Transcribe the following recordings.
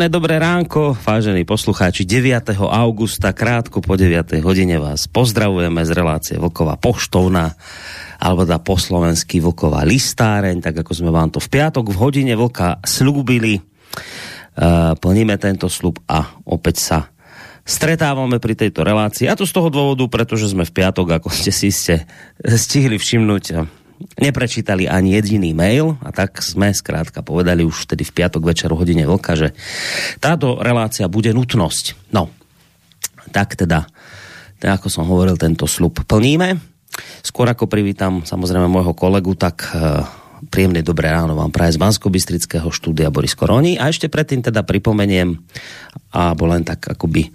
Príjemné dobré ránko, vážení poslucháči. 9. augusta, krátko po 9. hodine vás pozdravujeme z relácie Vlková poštovna alebo teda po slovensky Vlková listáreň, tak ako sme vám to v piatok v hodine Vlka slúbili. Uh, plníme tento slub a opäť sa stretávame pri tejto relácii. A to z toho dôvodu, pretože sme v piatok, ako ste si ste stihli všimnúť, neprečítali ani jediný mail a tak sme zkrátka povedali už tedy v piatok večer o hodine vlka, že táto relácia bude nutnosť. No, tak teda, tak ako som hovoril, tento slub plníme. Skôr ako privítam samozrejme môjho kolegu, tak uh, príjemné dobré ráno vám praje z bansko štúdia Boris Koroni. A ešte predtým teda pripomeniem, a len tak akoby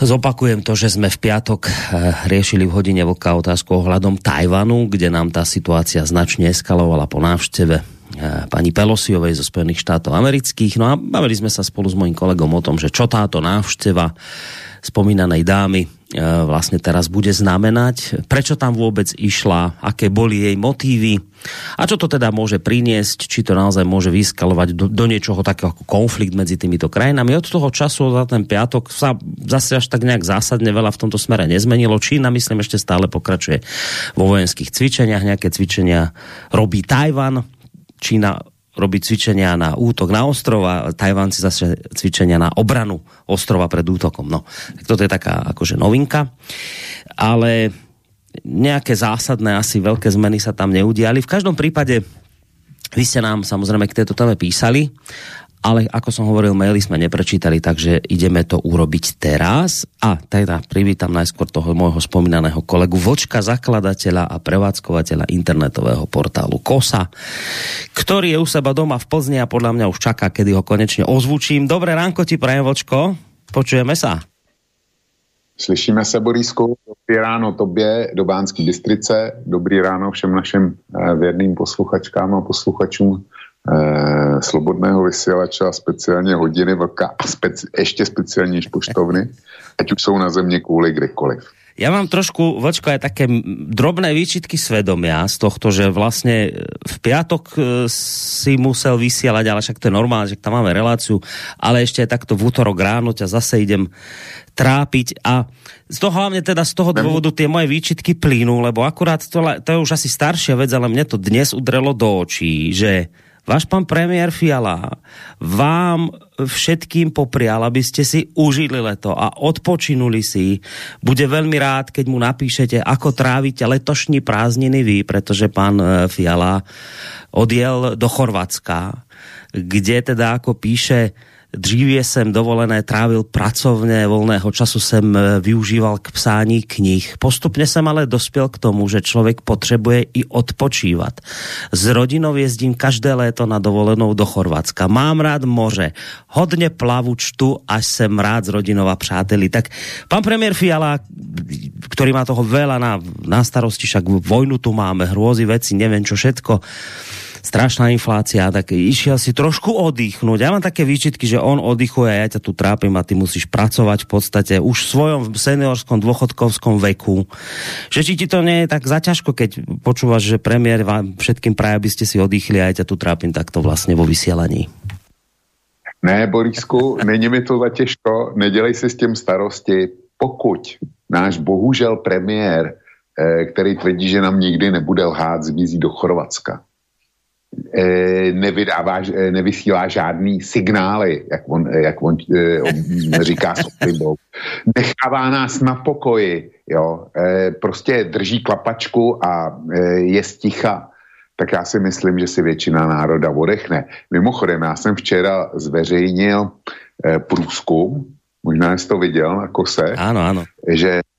Zopakujem to, že sme v piatok eh, riešili v hodine vlka otázku ohľadom Tajvanu, kde nám tá situácia značne eskalovala po návšteve eh, pani Pelosiovej zo Spojených štátov amerických. No a bavili sme sa spolu s mojím kolegom o tom, že čo táto návšteva spomínanej dámy E, vlastne teraz bude znamenať, prečo tam vôbec išla, aké boli jej motívy a čo to teda môže priniesť, či to naozaj môže vyskalovať do, do niečoho takého ako konflikt medzi týmito krajinami. Od toho času za ten piatok sa zase až tak nejak zásadne veľa v tomto smere nezmenilo. Čína, myslím, ešte stále pokračuje vo vojenských cvičeniach, nejaké cvičenia robí Tajvan, Čína robí cvičenia na útok na ostrova, Tajvanci zase cvičenia na obranu ostrova pred útokom. No, tak toto je taká akože novinka. Ale nejaké zásadné, asi veľké zmeny sa tam neudiali. V každom prípade vy ste nám samozrejme k této téme písali ale ako som hovoril, maily sme neprečítali, takže ideme to urobiť teraz. A teda privítam najskôr toho môjho spomínaného kolegu Vočka, zakladateľa a prevádzkovateľa internetového portálu KOSA, ktorý je u seba doma v Plzni a podľa mňa už čaká, kedy ho konečne ozvučím. Dobré ránko ti prajem, Vočko. Počujeme sa. Slyšíme se, Borisku. Dobrý ráno tobě do Bánské Bystrice. Dobrý ráno všem našim eh, věrným posluchačkám a posluchačům eh, slobodného vysílača, speciálně hodiny vlka a speci, ještě speciálně než poštovny, ať už jsou na země kvůli kdekoliv. Ja mám trošku, vočko, aj také drobné výčitky svedomia z tohto, že vlastne v piatok e, si musel vysielať, ale však to je normálne, že tam máme reláciu, ale ešte aj takto v útorok ráno ťa zase idem trápiť a z toho hlavne teda z toho dôvodu tie moje výčitky plynú, lebo akurát to, to je už asi staršia vec, ale mne to dnes udrelo do očí, že váš pan premiér Fiala vám všetkým poprial, aby ste si užili leto a odpočinuli si. Bude veľmi rád, keď mu napíšete, ako trávite letošní prázdniny vy, pretože pán eh, Fiala odjel do Chorvatska, kde teda ako píše, Dříve jsem dovolené trávil pracovně, volného času jsem e, využíval k psání knih. Postupně jsem ale dospěl k tomu, že člověk potřebuje i odpočívat. S rodinou jezdím každé léto na dovolenou do Chorvatska. Mám rád moře, hodně plavu čtu, až jsem rád s rodinou a přáteli. Tak pan premiér Fiala, který má toho veľa na, na starosti, však vojnu tu máme, hrôzy veci, neviem čo všetko, strašná inflácia, tak išiel si trošku oddychnúť. Ja mám také výčitky, že on oddychuje a ja ťa tu trápim a ty musíš pracovať v podstate už v svojom seniorskom dôchodkovskom veku. Že či ti to nie je tak zaťažko, keď počúvaš, že premiér vám všetkým praje, aby ste si oddychli a ja ťa tu trápim takto vlastne vo vysielaní. Ne, Borisku, není mi to za těžko, nedělej si s tím starosti. Pokud náš bohužel premiér, eh, který tvrdí, že nám nikdy nebude lhát, zmizí do Chorvatska, nevydává, eh, nevysílá žádný signály, jak on, eh, jak on, on říká s oblibou. Nechává nás na pokoji, jo. Prostě drží klapačku a je sticha. Tak já si myslím, že si většina národa odechne. Mimochodem, já jsem včera zveřejnil průzkum, možná jsi to viděl na kose, ano, ano. že Eh,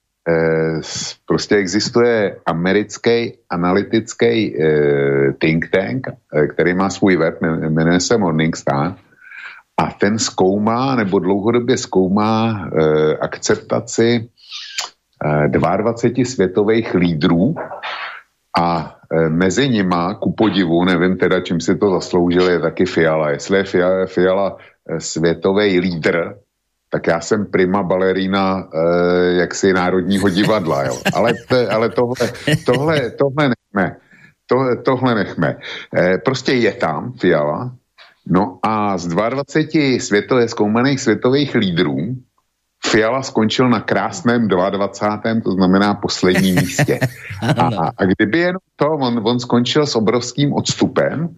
prostě existuje americký analytický eh, think tank, eh, který má svůj web, jmenuje se Morningstar, a ten zkoumá nebo dlouhodobě zkoumá akceptaci 22 světových lídrů a mezi nima, ku podivu, nevím teda, čím si to zasloužil, je taky Fiala. Jestli je Fiala, Fiala světový lídr, tak já jsem prima balerína eh, jaksi Národního divadla, jo. Ale, te, ale tohle, tohle, tohle nechme. To, tohle nechme. Eh, prostě je tam Fiala, no a z 22 světové, zkoumaných světových lídrů Fiala skončil na krásném 22. to znamená posledním místě. A, a kdyby jenom to, on, on skončil s obrovským odstupem,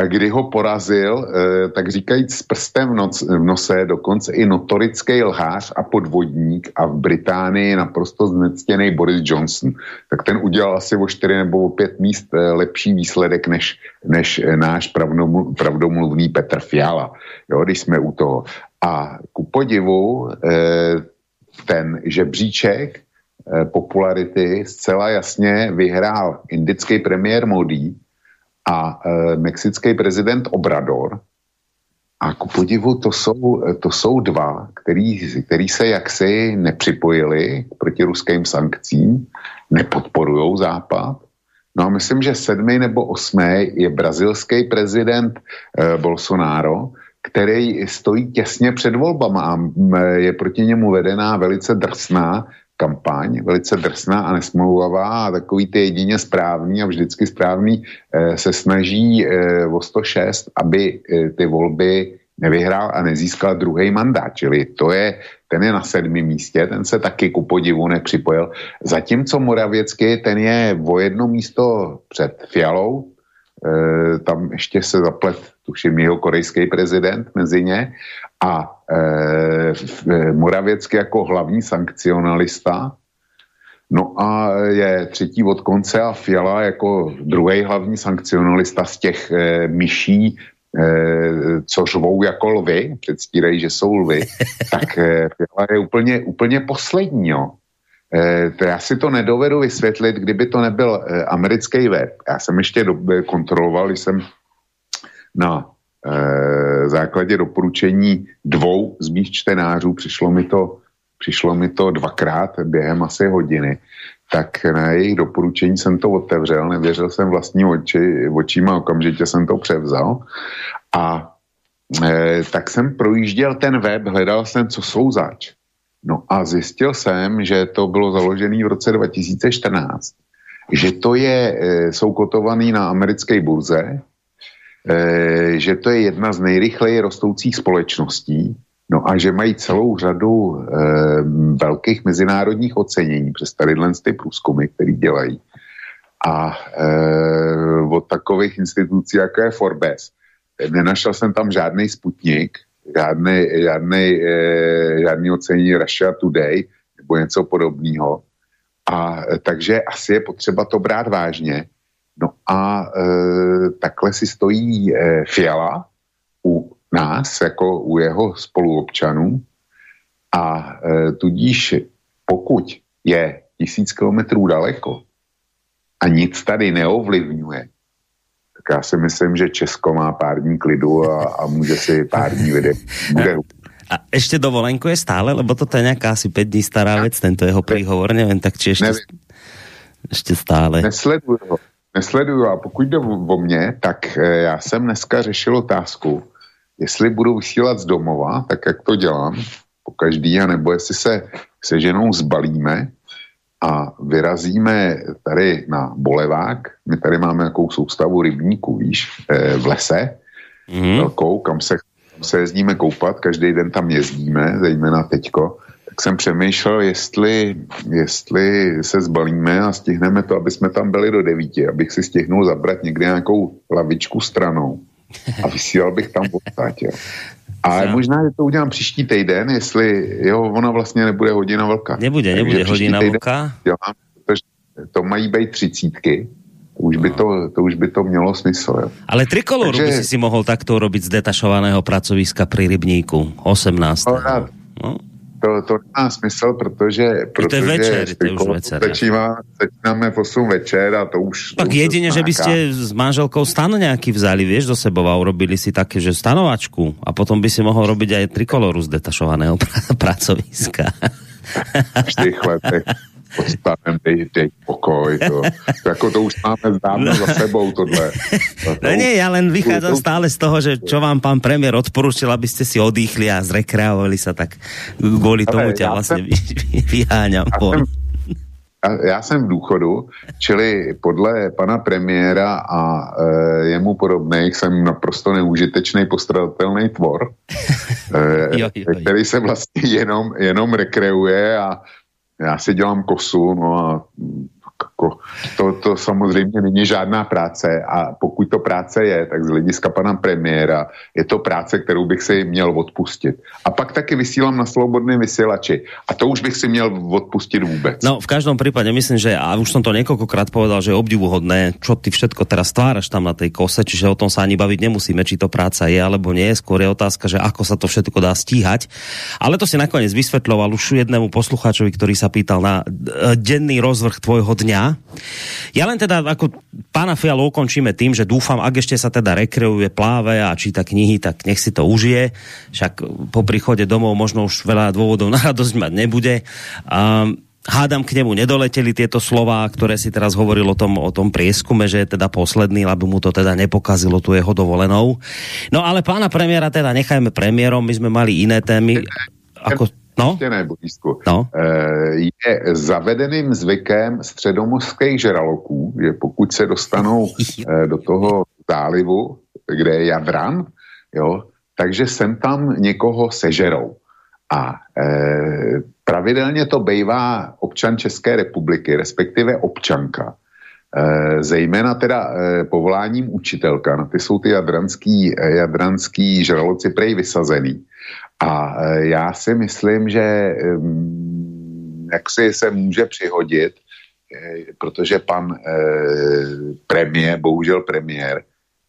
a kdy ho porazil, eh, tak říkajíc s prstem v, noc, v nose, dokonce i notorický lhář a podvodník a v Británii naprosto znectěný Boris Johnson, tak ten udělal asi o 4 nebo o 5 míst eh, lepší výsledek než, než eh, náš pravdomluvný Petr Fiala, jo, když jsme u toho. A ku podivu ten žebříček popularity zcela jasně vyhrál indický premiér Modi, a e, mexický prezident Obrador. A ku podivu to jsou, to jsou dva, který, který se jaksi nepřipojili proti ruským sankcím, nepodporují Západ. No a myslím, že sedmý nebo osmý je brazilský prezident e, Bolsonaro, který stojí těsně před volbama a je proti němu vedená velice drsná kampaň, velice drsná a nesmlouvavá a takový ty jedině správný a vždycky správný eh, se snaží eh, o 106, aby eh, ty volby nevyhrál a nezískal druhý mandát, čili to je, ten je na sedmém místě, ten se taky ku podivu nepřipojil. Zatímco Moravěcky, ten je o jedno místo před Fialou, e, tam ještě se zaplet, tuším, jeho korejský prezident mezi ně a Eh, eh, Moravěcky jako hlavní sankcionalista, no a je třetí od konce a Fiala jako druhý hlavní sankcionalista z těch e, myší, e, co řvou jako lvy, předstírají, že jsou lvy, tak e, Fiala je úplně, úplně poslední, jo. E, to já si to nedovedu vysvětlit, kdyby to nebyl e, americký web. Já jsem ještě do, kontroloval, když jsem na e, základě doporučení dvou z mých čtenářů, přišlo mi to, přišlo mi to dvakrát během asi hodiny, tak na jejich doporučení jsem to otevřel, nevěřil jsem vlastní oči, očíma, okamžitě jsem to převzal a e, tak jsem projížděl ten web, hledal jsem, co jsou zač. No a zjistil jsem, že to bylo založené v roce 2014, že to je, e, jsou kotovaný na americké burze, Eh, že to je jedna z nejrychleji rostoucích společností, no a že mají celou řadu e, velkých mezinárodních ocenění přes tady ty průzkumy, které dělají. A e, od takových institucí, jako je Forbes, nenašel jsem tam žádný sputnik, žádný, žádný, žádný ocenění Russia Today nebo něco podobného. A takže asi je potřeba to brát vážně No a e, takhle si stojí e, Fiala u nás, jako u jeho spoluobčanů a e, tudíž pokud je tisíc kilometrů daleko a nic tady neovlivňuje, tak já si myslím, že Česko má pár dní klidu a, a může si pár dní vydat. A ešte dovolenku je stále, lebo toto je nějaká asi 5 dní stará vec, tento jeho príhovor, nevím, tak či ešte, ešte stále. Nesleduju ho nesleduju a pokud jde o mě, tak eh, já jsem dneska řešil otázku, jestli budu vysílat z domova, tak jak to dělám po každý, anebo jestli se se ženou zbalíme a vyrazíme tady na Bolevák. My tady máme jakou soustavu rybníků, víš, eh, v lese, mm. velkou, kam se, kam se jezdíme koupat, každý den tam jezdíme, zejména teďko tak jsem přemýšlel, jestli, jestli se zbalíme a stihneme to, aby jsme tam byli do devíti, abych si stihnul zabrat někde nějakou lavičku stranou a vysílal bych tam odtať, jo. A no. možná, že to udělám příští týden, jestli jo, ona vlastně nebude hodina velká. Nebude, nebude hodina velká. Dělám, protože to mají být třicítky, už by to, to už by to mělo smysl. Jo. Ale trikoloru Takže... by si si mohl takto robiť z detašovaného pracoviska pri Rybníku 18. No, no to, to nemá smysl, protože, protože to je večer, to je už večer. Začíná, začínáme v 8 večer a to už... Tak jedine, že by ste s manželkou stan nejaký vzali, vieš, do sebou a urobili si také, že stanovačku a potom by si mohol robiť aj trikoloru z detašovaného pra pracoviska. v tých letech. Odstavem, dej, dej pokoj. To, to, jako to už máme dávno za sebou, tohle. To, no nie, ja len vychádzam stále z toho, že čo vám pán premiér odporučil, aby ste si odýchli a zrekreovali sa, tak kvôli tomu ťa vlastne jsem, vyháňam. Ja jsem, já jsem v důchodu, čili podle pana premiéra a e, jemu podobných jsem naprosto neužitečný postradatelný tvor, e, jo, jo, jo. který se vlastně jenom, jenom rekreuje a já si dělám kosu, no a jako, to, to samozřejmě není žádná práce a pokud to práce je, tak z hlediska pana premiéra je to práce, kterou bych si měl odpustit. A pak taky vysílám na slobodné vysílači a to už bych si měl odpustit vůbec. No v každém případě myslím, že a už jsem to několikrát povedal, že je obdivuhodné, čo ty všetko teraz stváraš tam na tej kose, čiže o tom sa ani baviť nemusíme, či to práca je alebo nie, skôr je otázka, že ako sa to všetko dá stíhať. Ale to si nakoniec vysvetľoval už jednému poslucháčovi, ktorý sa pýtal na e, denný rozvrh tvojho dňa ja len teda ako pána Fialu ukončíme tým, že dúfam, ak ešte sa teda rekreuje, pláve a číta knihy, tak nech si to užije. Však po príchode domov možno už veľa dôvodov na radosť mať nebude. Um, hádam k nemu nedoleteli tieto slova, ktoré si teraz hovoril o tom, o tom prieskume, že je teda posledný, aby mu to teda nepokazilo tu jeho dovolenou. No ale pána premiéra teda nechajme premiérom, my sme mali iné témy. Ako, no? Ne, No. E, je zavedeným zvykem středomorských žraloků, že pokud se dostanou e, do toho zálivu, kde je Jadran, jo, takže sem tam někoho sežerou. A e, pravidelně to bývá občan České republiky, respektive občanka, e, zejména teda e, povoláním učitelka, na ty jsou ty jadranský, jadranský žraloci prej vysazený. A e, já si myslím, že jak si se může přihodit, e, protože pan e, premiér, bohužel premiér,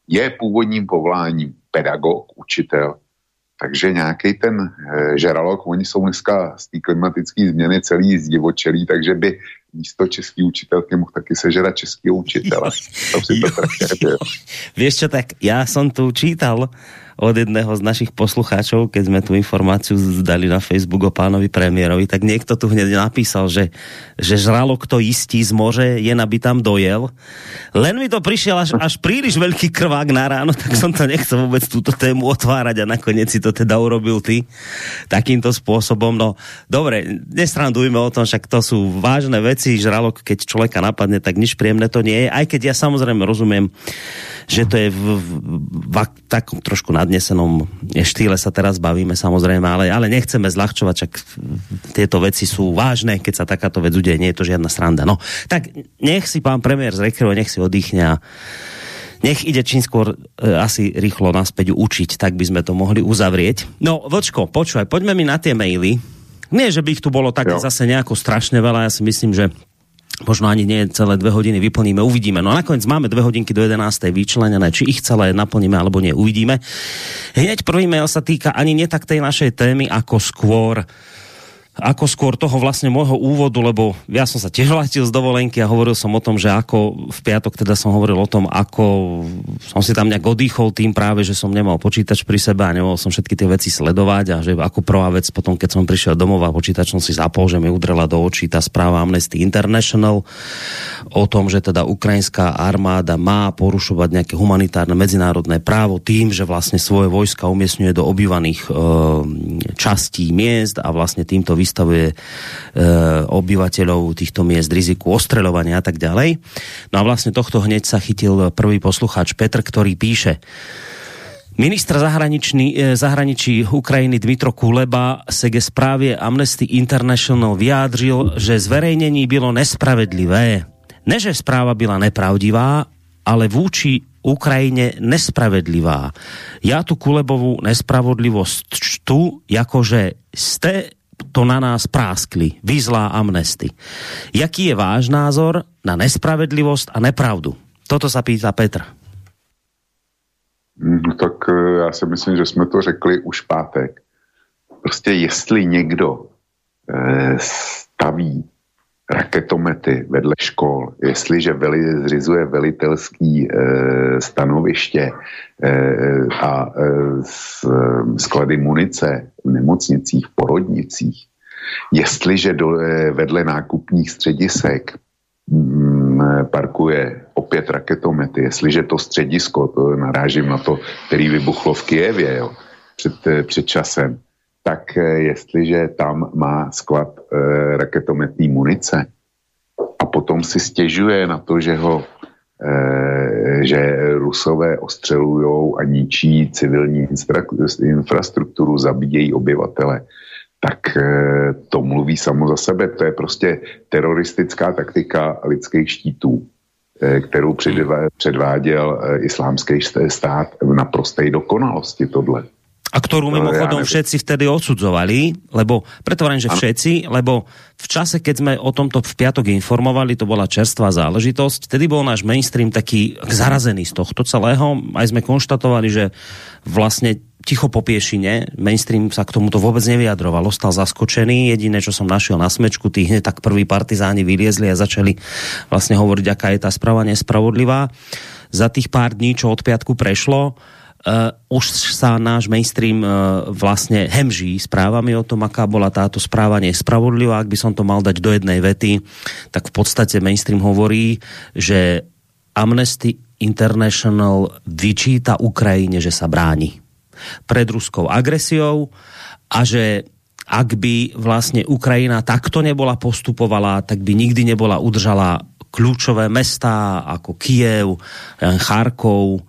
je původním povoláním pedagog, učitel, takže nějaký ten e, žralok, oni jsou dneska z té klimatické změny celý zdivočelí, takže by místo český učitelky mohl taky sežrat český učitele. To si to Víš čo, tak já jsem tu čítal od jedného z našich poslucháčov, keď sme tu informáciu zdali na Facebook o pánovi premiérovi, tak niekto tu hneď napísal, že, že žralo kto istí z moře, jen aby tam dojel. Len mi to prišiel až, až príliš veľký krvák na ráno, tak som to nechcel vôbec túto tému otvárať a nakoniec si to teda urobil ty takýmto spôsobom. No dobre, nestrandujme o tom, však to sú vážne veci, žralok, keď človeka napadne, tak nič príjemné to nie je, aj keď ja samozrejme rozumiem, že to je v, v, v, takom trošku nad nadnesenom štýle sa teraz bavíme samozrejme, ale, ale nechceme zľahčovať, čak tieto veci sú vážne, keď sa takáto vec udeje, nie je to žiadna sranda. No, tak nech si pán premiér zrekreuje, nech si oddychne a nech ide čím skôr e, asi rýchlo naspäť učiť, tak by sme to mohli uzavrieť. No, Vočko, počúvaj, poďme mi na tie maily. Nie, že by ich tu bolo tak jo. zase nejako strašne veľa, ja si myslím, že možno ani nie celé dve hodiny vyplníme, uvidíme. No a nakoniec máme dve hodinky do 11. vyčlenené, či ich celé naplníme alebo nie, uvidíme. Hneď prvý mail sa týka ani nie tak tej našej témy, ako skôr ako skôr toho vlastne môjho úvodu, lebo ja som sa tiež z dovolenky a hovoril som o tom, že ako v piatok teda som hovoril o tom, ako som si tam nejak odýchol tým práve, že som nemal počítač pri sebe a nemohol som všetky tie veci sledovať a že ako prvá vec potom, keď som prišiel domov a počítač som si zapol, že mi udrela do očí tá správa Amnesty International o tom, že teda ukrajinská armáda má porušovať nejaké humanitárne medzinárodné právo tým, že vlastne svoje vojska umiestňuje do obývaných e, častí miest a vlastne týmto vystavuje e, obyvateľov týchto miest riziku ostreľovania a tak ďalej. No a vlastne tohto hneď sa chytil prvý poslucháč Petr, ktorý píše Ministr zahraničí, e, zahraničí Ukrajiny Dmitro Kuleba se ke správě Amnesty International vyjádřil, že zverejnení bylo nespravedlivé. Ne, že správa byla nepravdivá, ale vůči Ukrajine nespravedlivá. Já tu Kulebovú nespravodlivosť čtu, jakože ste to na nás práskli, vyzlá amnesty. Jaký je váš názor na nespravedlivost a nepravdu? Toto sa pýta Petr. No, tak eh, já si myslím, že jsme to řekli už pátek. Prostě jestli někdo eh, staví raketomety vedle škol, jestliže veli, zřizuje velitelský e, stanoviště e, a e, s, sklady munice v nemocnicích, v porodnicích, Jestliže do, eh, vedle nákupních středisek mm, parkuje opět raketomety, jestliže to středisko, to narážím na to, který vybuchlo v Kijevě jo, před, před časem, tak eh, jestliže tam má sklad e, raketometní munice a potom si stěžuje na to, že ho e, že rusové ostřelujou a ničí civilní infrastrukturu, zabíjejí obyvatele, tak e, to mluví samo za sebe. To je prostě teroristická taktika lidských štítů, e, kterou předváděl e, islámský stát v naprosté dokonalosti tohle a ktorú mimochodom ja všetci vtedy odsudzovali, lebo preto hovorím, že všetci, lebo v čase, keď sme o tomto v piatok informovali, to bola čerstvá záležitosť, vtedy bol náš mainstream taký zarazený z tohto celého. Aj sme konštatovali, že vlastne ticho po piešine, mainstream sa k tomuto vôbec nevyjadroval, ostal zaskočený, jediné, čo som našiel na smečku, tí hneď tak prví partizáni vyliezli a začali vlastne hovoriť, aká je tá správa nespravodlivá. Za tých pár dní, čo od piatku prešlo, Uh, už sa náš mainstream uh, vlastne hemží správami o tom, aká bola táto správa nespravodlivá. Ak by som to mal dať do jednej vety, tak v podstate mainstream hovorí, že Amnesty International vyčíta Ukrajine, že sa bráni pred ruskou agresiou a že ak by vlastne Ukrajina takto nebola postupovala, tak by nikdy nebola udržala kľúčové mesta ako Kiev, Charkov,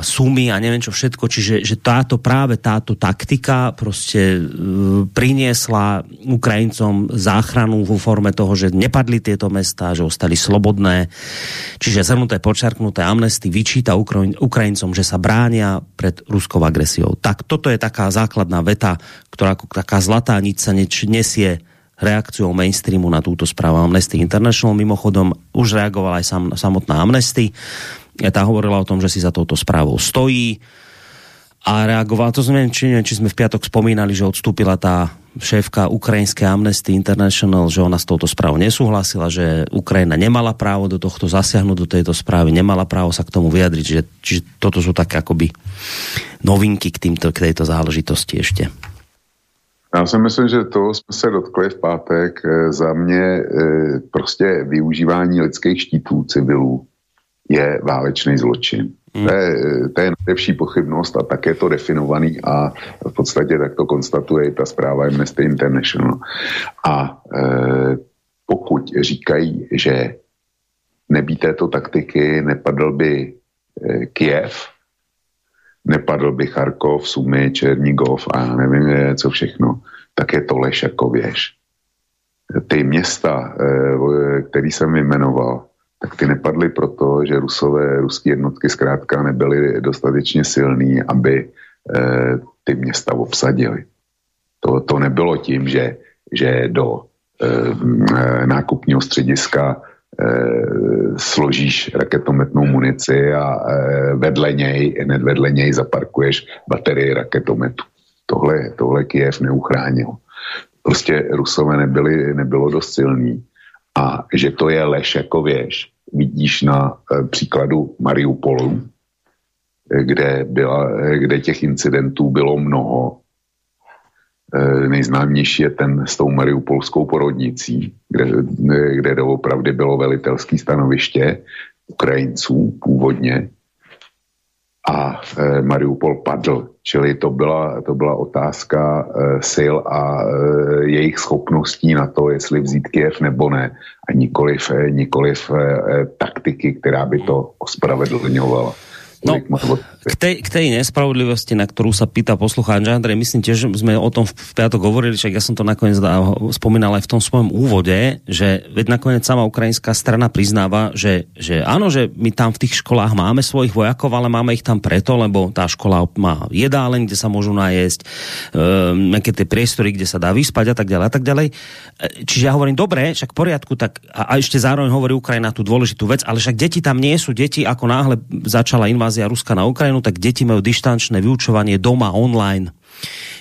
sumy a neviem čo všetko, čiže že táto práve táto taktika prostě priniesla Ukrajincom záchranu vo forme toho, že nepadli tieto mesta, že ostali slobodné. Čiže zhrnuté, počarknuté amnesty vyčíta Ukrajincom, že sa bránia pred ruskou agresiou. Tak toto je taká základná veta, ktorá ako taká zlatá niť sa nesie reakciou mainstreamu na túto správu Amnesty International. Mimochodom už reagovala aj sam, samotná Amnesty tá hovorila o tom, že si za touto správou stojí a reagovala, to znamená, či, neviem, či sme v piatok spomínali, že odstúpila tá šéfka ukrajinské Amnesty International, že ona s touto správou nesúhlasila, že Ukrajina nemala právo do tohto zasiahnuť do tejto správy, nemala právo sa k tomu vyjadriť, že, čiže toto sú také akoby novinky k, týmto, k tejto záležitosti ešte. Já si myslím, že to jsme se dotkli v pátek. E, za mě e, prostě využívání lidských štítů civilů je válečný zločin. Hmm. To, je, to je nejlepší pochybnost a tak je to definovaný a v podstatě tak to konstatuje i ta zpráva Amnesty International. A e, pokud říkají, že nebý této taktiky nepadl by e, Kiev, nepadl by Charkov, Sumy, Černigov a já nevím, je, co všechno, tak je to lež jako věž. Ty města, e, který jsem jmenoval, tak ty nepadly proto, že rusové, ruské jednotky zkrátka nebyly dostatečně silný, aby eh, ty města obsadili. To, to nebylo tím, že, že do eh, nákupního střediska eh, složíš raketometnou munici a eh, vedle něj, hned vedle něj zaparkuješ baterii raketometu. Tohle, tohle Kiev neuchránil. Prostě Rusové nebyli, nebylo dost silný a že to je lež jako věž, vidíš na e, příkladu Mariupolu, e, kde, byla, e, kde těch incidentů bylo mnoho. Nejznámější je ten s tou mariupolskou porodnicí, kde, kde doopravdy bylo velitelské stanoviště Ukrajinců původně a e, Mariupol padl. Čili to byla, to byla otázka e, sil a e, jejich schopností na to, jestli vzít Kiev nebo ne. A nikoliv, e, nikoliv e, e taktiky, která by to ospravedlňovala. No, k tej, k tej nespravodlivosti, na ktorú sa pýta poslucháč Andrej, myslím tiež, že sme o tom v piatok hovorili, však ja som to nakoniec spomínal aj v tom svojom úvode, že veď nakoniec sama ukrajinská strana priznáva, že, že áno, že my tam v tých školách máme svojich vojakov, ale máme ich tam preto, lebo tá škola má jedáleň, kde sa môžu najesť, um, nejaké tie priestory, kde sa dá vyspať a tak ďalej a tak ďalej. E, čiže ja hovorím, dobre, však v poriadku, tak a, a ešte zároveň hovorí Ukrajina tú dôležitú vec, ale však deti tam nie sú deti, ako náhle začala invázia invázia Ruska na Ukrajinu, tak deti majú dištančné vyučovanie doma online.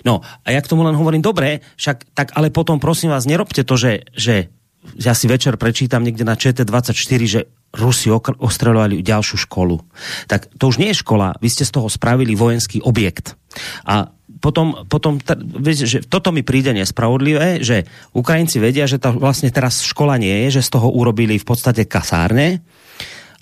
No a ja k tomu len hovorím, dobre, však tak ale potom prosím vás, nerobte to, že, že ja si večer prečítam niekde na ČT24, že Rusi ostreľovali ďalšiu školu. Tak to už nie je škola, vy ste z toho spravili vojenský objekt. A potom, potom že toto mi príde nespravodlivé, že Ukrajinci vedia, že to vlastne teraz škola nie je, že z toho urobili v podstate kasárne,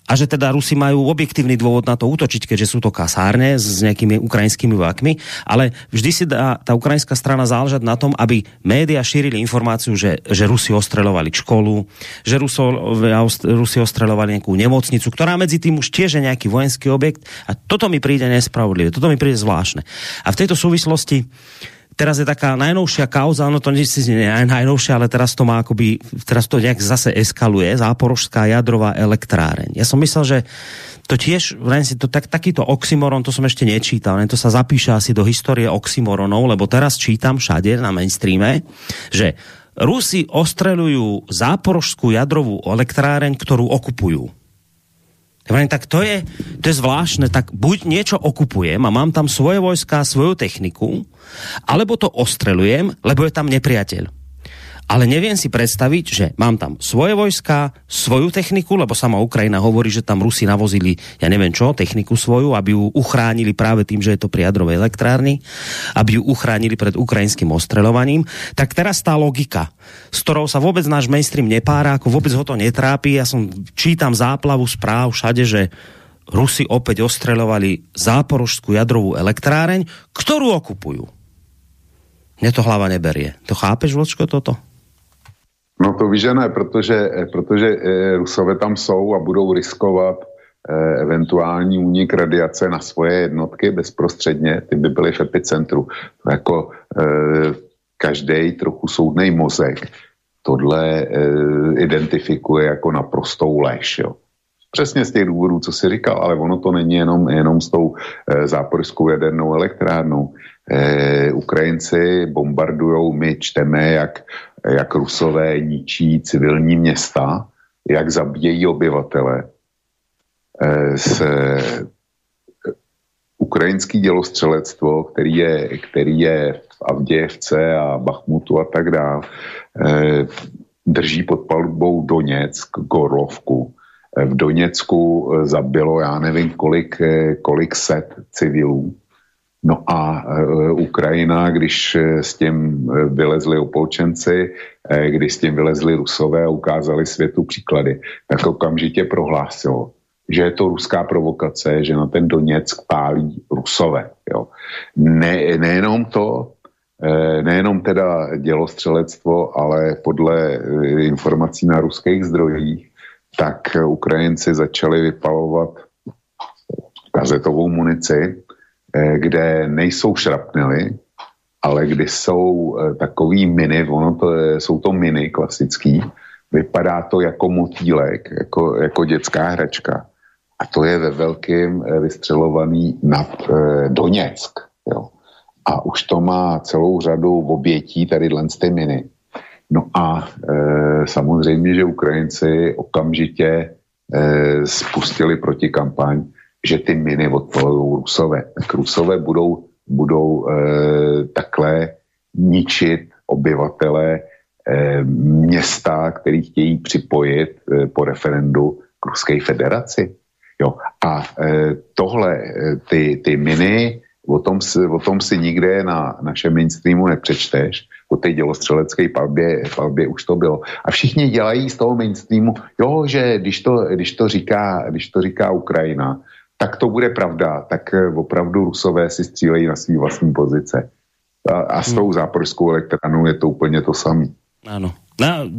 a že teda Rusi majú objektívny dôvod na to útočiť, keďže sú to kasárne s nejakými ukrajinskými vojakmi, ale vždy si dá tá ukrajinská strana záležať na tom, aby média šírili informáciu, že, že Rusi ostrelovali školu, že Ruso, Rusi ostrelovali nejakú nemocnicu, ktorá medzi tým už tiež je nejaký vojenský objekt a toto mi príde nespravodlivé, toto mi príde zvláštne. A v tejto súvislosti teraz je taká najnovšia kauza, no to nie je najnovšia, ale teraz to má akoby, teraz to nejak zase eskaluje, záporožská jadrová elektráreň. Ja som myslel, že to tiež, si to, tak, takýto oxymoron, to som ešte nečítal, len to sa zapíše asi do histórie oxymoronov, lebo teraz čítam všade na mainstreame, že Rusi ostrelujú záporožskú jadrovú elektráreň, ktorú okupujú. Ja tak to je, to je zvláštne, tak buď niečo okupujem a mám tam svoje vojska, svoju techniku, alebo to ostrelujem, lebo je tam nepriateľ ale neviem si predstaviť, že mám tam svoje vojska, svoju techniku, lebo sama Ukrajina hovorí, že tam Rusi navozili, ja neviem čo, techniku svoju, aby ju uchránili práve tým, že je to pri jadrovej elektrárni, aby ju uchránili pred ukrajinským ostrelovaním. Tak teraz tá logika, s ktorou sa vôbec náš mainstream nepára, ako vôbec ho to netrápi, ja som čítam záplavu správ všade, že Rusi opäť ostrelovali záporožskú jadrovú elektráreň, ktorú okupujú. Mne to hlava neberie. To chápeš, Vlčko, toto? No to víš, že ne, protože, eh, protože eh, Rusové tam jsou a budou riskovat eh, eventuální únik radiace na svoje jednotky bezprostředně, ty by byly v epicentru. To jako každý trochu soudný mozek tohle identifikuje jako naprostou lež. Jo. Přesně z těch důvodů, co si říkal, ale ono to není jenom, jenom s tou záporskou jadernou elektrárnou. Ukrajinci bombardujou, my čteme, jak jak Rusové ničí civilní města, jak zabíjejí obyvatele. Se eh, ukrajinský dělostřelectvo, který je, který je v Avdějevce a Bachmutu a tak dále, drží pod palubou Doněck, Gorlovku. Eh, v Doněcku zabilo, já nevím, kolik, kolik set civilů. No a e, Ukrajina, když s tím vylezli opolčenci, když s tím vylezli Rusové a ukázali světu příklady, tak okamžitě prohlásilo, že je to ruská provokace, že na ten Doněck pálí Rusové. Jo. Ne, nejenom to, nejenom teda dělostřelectvo, ale podle informací na ruských zdrojích, tak Ukrajinci začali vypalovat kazetovou munici, Eh, kde nejsou šrapnely, ale kdy jsou eh, takový miny, ono to je, jsou to miny klasický, vypadá to jako motýlek, jako, jako dětská hračka. A to je ve velkým eh, vystřelovaný nad e, Doněck. Jo. A už to má celou řadu obětí, tady ty miny. No a e, samozřejmě, že Ukrajinci okamžitě e, spustili protikampaň že ty miny odpolují Rusové. Tak Rusové budou, budou e, takhle ničit obyvatele e, města, který chtějí připojit e, po referendu k Ruské federaci. Jo. A e, tohle, e, ty, ty miny, o tom, si, o tom si nikde na našem mainstreamu nepřečteš, o té dělostřelecké palbě, palbě už to bylo. A všichni dělají z toho mainstreamu, jo, že když to, když to, říká, když to říká Ukrajina, tak to bude pravda, tak eh, opravdu Rusové si střílejí na svý vlastní pozice. A, a s tou hmm. záporskou elektranou je to úplně to samé. Ano. No,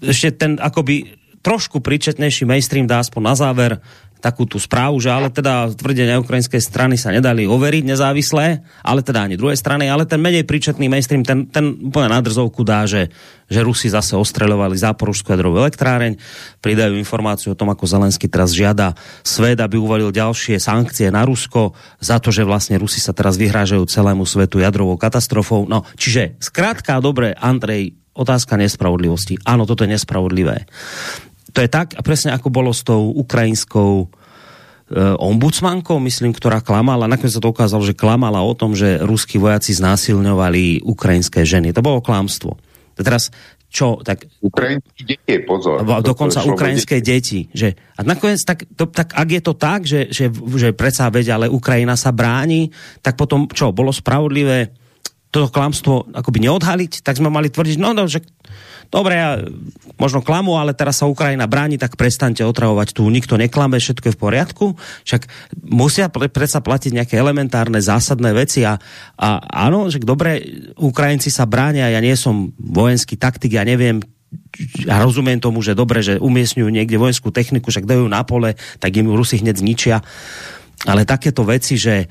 ešte ten akoby trošku príčetnejší mainstream dá aspoň na záver takú tú správu, že ale teda tvrdenia ukrajinskej strany sa nedali overiť nezávislé, ale teda ani druhej strany, ale ten menej príčetný mainstream, ten, ten úplne na drzovku dá, že, že Rusi zase ostreľovali záporužskú jadrovú elektráreň, pridajú informáciu o tom, ako Zelensky teraz žiada svet, aby uvalil ďalšie sankcie na Rusko za to, že vlastne Rusi sa teraz vyhrážajú celému svetu jadrovou katastrofou. No, čiže skrátka, dobre, Andrej, otázka nespravodlivosti. Áno, toto je nespravodlivé to je tak, a presne ako bolo s tou ukrajinskou e, ombudsmankou, myslím, ktorá klamala, nakoniec sa to ukázalo, že klamala o tom, že ruskí vojaci znásilňovali ukrajinské ženy. To bolo klamstvo. Teraz čo, tak... Ukrajinské deti, pozor. Dokonca ukrajinské deti. Že, a nakoniec, tak, to, tak ak je to tak, že, že, že predsa veď, ale Ukrajina sa bráni, tak potom čo, bolo spravodlivé toto klamstvo akoby neodhaliť, tak sme mali tvrdiť, no, no že dobre, ja, možno klamu, ale teraz sa Ukrajina bráni, tak prestante otravovať tu, nikto neklame, všetko je v poriadku. Však musia predsa platiť nejaké elementárne, zásadné veci a, a áno, že dobre, Ukrajinci sa bránia, ja nie som vojenský taktik, ja neviem, a rozumiem tomu, že dobre, že umiestňujú niekde vojenskú techniku, však dajú na pole, tak im Rusi hneď zničia. Ale takéto veci, že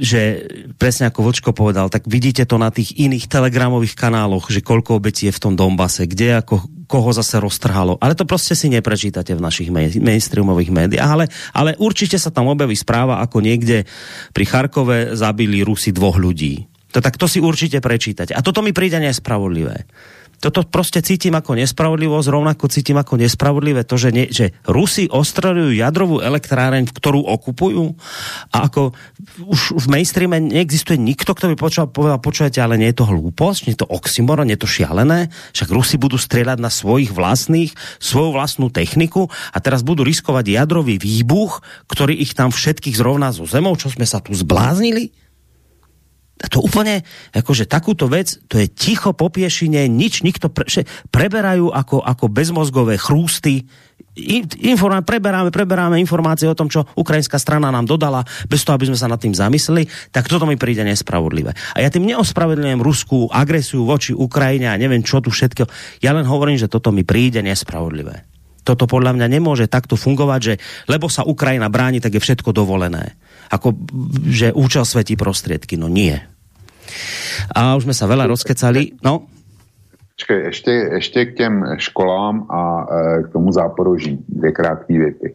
že presne ako Vočko povedal, tak vidíte to na tých iných telegramových kanáloch, že koľko obetí je v tom Dombase, kde ako koho zase roztrhalo. Ale to prostě si neprečítate v našich mainstreamových médiách, ale, ale určite sa tam objaví správa, ako niekde pri Charkove zabili Rusi dvoch ľudí. To, tak to si určite prečítate. A toto mi príde nespravodlivé toto prostě cítim ako nespravodlivosť, rovnako cítim ako nespravodlivé to, že, ne, že Rusi ostrelujú jadrovú elektráreň, ktorú okupujú a ako už v mainstreame neexistuje nikto, kto by počal, povedal, počujete, ale nie je to hlúposť, nie je to oxymoron, nie je to šialené, však Rusi budú strieľať na svojich vlastných, svoju vlastnú techniku a teraz budú riskovať jadrový výbuch, ktorý ich tam všetkých zrovná zo zemou, čo sme sa tu zbláznili? To úplne, akože takúto vec, to je ticho popiešine, nič, nikto pre, preberajú ako, ako bezmozgové chrústy, informá, preberáme, preberáme informácie o tom, čo ukrajinská strana nám dodala, bez toho, aby sme sa nad tým zamysleli, tak toto mi príde nespravodlivé. A ja tým neospravedlňujem ruskú agresiu voči Ukrajine a neviem čo tu všetko. Ja len hovorím, že toto mi príde nespravodlivé. Toto podľa mňa nemôže takto fungovať, že lebo sa Ukrajina bráni, tak je všetko dovolené ako že účel svetí prostriedky. No nie. A už jsme sa veľa rozkecali. No? Počkej, ještě, ještě k těm školám a e, k tomu záporoží. Dvě krátké věty.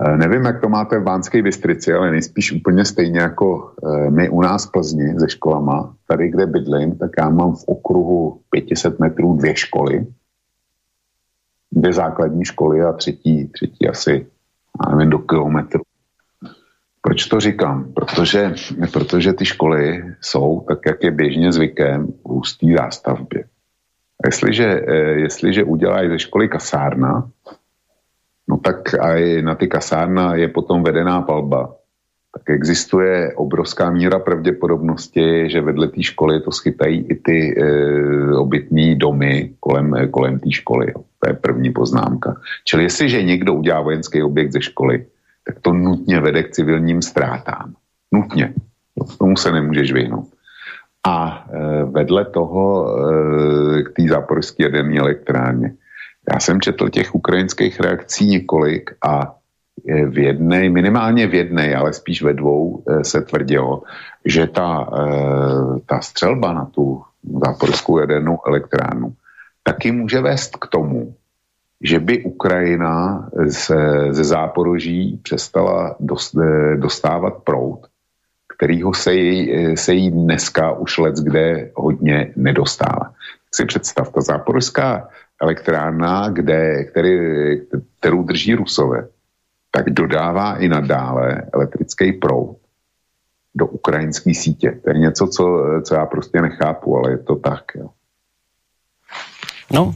E, nevím, jak to máte v Bánské Bystrici, ale nejspíš úplně stejně jako e, my u nás v Plzni se školama. Tady, kde bydlím, tak já mám v okruhu 500 metrů dvě školy. Dvě základní školy a třetí, třetí asi nevím, do kilometru. Proč to říkám? Protože, protože ty školy jsou, tak jak je běžně zvykem, v hustý zástavbě. A jestliže, eh, jestliže udělají ze školy kasárna, no tak a na ty kasárna je potom vedená palba, tak existuje obrovská míra pravděpodobnosti, že vedle té školy to schytají i ty e, obytní domy kolem, kolem té školy. Jo. To je první poznámka. Čili jestliže někdo udělá vojenský objekt ze školy, tak to nutně vede k civilním ztrátám. Nutně. K tomu se nemůžeš vyhnout. A e, vedle toho e, k té záporské jaderné elektrárně. Já jsem četl těch ukrajinských reakcí několik a e, v jedné, minimálně v jedné, ale spíš ve dvou e, se tvrdilo, že ta, e, ta střelba na tu záporskou jadernou elektrárnu taky může vést k tomu, že by Ukrajina ze, ze záporoží přestala dost, eh, dostávat prout, kterýho se jí, eh, se jí dneska už let kde hodně nedostává. Si představ, ta záporská elektrárna, kde, který, kterou drží Rusové, tak dodává i nadále elektrický proud do ukrajinské sítě. To je něco, co, co já prostě nechápu, ale je to tak. Jo. No,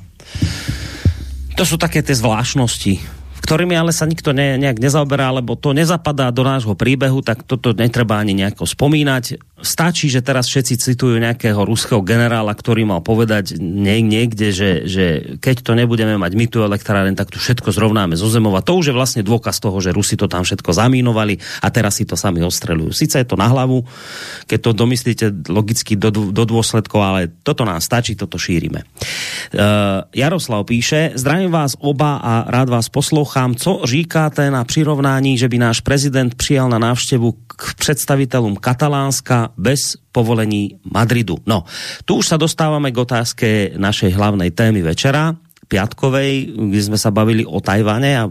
to sú také tie zvláštnosti ktorými ale sa nikto ne, nejak nezaoberá, lebo to nezapadá do nášho príbehu, tak toto netreba ani nejako spomínať. Stačí, že teraz všetci citujú nejakého ruského generála, ktorý mal povedať niekde, že, že keď to nebudeme mať my tu elektráren, tak tu všetko zrovnáme zo zemou. A to už je vlastne dôkaz toho, že Rusi to tam všetko zamínovali a teraz si to sami ostrelujú. Sice je to na hlavu, keď to domyslíte logicky do, do dôsledkov, ale toto nám stačí, toto šírime. Uh, Jaroslav píše, zdravím vás oba a rád vás poslouchám poslouchám, co říkáte na přirovnání, že by náš prezident přijal na návštěvu k představitelům Katalánska bez povolení Madridu. No, tu už sa dostáváme k otázke našej hlavnej témy večera, piatkovej, kde sme sa bavili o Tajvane a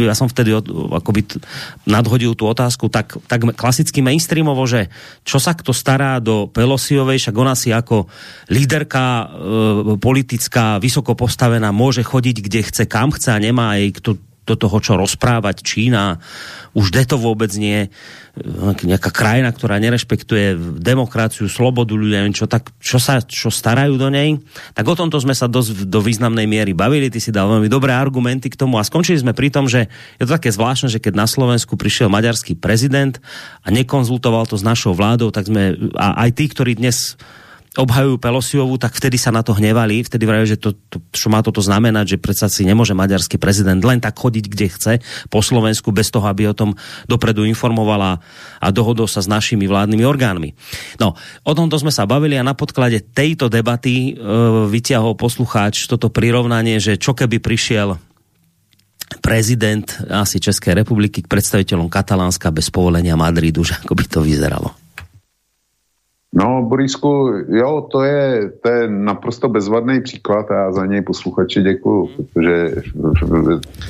ja som vtedy akoby nadhodil tú otázku tak, tak klasicky mainstreamovo, že čo sa kto stará do Pelosiovej, však ona si ako líderka e, politická, vysoko postavená, môže chodiť kde chce, kam chce a nemá jej kto do toho, čo rozprávať Čína. Už to vôbec nie nejaká krajina, ktorá nerešpektuje demokraciu, slobodu ľudia, čo, tak, čo sa čo starajú do nej. Tak o tomto sme sa dosť do významnej miery bavili. Ty si dal veľmi dobré argumenty k tomu a skončili sme pri tom, že je to také zvláštne, že keď na Slovensku prišiel maďarský prezident a nekonzultoval to s našou vládou, tak sme, a aj tí, ktorí dnes obhajujú Pelosiovú, tak vtedy sa na to hnevali, vtedy vrajali, že to, to, čo má toto znamenať, že predsa si nemôže maďarský prezident len tak chodiť, kde chce po Slovensku, bez toho, aby o tom dopredu informovala a dohodol sa s našimi vládnymi orgánmi. No, o tomto sme sa bavili a na podklade tejto debaty e, vyťahol poslucháč toto prirovnanie, že čo keby prišiel prezident asi České republiky k predstaviteľom Katalánska bez povolenia Madridu, že ako by to vyzeralo. No, Borisku, jo, to je, to je naprosto bezvadný příklad a já za něj posluchači děkuju, protože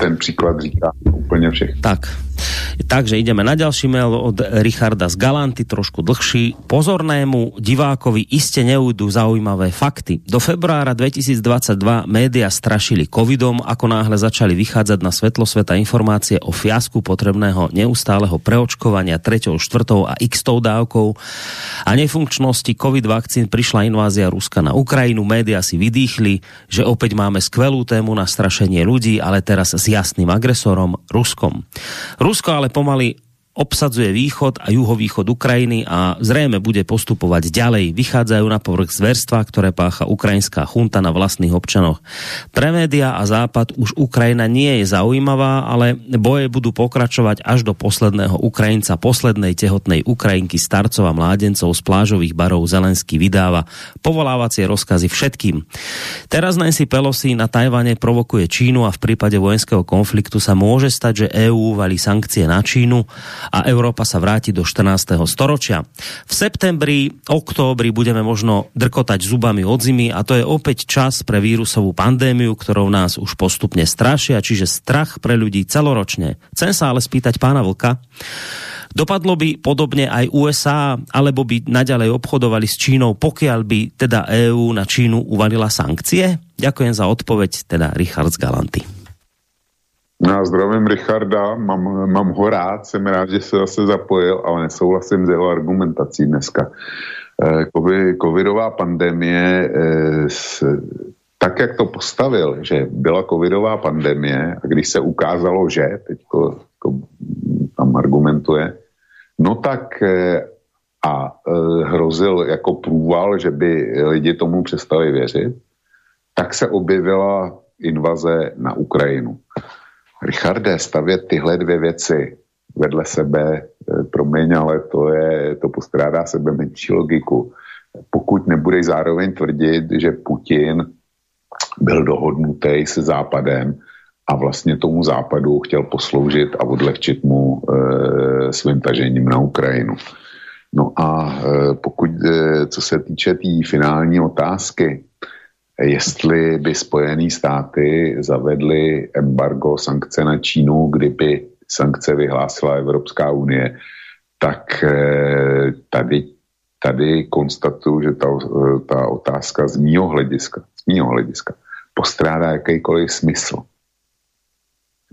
ten příklad říká úplně všechno. Tak, Takže ideme na ďalší mail od Richarda z Galanty, trošku dlhší. Pozornému divákovi iste neujdu zaujímavé fakty. Do februára 2022 média strašili covidom, ako náhle začali vychádzať na svetlo sveta informácie o fiasku potrebného neustáleho preočkovania treťou, štvrtou a x dávkou a nefunkčnosti covid vakcín prišla invázia Ruska na Ukrajinu. Média si vydýchli, že opäť máme skvelú tému na strašenie ľudí, ale teraz s jasným agresorom Ruskom. Rusko ale pomaly obsadzuje východ a juhovýchod Ukrajiny a zrejme bude postupovať ďalej. Vychádzajú na povrch zverstva, ktoré pácha ukrajinská chunta na vlastných občanoch. Pre média a západ už Ukrajina nie je zaujímavá, ale boje budú pokračovať až do posledného Ukrajinca, poslednej tehotnej Ukrajinky, starcov a mládencov z plážových barov Zelensky vydáva povolávacie rozkazy všetkým. Teraz Nancy Pelosi na Tajvane provokuje Čínu a v prípade vojenského konfliktu sa môže stať, že EÚ valí sankcie na Čínu a Európa sa vráti do 14. storočia. V septembri, októbri budeme možno drkotať zubami od zimy a to je opäť čas pre vírusovú pandémiu, ktorou nás už postupne strašia, čiže strach pre ľudí celoročne. Chcem sa ale spýtať pána Vlka, Dopadlo by podobne aj USA, alebo by naďalej obchodovali s Čínou, pokiaľ by teda EÚ na Čínu uvalila sankcie? Ďakujem za odpoveď, teda Richard z Galanty. Já zdravím Richarda, mám, mám ho rád, jsem rád, že se zase zapojil, ale nesouhlasím s jeho argumentací dneska. Eh, covidová pandemie, eh, tak jak to postavil, že byla covidová pandemie a když se ukázalo, že, teď tam argumentuje, no tak eh, a hrozil jako průval, že by lidi tomu přestali věřit, tak se objevila invaze na Ukrajinu. Richarde, stavět tyhle dvě věci vedle sebe, eh, promiň, ale to, je, to postrádá sebe menší logiku. Pokud nebudeš zároveň tvrdit, že Putin byl dohodnutý se Západem a vlastně tomu Západu chtěl posloužit a odlehčit mu e, svým tažením na Ukrajinu. No a e, pokud, e, co se týče té tý finální otázky, jestli by Spojené státy zavedly embargo sankce na Čínu, kdyby sankce vyhlásila Evropská unie, tak eh, tady, tady konstatuju, že ta, ta otázka z mýho hlediska, z mýho hlediska postrádá jakýkoliv smysl.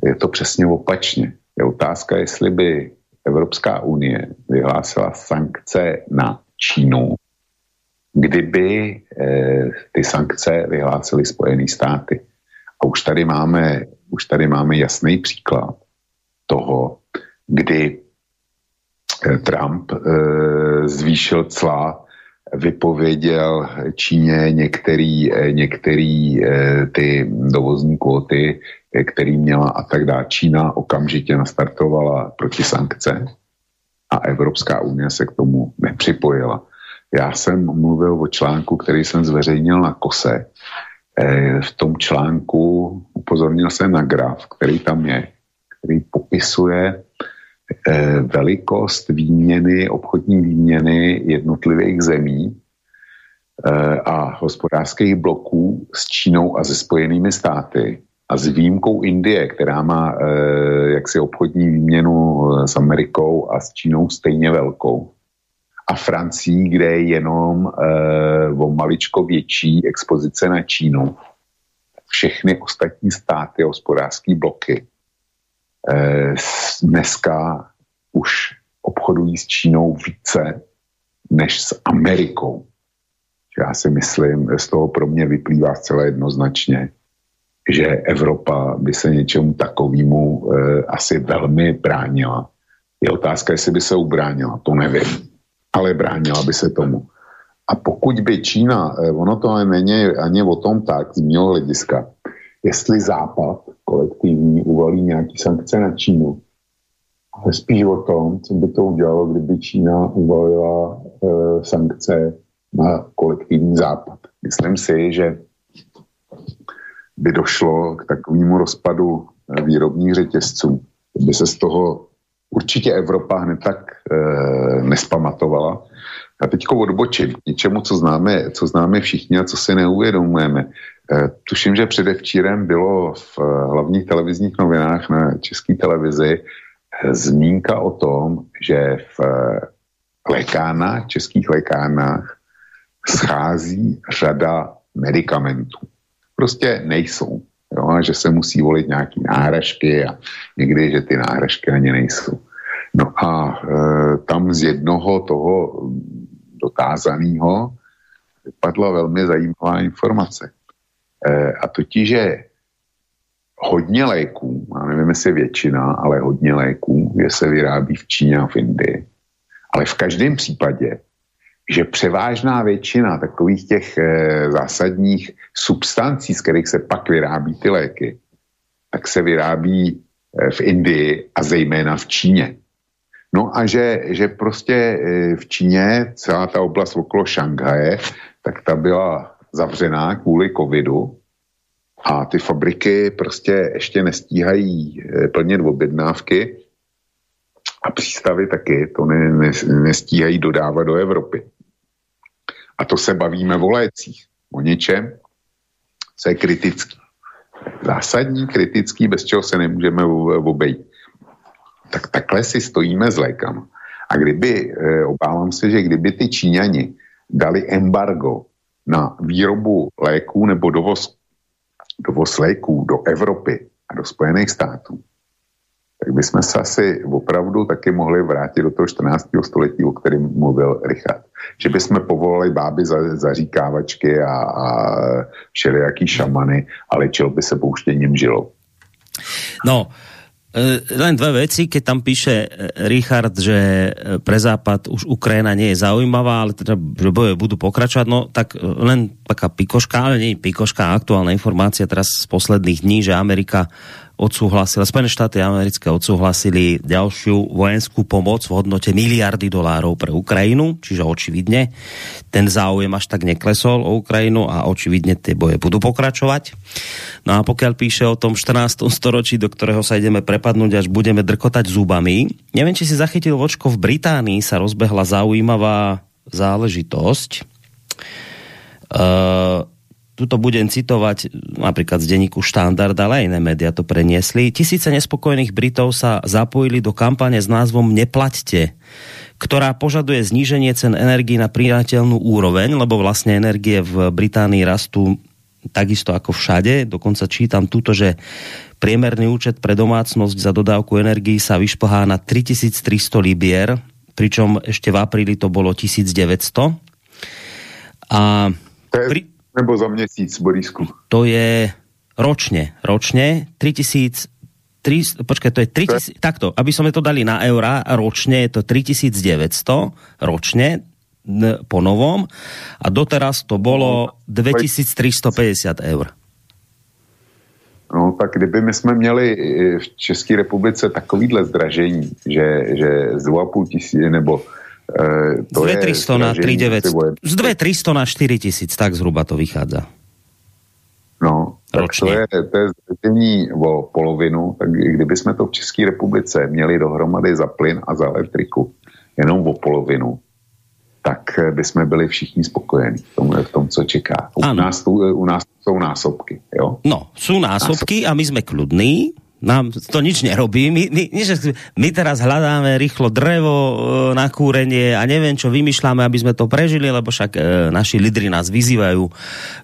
Je to přesně opačně. Je otázka, jestli by Evropská unie vyhlásila sankce na Čínu, kdyby eh, ty sankce vyhlásily Spojené státy. A už tady máme, už tady máme jasný příklad toho, kdy eh, Trump eh, zvýšil cla, vypověděl Číně některý, některý ty dovozní kvóty, který měla a tak dále. Čína okamžitě nastartovala proti sankce a Evropská unie se k tomu nepřipojila. Já jsem mluvil o článku, který jsem zveřejnil na Kose. Eh, v tom článku upozornil jsem na graf, který tam je, který popisuje eh, velikost výměny, obchodní výměny jednotlivých zemí eh, a hospodářských bloků s Čínou a se spojenými státy a s výjimkou Indie, která má jaksi obchodní výměnu s Amerikou a s Čínou stejně velkou, a Francii, kde je jenom e, o maličko větší expozice na Čínu. Všechny ostatní státy, hospodářské bloky eh, dneska už obchodují s Čínou více než s Amerikou. Já si myslím, z toho pro mě vyplývá zcela jednoznačně, že Evropa by se něčemu takovému e, asi velmi bránila. Je otázka, jestli by se ubránila, to nevím, ale bránila by se tomu. A pokud by Čína, e, ono to není ani o tom tak, z mého hlediska, jestli Západ kolektivní uvalí nějaký sankce na Čínu, ale spíš o tom, co by to udělalo, kdyby Čína uvalila e, sankce na kolektivní Západ. Myslím si, že by došlo k takovému rozpadu eh, výrobních řetězců, by se z toho určitě Evropa hned tak e, nespamatovala. A teďko odbočím k něčemu, co známe, co známe všichni a co si neuvědomujeme. E, tuším, že předevčírem bylo v hlavních televizních novinách na české televizi zmínka o tom, že v lékárnách, českých lékárnách schází řada medicamentů prostě nejsou. Jo, a že se musí volit nějaký náhražky a někdy, že ty náhražky ani nejsou. No a e, tam z jednoho toho dotázaného vypadla velmi zajímavá informace. E, a totiž, že hodně léků, já nevím, jestli většina, ale hodně léků, je se vyrábí v Číně a v Indii. Ale v každém případě že převážná většina takových těch e, zásadních substancí, z kterých se pak vyrábí ty léky, tak se vyrábí e, v Indii a zejména v Číně. No a že, že prostě e, v Číně celá ta oblast okolo Šanghaje, tak ta byla zavřená kvůli covidu a ty fabriky prostě ještě nestíhají e, plnit objednávky a přístavy taky to ne, ne, nestíhají dodávat do Evropy. A to se bavíme o lécích, o něčem, co je kritický. Zásadní, kritický, bez čeho se nemůžeme obejít. Tak takhle si stojíme s lékama. A kdyby, eh, obávám se, že kdyby ty Číňani dali embargo na výrobu léků nebo dovoz, dovoz léků do Evropy a do Spojených států, tak bychom se asi opravdu taky mohli vrátit do toho 14. století, o kterém mluvil Richard. Že bychom povolali báby za, zaříkávačky a, a všelijaký šamany a léčil by se pouštěním žilou. No, e, len dve veci, keď tam píše e, Richard, že e, pre Západ už Ukrajina nie je zaujímavá, ale teda, že boje budú pokračovať, no tak len taká pikoška, ale nie pikoška, aktuálna informácia teraz z posledných dní, že Amerika odsúhlasila, Spojené štáty americké odsúhlasili ďalšiu vojenskú pomoc v hodnote miliardy dolárov pre Ukrajinu, čiže očividne ten záujem až tak neklesol o Ukrajinu a očividne tie boje budú pokračovať. No a pokiaľ píše o tom 14. storočí, do ktorého sa ideme prepadnúť, až budeme drkotať zubami, neviem, či si zachytil vočko, v Británii sa rozbehla zaujímavá záležitosť. Uh, tuto budem citovať napríklad z denníku Štandard, ale aj iné média to preniesli. Tisíce nespokojných Britov sa zapojili do kampane s názvom Neplaťte, ktorá požaduje zníženie cen energii na priateľnú úroveň, lebo vlastne energie v Británii rastú takisto ako všade. Dokonca čítam tuto, že priemerný účet pre domácnosť za dodávku energii sa vyšplhá na 3300 libier, pričom ešte v apríli to bolo 1900. A pri, nebo za měsíc, Borisku? To je ročne, ročne 3000 3, počkaj, to je 3000, takto, aby sme to dali na eura, ročne je to 3900, ročne, po novom, a doteraz to bolo 2350 eur. No, tak kdyby my jsme měli v České republice takovýhle zdražení, že, že z 2,5 tisíce nebo E, to z 2300 na 3900. Z 2300 na 4000, tak zhruba to vychádza. No, tak to je, to je zdražení o polovinu, tak kdyby jsme to v České republice měli dohromady za plyn a za elektriku jenom o polovinu, tak by jsme byli všichni spokojení v tom, v tom co čeká. U nás, tu, u nás jsou násobky, jo? No, jsou násobky a my jsme kludní, Nám to nič nerobí. My, my, my teraz hľadáme rýchlo drevo e, na kúrenie a neviem, čo vymýšľame, aby sme to prežili, lebo však e, naši lídry nás vyzývajú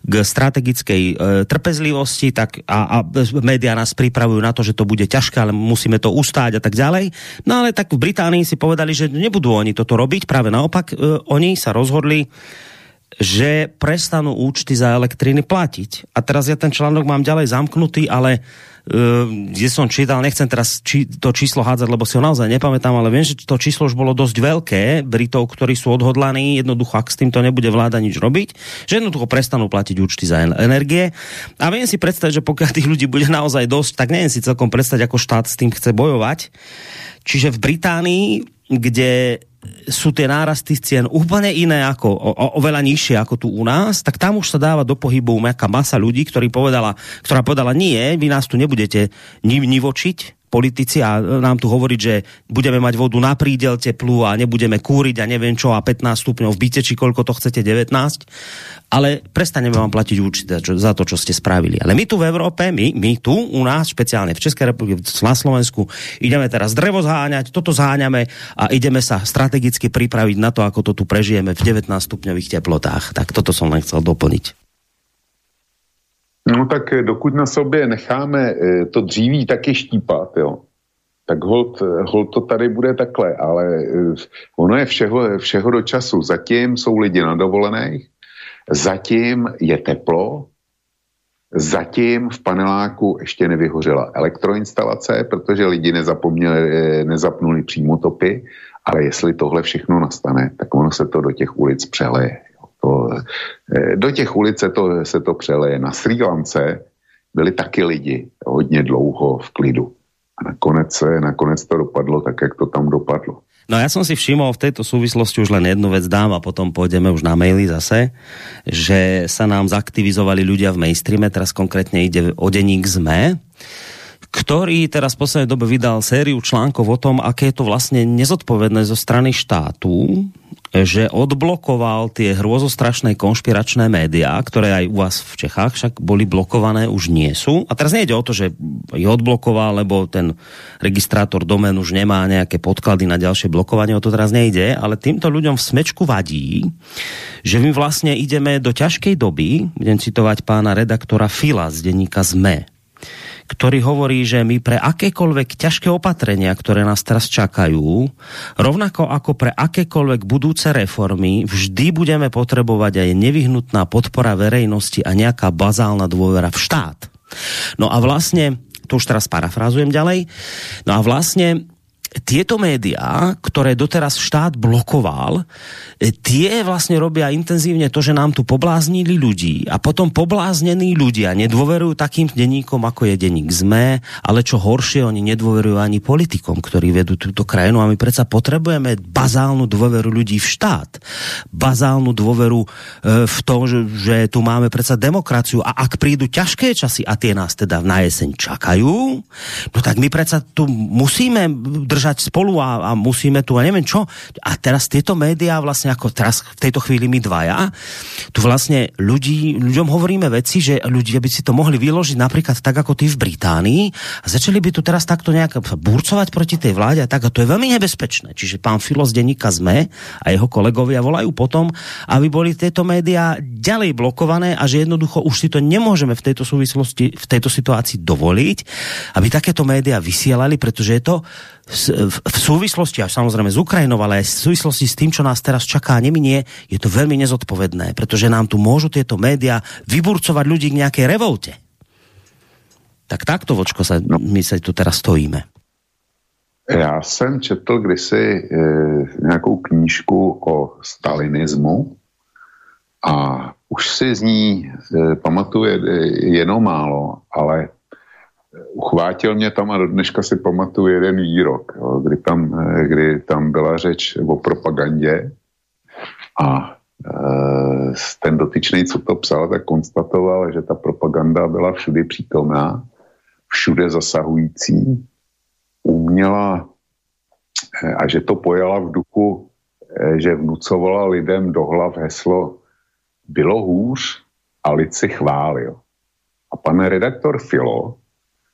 k strategickej e, trpezlivosti tak a, a média nás pripravujú na to, že to bude ťažké, ale musíme to ustáť a tak ďalej. No ale tak v Británii si povedali, že nebudú oni toto robiť, práve naopak, e, oni sa rozhodli že prestanú účty za elektriny platiť. A teraz ja ten článok mám ďalej zamknutý, ale kde som čítal, nechcem teraz či, to číslo hádzať, lebo si ho naozaj nepamätám, ale viem, že to číslo už bolo dosť veľké, Britov, ktorí sú odhodlaní, jednoducho, ak s týmto nebude vláda nič robiť, že jednoducho prestanú platiť účty za energie. A viem si predstaviť, že pokiaľ tých ľudí bude naozaj dosť, tak neviem si celkom predstaviť, ako štát s tým chce bojovať. Čiže v Británii, kde sú tie nárasty cien úplne iné ako, o, o, oveľa nižšie ako tu u nás, tak tam už sa dáva do pohybu nejaká masa ľudí, ktorí povedala, ktorá povedala, nie, vy nás tu nebudete nivočiť, politici a nám tu hovoriť, že budeme mať vodu na prídel teplú a nebudeme kúriť a neviem čo a 15 stupňov v byte, či koľko to chcete, 19. Ale prestaneme vám platiť určite za to, čo ste spravili. Ale my tu v Európe, my, my tu u nás, špeciálne v Českej republike, na Slovensku, ideme teraz drevo zháňať, toto zháňame a ideme sa strategicky pripraviť na to, ako to tu prežijeme v 19 stupňových teplotách. Tak toto som len chcel doplniť. No tak eh, dokud na sobě necháme eh, to dříví taky štípat, jo, tak hold, eh, hold to tady bude takhle, ale ono je všeho, všeho do času. Zatím jsou lidi na dovolených, zatím je teplo, zatím v paneláku ještě nevyhořela elektroinstalace, protože lidi nezapomněli, nezapnuli přímo topy, ale jestli tohle všechno nastane, tak ono se to do těch ulic přeleje. To, eh, do těch ulic se to, se to přeleje. Na Sri Lance byli taky lidi hodně dlouho v klidu. A nakonec, nakonec to dopadlo tak, jak to tam dopadlo. No ja som si všimol v tejto súvislosti už len jednu vec dám a potom pôjdeme už na maily zase, že sa nám zaktivizovali ľudia v mainstreame, teraz konkrétne ide o denník ZME, ktorý teraz v poslednej dobe vydal sériu článkov o tom, aké je to vlastne nezodpovedné zo strany štátu, že odblokoval tie hrôzostrašné konšpiračné médiá, ktoré aj u vás v Čechách však boli blokované, už nie sú. A teraz nejde o to, že je odblokoval, lebo ten registrátor domen už nemá nejaké podklady na ďalšie blokovanie, o to teraz nejde, ale týmto ľuďom v smečku vadí, že my vlastne ideme do ťažkej doby, budem citovať pána redaktora Fila z denníka ZME, ktorý hovorí, že my pre akékoľvek ťažké opatrenia, ktoré nás teraz čakajú, rovnako ako pre akékoľvek budúce reformy, vždy budeme potrebovať aj nevyhnutná podpora verejnosti a nejaká bazálna dôvera v štát. No a vlastne, to už teraz parafrázujem ďalej, no a vlastne tieto médiá, ktoré doteraz štát blokoval, e, tie vlastne robia intenzívne to, že nám tu pobláznili ľudí. A potom pobláznení ľudia nedôverujú takým denníkom, ako je denník ZME, ale čo horšie, oni nedôverujú ani politikom, ktorí vedú túto krajinu. A my predsa potrebujeme bazálnu dôveru ľudí v štát, bazálnu dôveru e, v to, že, že tu máme predsa demokraciu. A ak prídu ťažké časy a tie nás teda na jeseň čakajú, no tak my predsa tu musíme držať držať spolu a, a musíme tu a neviem čo. A teraz tieto médiá vlastne ako teraz v tejto chvíli my dvaja, tu vlastne ľudí, ľuďom hovoríme veci, že ľudia by si to mohli vyložiť napríklad tak ako ty v Británii a začali by tu teraz takto nejak burcovať proti tej vláde a tak a to je veľmi nebezpečné. Čiže pán Filo z denníka ZME a jeho kolegovia volajú potom, aby boli tieto médiá ďalej blokované a že jednoducho už si to nemôžeme v tejto súvislosti, v tejto situácii dovoliť, aby takéto médiá vysielali, pretože je to v súvislosti až samozrejme s Ukrajinou, ale aj v súvislosti s tým, čo nás teraz čaká a neminie, je to veľmi nezodpovedné, pretože nám tu môžu tieto média vyburcovať ľudí k nejakej revolte. Tak takto, Vočko, sa, no. my sa tu teraz stojíme. Já jsem četl kdysi e, nějakou knížku o stalinismu a už si z ní e, pamatuje e, jenom málo, ale uchvátil mě tam a do dneška si pamatuju jeden výrok, jo, kdy, tam, eh, kdy tam byla řeč o propagandě a e, ten dotyčný, co to psal, tak konstatoval, že ta propaganda byla všudy přítomná, všude zasahující, uměla e, a že to pojala v duchu, e, že vnucovala lidem do hlav heslo bylo hůř a lid si chválil. A pan redaktor Filo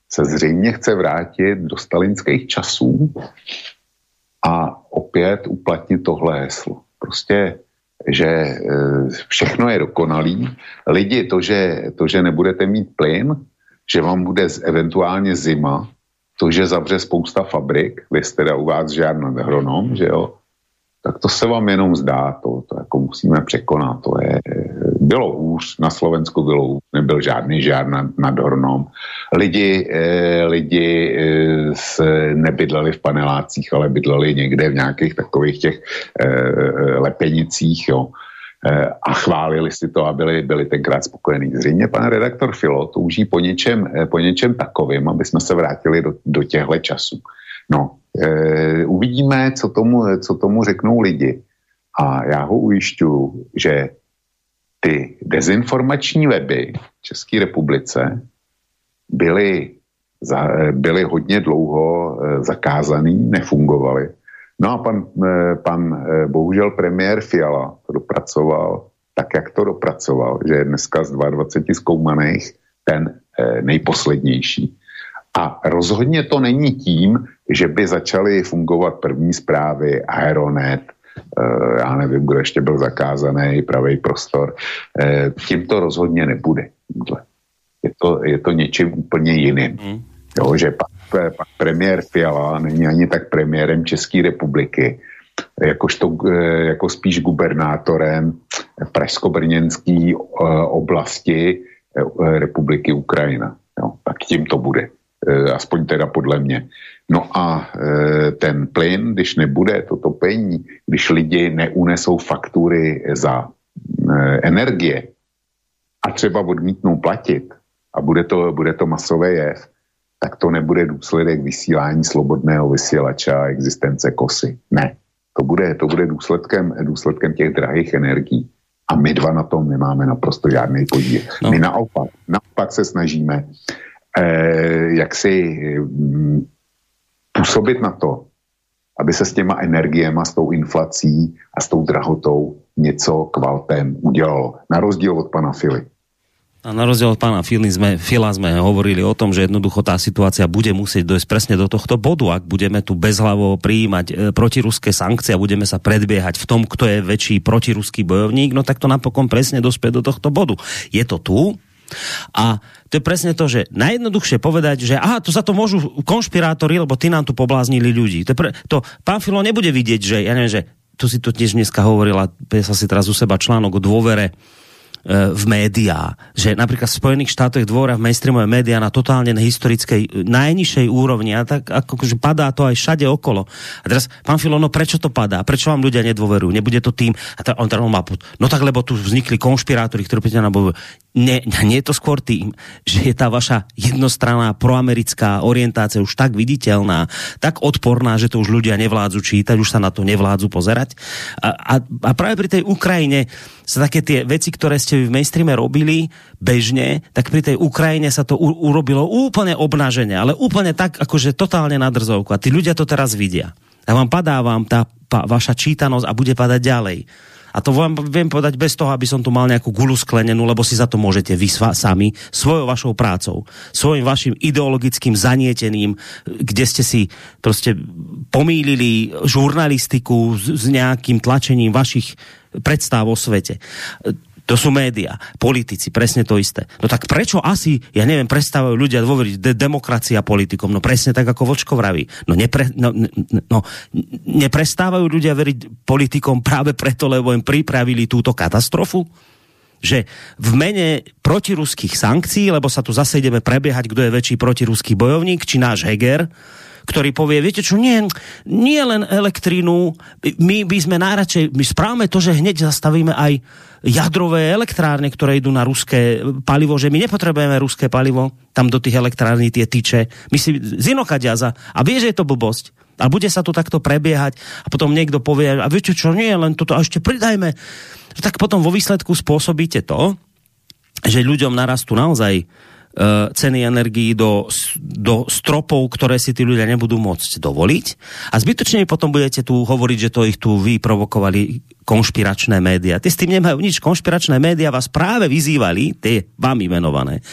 se zřejmě chce vrátit do stalinských časů a opět uplatnit tohle heslo. Prostě, že e, všechno je dokonalý. Lidi, to že, to, že nebudete mít plyn, že vám bude eventuálně zima, to, že zavře spousta fabrik, vy jste teda u vás žádný agronom, že jo, tak to se vám jenom zdá, to, to jako musíme překonat, to je, bylo hůř, na Slovensku bylo hůř, nebyl žádný žádný nadhornom. Lidi, eh, lidi eh, se nebydleli v panelácích, ale bydleli někde v nějakých takových těch eh, lepenicích, jo. Eh, a chválili si to a byli, byli tenkrát spokojení. Zřejmě pan redaktor Filo touží po něčem, eh, po něčem takovým, aby jsme se vrátili do, do těchto časů. No, e, uvidíme, co tomu, co tomu řeknou lidi. A já ho ujišťuju, že ty dezinformační weby v České republice byly, za, byly hodně dlouho e, zakázaný, nefungovaly. No a pan, e, pan bohužel premiér Fiala to dopracoval tak, jak to dopracoval, že je dneska z 22 zkoumaných ten nejposlednější. A rozhodně to není tím, že by začaly fungovat první zprávy, Aeronet, eh, já nevím, kdo ještě byl zakázaný, pravý prostor. Eh, tím to rozhodně nebude. Je to, je to něčím úplně jiným. Mm. Jo, že pan, pan premiér Fiala není ani tak premiérem České republiky, jakožto, eh, jako spíš gubernátorem pražsko-brněnské oblasti republiky Ukrajina. Jo, tak tím to bude. Eh, aspoň teda podle mě. No a eh, ten plyn, když nebude to topení, když lidi neunesou faktury za eh, energie a třeba odmítnou platit a bude to, bude to masové jev, tak to nebude důsledek vysílání slobodného vysílače a existence kosy. Ne. To bude, to bude důsledkem, důsledkem těch drahých energií. A my dva na tom nemáme naprosto žádný podíl. No. My naopak, naopak se snažíme eh, jak si působit na to, aby se s těma energiema, s tou inflací a s tou drahotou něco kvaltem udělalo. Na rozdíl od pana Fili. A na rozdiel od pána Fila sme, Fila sme hovorili o tom, že jednoducho tá situácia bude musieť dojsť presne do tohto bodu. Ak budeme tu bezhlavo prijímať e, protiruské sankcie a budeme sa predbiehať v tom, kto je väčší protiruský bojovník, no tak to napokon presne dospie do tohto bodu. Je to tu, a to je presne to, že najjednoduchšie povedať, že aha, to za to môžu konšpirátori, lebo ty nám tu pobláznili ľudí. To, pre, to pán Filo nebude vidieť, že ja neviem, že tu si to tiež dneska hovorila, sa si teraz u seba článok o dôvere v médiá. Že napríklad v Spojených štátoch dvora v mainstreamové médiá na totálne historickej najnižšej úrovni a tak akože padá to aj všade okolo. A teraz, pán Filono, prečo to padá? Prečo vám ľudia nedôverujú? Nebude to tým? A ta, on teda má no tak lebo tu vznikli konšpirátori, ktorí príde na boju. Nie, nie je to skôr tým, že je tá vaša jednostranná proamerická orientácia už tak viditeľná, tak odporná, že to už ľudia nevládzu čítať, už sa na to nevládzu pozerať. A, a, a práve pri tej Ukrajine sa také tie veci, ktoré ste v mainstreame robili bežne, tak pri tej Ukrajine sa to urobilo úplne obnažene, ale úplne tak, akože totálne na drzovku. A tí ľudia to teraz vidia. A vám padá vám tá pa, vaša čítanosť a bude padať ďalej. A to vám viem povedať bez toho, aby som tu mal nejakú gulu sklenenú, lebo si za to môžete vy sami svojou vašou prácou, svojim vašim ideologickým zanietením, kde ste si prostě pomýlili žurnalistiku s, s nejakým tlačením vašich predstav o svete. To sú média, politici, presne to isté. No tak prečo asi, ja neviem, prestávajú ľudia dôveriť de demokracia politikom? No presne tak, ako Vočko vraví. No, nepre, no, no, neprestávajú ľudia veriť politikom práve preto, lebo im pripravili túto katastrofu? že v mene protiruských sankcií, lebo sa tu zase ideme prebiehať, kdo je väčší protiruský bojovník, či náš Heger, ktorý povie, viete čo, nie, nie len elektrínu, my by sme najradšej, my správame to, že hneď zastavíme aj jadrové elektrárne, ktoré idú na ruské palivo, že my nepotrebujeme ruské palivo, tam do tých elektrární tie tyče, my si z za, a vie, že je to blbosť. A bude sa to takto prebiehať a potom niekto povie, a viete čo, nie, len toto, a ešte pridajme. Tak potom vo výsledku spôsobíte to, že ľuďom narastú naozaj Eh, ceny energií do, do stropov, ktoré si tí ľudia nebudú môcť dovoliť. A zbytočne potom budete tu hovoriť, že to ich tu vy provokovali konšpiračné média. Ty s tým nemajú nič. Konšpiračné média vás práve vyzývali, tie vám imenované,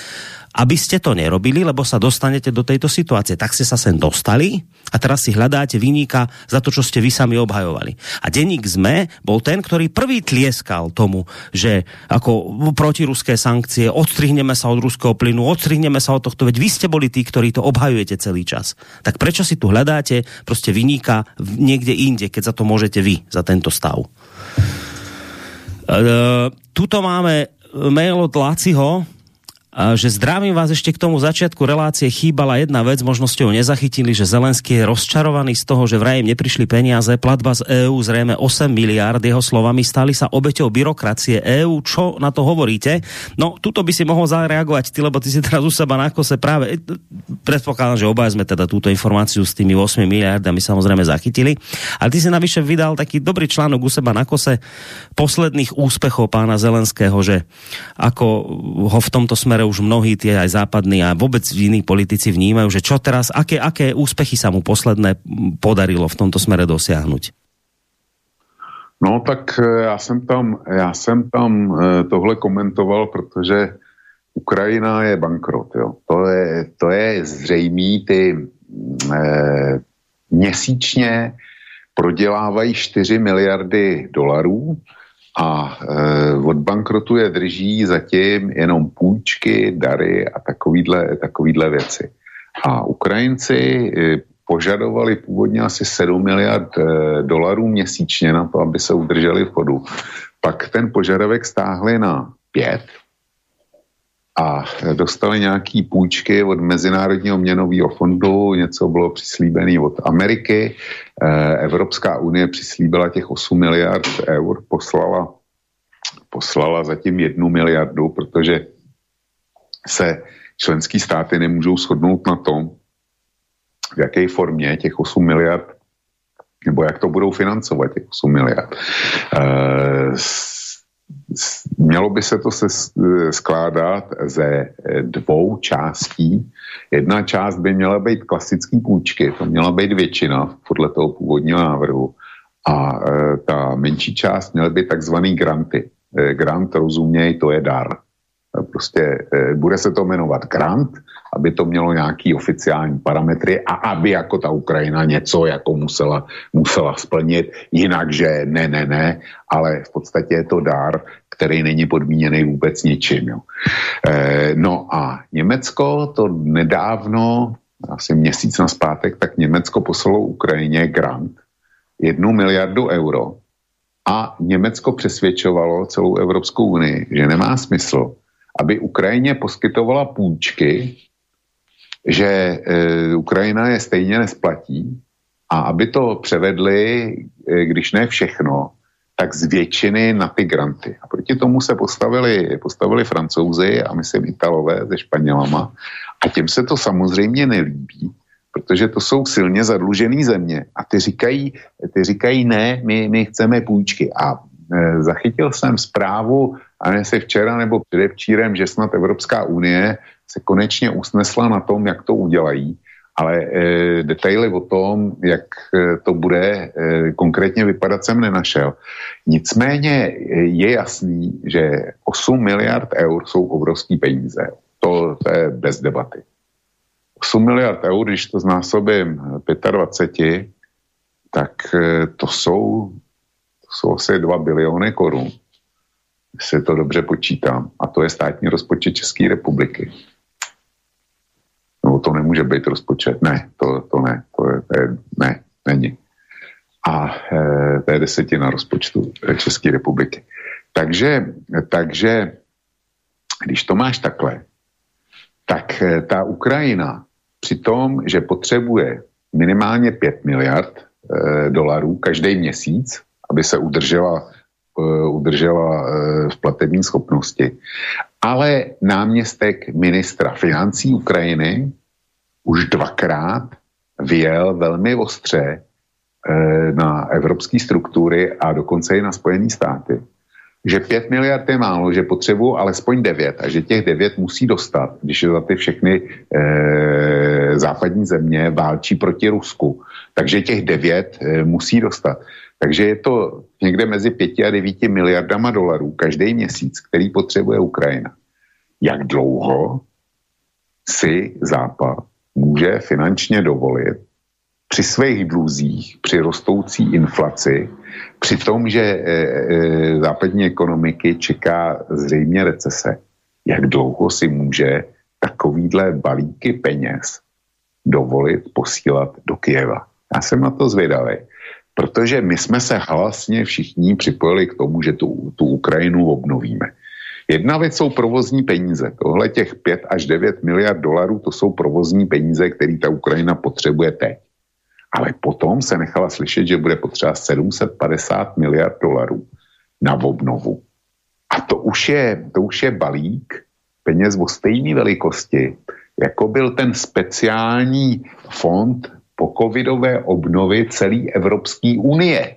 aby ste to nerobili, lebo sa dostanete do tejto situácie. Tak ste sa sem dostali a teraz si hľadáte vyníka za to, čo ste vy sami obhajovali. A denník ZME bol ten, ktorý prvý tlieskal tomu, že ako protiruské sankcie, odstrihneme sa od ruského plynu, odstrihneme sa od tohto, veď vy ste boli tí, ktorí to obhajujete celý čas. Tak prečo si tu hľadáte prostě vyníka niekde inde, keď za to môžete vy, za tento stav? Uh, tuto máme mail od Laciho, že zdravím vás ešte k tomu začiatku relácie chýbala jedna vec, možno ste ho nezachytili, že Zelenský je rozčarovaný z toho, že vraj neprišli peniaze, platba z EÚ zrejme 8 miliard, jeho slovami stali sa obeťou byrokracie EÚ. Čo na to hovoríte? No, tuto by si mohol zareagovať ty, lebo ty si teraz u seba na kose práve, e, predpokladám, že obaja sme teda túto informáciu s tými 8 miliardami samozrejme zachytili. Ale ty si navyše vydal taký dobrý článok u seba na kose posledných úspechov pána Zelenského, že ako ho v tomto smere už mnohí tie aj západní a vôbec iní politici vnímajú, že čo teraz, aké, aké úspechy sa mu posledné podarilo v tomto smere dosiahnuť? No tak e, já jsem tam, já jsem tam e, tohle komentoval, protože Ukrajina je bankrot. Jo. To, je, to je zřejmý, ty e, měsíčně prodělávají 4 miliardy dolarů, a e, od bankrotu je drží zatím jenom půjčky, dary a takovýhle, takovýhle věci. A Ukrajinci e, požadovali původně asi 7 miliard e, dolarů měsíčně na to, aby se udrželi v chodu. Pak ten požadavek stáhli na 5 a dostali nějaký půjčky od Mezinárodního měnového fondu, něco bylo přislíbené od Ameriky, eh, Evropská unie přislíbila těch 8 miliard eur, poslala, poslala zatím jednu miliardu, protože se členský státy nemůžou shodnout na tom, v jaké formě těch 8 miliard, nebo jak to budou financovat, těch 8 miliard. E, mělo by se to se skládat ze dvou částí. Jedna část by měla být klasický půjčky, to měla být většina podle toho původního návrhu. A e, ta menší část měla být takzvaný granty. Grant, rozuměj, to je dar. Prostě bude se to jmenovat grant aby to mělo nějaký oficiální parametry a aby jako ta Ukrajina něco jako musela, musela splnit, jinak, že ne, ne, ne, ale v podstatě je to dár, který není podmíněný vůbec ničím. Jo. E, no a Německo to nedávno, asi měsíc na zpátek, tak Německo poslalo Ukrajině grant, jednu miliardu euro a Německo přesvědčovalo celou Evropskou unii, že nemá smysl, aby Ukrajině poskytovala půjčky že e, Ukrajina je stejně nesplatí a aby to převedli, e, když ne všechno, tak z většiny na ty granty. A proti tomu se postavili, postavili francouzi a myslím Italové se Španělama a těm se to samozřejmě nelíbí, protože to jsou silně zadlužené země a ty říkají, ty říkají ne, my, my chceme půjčky. A e, zachytil jsem zprávu, a ne se včera nebo předevčírem, že snad Evropská unie se konečně usnesla na tom, jak to udělají, ale e, detaily o tom, jak e, to bude e, konkrétně vypadat, jsem nenašel. Nicméně je jasný, že 8 miliard eur jsou obrovský peníze. To, to je bez debaty. 8 miliard eur, když to znásobím 25, tak e, to jsou, to jsou asi 2 biliony korun, se to dobře počítám. A to je státní rozpočet České republiky. Nemůže být rozpočet. Ne, to, to ne. To je, to je, ne, není. A e, to je desetina rozpočtu České republiky. Takže, takže když to máš takhle, tak e, ta Ukrajina při tom, že potřebuje minimálně 5 miliard e, dolarů každý měsíc, aby se udržela, e, udržela e, v platební schopnosti, ale náměstek ministra financí Ukrajiny už dvakrát vyjel velmi ostře eh, na evropské struktury a dokonce i na Spojené státy že 5 miliard je málo, že potřebují alespoň 9 a že těch 9 musí dostat, když je za ty všechny e, západní země válčí proti Rusku. Takže těch 9 e, musí dostat. Takže je to někde mezi 5 a 9 miliardama dolarů každý měsíc, který potřebuje Ukrajina. Jak dlouho si Západ může finančně dovolit při svých dluzích, při rostoucí inflaci, při tom, že e, e, západní ekonomiky čeká zřejmě recese, jak dlouho si může takovýhle balíky peněz dovolit posílat do Kieva. Já jsem na to zvědavý, protože my jsme se hlasně všichni připojili k tomu, že tu, tu Ukrajinu obnovíme. Jedna věc jsou provozní peníze. Tohle těch 5 až 9 miliard dolarů, to jsou provozní peníze, které ta Ukrajina potřebuje teď. Ale potom se nechala slyšet, že bude potřeba 750 miliard dolarů na obnovu. A to už je, to už je balík peněz o stejné velikosti, jako byl ten speciální fond po covidové obnovy celé Evropské unie.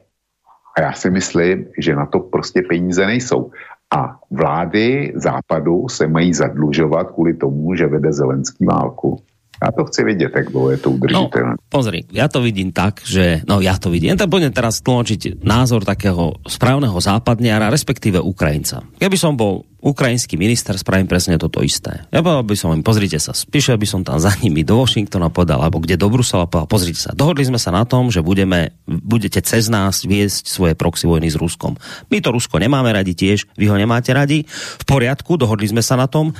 A já si myslím, že na to prostě peníze nejsou. A vlády západu se mají zadlužovat kvůli tomu, že vede zelenský válku. Já to chci vidět, jak dlouho je to udržitelné. No, pozri, ja to vidím tak, že, no ja to vidím, ja to budem teraz tlmočiť názor takého správneho západniara, respektíve Ukrajinca. Keby som bol ukrajinský minister, spravím presne toto isté. Ja by som im, pozrite sa, spíše by som tam za nimi do Washingtona podal, alebo kde do Brusela povedal, pozrite sa, dohodli sme sa na tom, že budeme, budete cez nás viesť svoje proxy vojny s Ruskom. My to Rusko nemáme radi tiež, vy ho nemáte radi, v poriadku, dohodli sme sa na tom,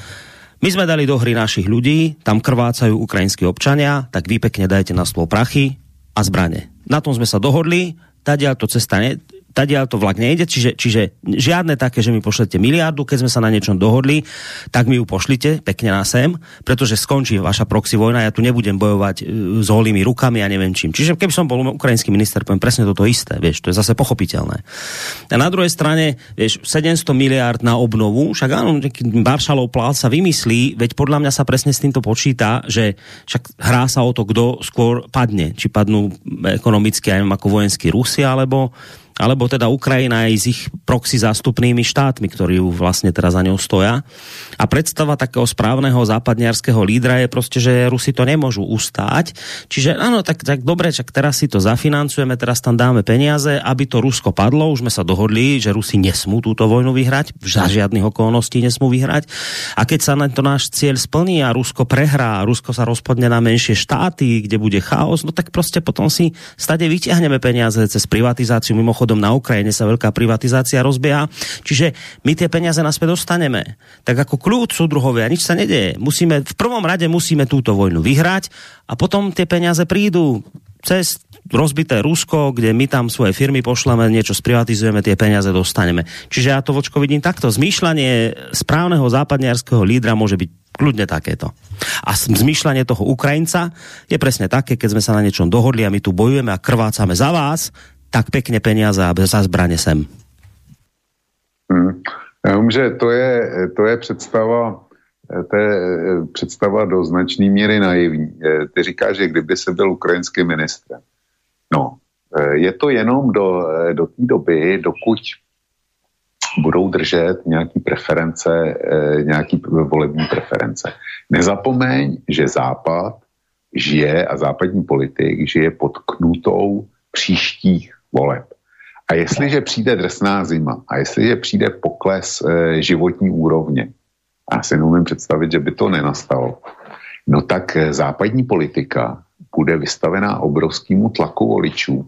my sme dali do hry našich ľudí, tam krvácajú ukrajinskí občania, tak vy pekne dajte na stôl prachy a zbrane. Na tom sme sa dohodli, tadiaľ to cesta ne, tadiaľ to vlak nejde, čiže, čiže žiadne také, že mi pošlete miliardu, keď sme sa na niečom dohodli, tak mi ju pošlite pekne na sem, pretože skončí vaša proxy vojna, ja tu nebudem bojovať e, s holými rukami a neviem čím. Čiže keby som bol ukrajinský minister, poviem presne toto isté, vieš, to je zase pochopiteľné. A na druhej strane, vieš, 700 miliard na obnovu, však áno, Maršalov plán sa vymyslí, veď podľa mňa sa presne s týmto počíta, že však hrá sa o to, kdo skôr padne, či padnú ekonomicky, aj ako vojenský Rusi, alebo alebo teda Ukrajina aj s ich proxy zástupnými štátmi, ktorí ju vlastne teraz za ňou stoja. A predstava takého správneho západniarského lídra je proste, že Rusi to nemôžu ustáť. Čiže áno, tak, tak dobre, čak teraz si to zafinancujeme, teraz tam dáme peniaze, aby to Rusko padlo. Už sme sa dohodli, že Rusi nesmú túto vojnu vyhrať, za žiadnych okolností nesmú vyhrať. A keď sa na to náš cieľ splní a Rusko prehrá, a Rusko sa rozpadne na menšie štáty, kde bude chaos, no tak prostě potom si stade vyťahneme peniaze cez privatizáciu mimochodom mimochodom na Ukrajine sa veľká privatizácia rozbieha, čiže my tie peniaze naspäť dostaneme. Tak ako kľúč súdruhovia, nič sa nedeje. Musíme, v prvom rade musíme túto vojnu vyhrať a potom tie peniaze prídu cez rozbité Rusko, kde my tam svoje firmy pošleme, niečo sprivatizujeme, tie peniaze dostaneme. Čiže ja to vočko vidím takto. Zmýšľanie správneho západniarského lídra môže byť kľudne takéto. A zmýšľanie toho Ukrajinca je presne také, keď sme sa na niečom dohodli a my tu bojujeme a krvácame za vás, tak pekne peniaze za zbraně sem. Hmm. Že to je, to je představa, to je představa do značné míry naivní. Ty říkáš, že kdyby se byl ukrajinský ministr. No, je to jenom do, do té doby, dokud budou držet nějaký preference, nějaký volební preference. Nezapomeň, že Západ žije a západní politik žije pod knutou příštích voleb. A jestliže přijde drsná zima a jestliže přijde pokles e, životní úrovně, a já si neumím představit, že by to nenastalo, no tak e, západní politika bude vystavená obrovskému tlaku voličů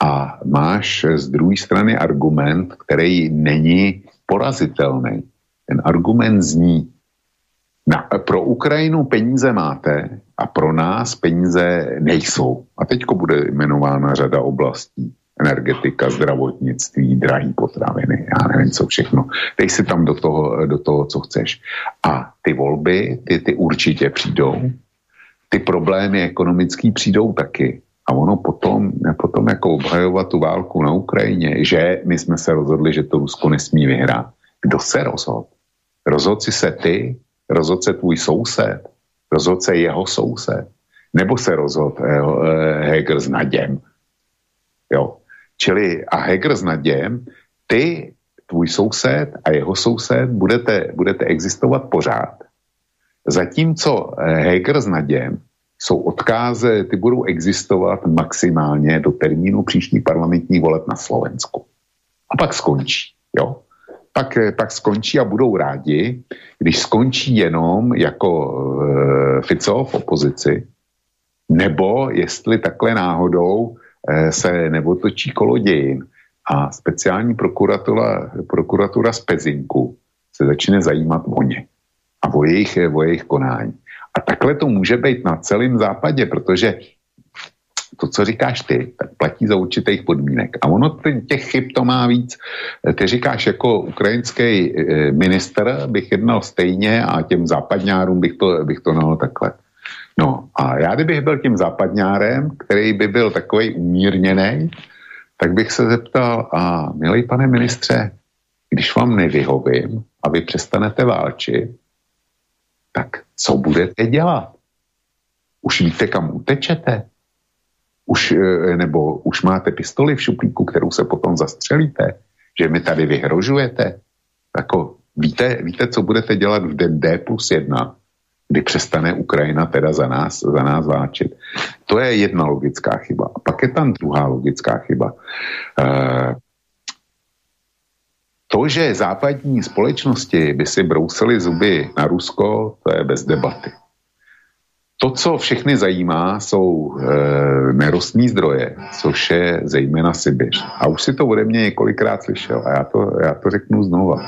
a máš z druhé strany argument, který není porazitelný. Ten argument zní, na, pro Ukrajinu peníze máte a pro nás peníze nejsou. A teďko bude jmenována řada oblastí energetika, zdravotnictví, drahý potraviny, já nevím co všechno. Dej si tam do toho, do toho co chceš. A ty volby, ty, ty určitě přijdou, ty problémy ekonomický přijdou taky. A ono potom, potom jako obhajovat tu válku na Ukrajině, že my jsme se rozhodli, že to Rusko nesmí vyhrát. Kdo se rozhodl? Rozhodl si se ty, rozhodl se tvůj soused, rozhodl se jeho soused, nebo se rozhodl eh, eh, Hegel s Naděm. Jo, Čili a Heger s Nadějem, ty tvůj soused a jeho soused budete, budete existovat pořád. Zatímco eh, Heger s Naděm jsou odkáze, ty budou existovat maximálně do termínu příštích parlamentních voleb na Slovensku. A pak skončí, jo. Pak, eh, pak skončí a budou rádi, když skončí jenom jako e, Fico v opozici, nebo jestli takhle náhodou se neotočí kolo dějin a speciální prokuratura, prokuratura z Pezinku se začne zajímat o ně a o jejich, o jejich konání. A takhle to může být na celém západě, protože to, co říkáš ty, tak platí za určitých podmínek. A ono těch chyb to má víc. Ty říkáš, jako ukrajinský eh, minister bych jednal stejně a těm západňárům bych to, bych to nal takhle. No a já kdybych byl tím západňárem, který by byl takový umírněný, tak bych se zeptal, a milý pane ministře, když vám nevyhovím a vy přestanete válčit, tak co budete dělat? Už víte, kam utečete? Už, e, nebo už máte pistoli v šuplíku, kterou se potom zastřelíte? Že mi tady vyhrožujete? Jako, víte, víte, co budete dělat v den D plus 1, kdy přestane Ukrajina teda za nás, za nás váčit. To je jedna logická chyba. A pak je tam druhá logická chyba. E, to, že západní společnosti by si brousily zuby na Rusko, to je bez debaty. To, co všechny zajímá, jsou e, nerostní zdroje, což je zejména Sibiř. A už si to ode mě několikrát slyšel a já to, já to řeknu znova.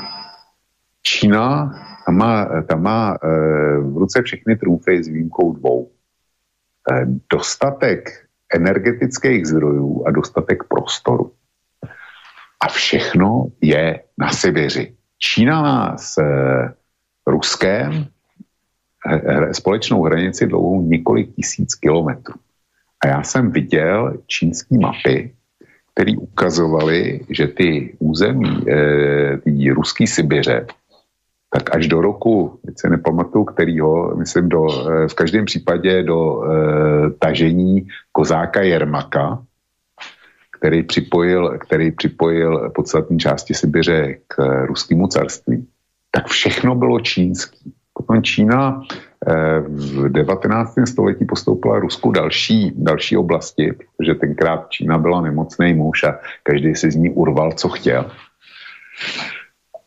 Čína tam má, tam má e, v ruce všechny trůfy s výjimkou dvou. E, dostatek energetických zdrojů a dostatek prostoru. A všechno je na Sibiři. Čína má s eh, Ruskem společnou hranici dlouhou několik tisíc kilometrů. A já jsem viděl čínské mapy, které ukazovaly, že ty území, e, ty ruský Sibiře, tak až do roku, teď se nepamatuju, kterýho, myslím do, e, v každém případě do e, tažení kozáka Jermaka, který připojil, který připojil podstatní části Sibiře k ruskému carství, tak všechno bylo čínský. Potom Čína eh, v 19. století postoupila Rusku další, další oblasti, protože tenkrát Čína byla nemocný muž a každý si z ní urval, co chtěl.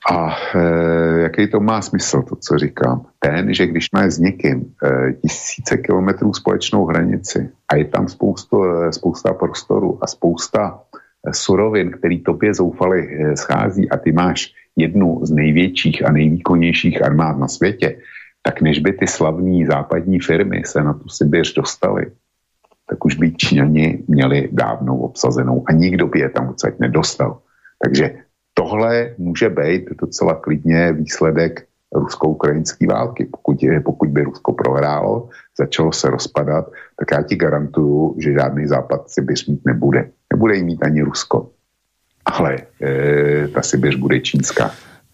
A e, jaký to má smysl, to, co říkám? Ten, že když máš s někým e, tisíce kilometrů společnou hranici a je tam spoustu, e, spousta prostoru a spousta e, surovin, který tobě zoufali e, schází a ty máš jednu z největších a nejvýkonnějších armád na světě, tak než by ty slavní západní firmy se na tu Sibiř dostaly, tak už by Číňani měli dávnou obsazenou a nikdo by je tam odsaď nedostal. Takže tohle může být docela klidně výsledek rusko-ukrajinské války. Pokud, je, pokud by Rusko prohrálo, začalo se rozpadat, tak já ti garantuju, že žádný západ Sibiř mít nebude. Nebude jí mít ani Rusko. Ale e, ta Sibiř bude čínská.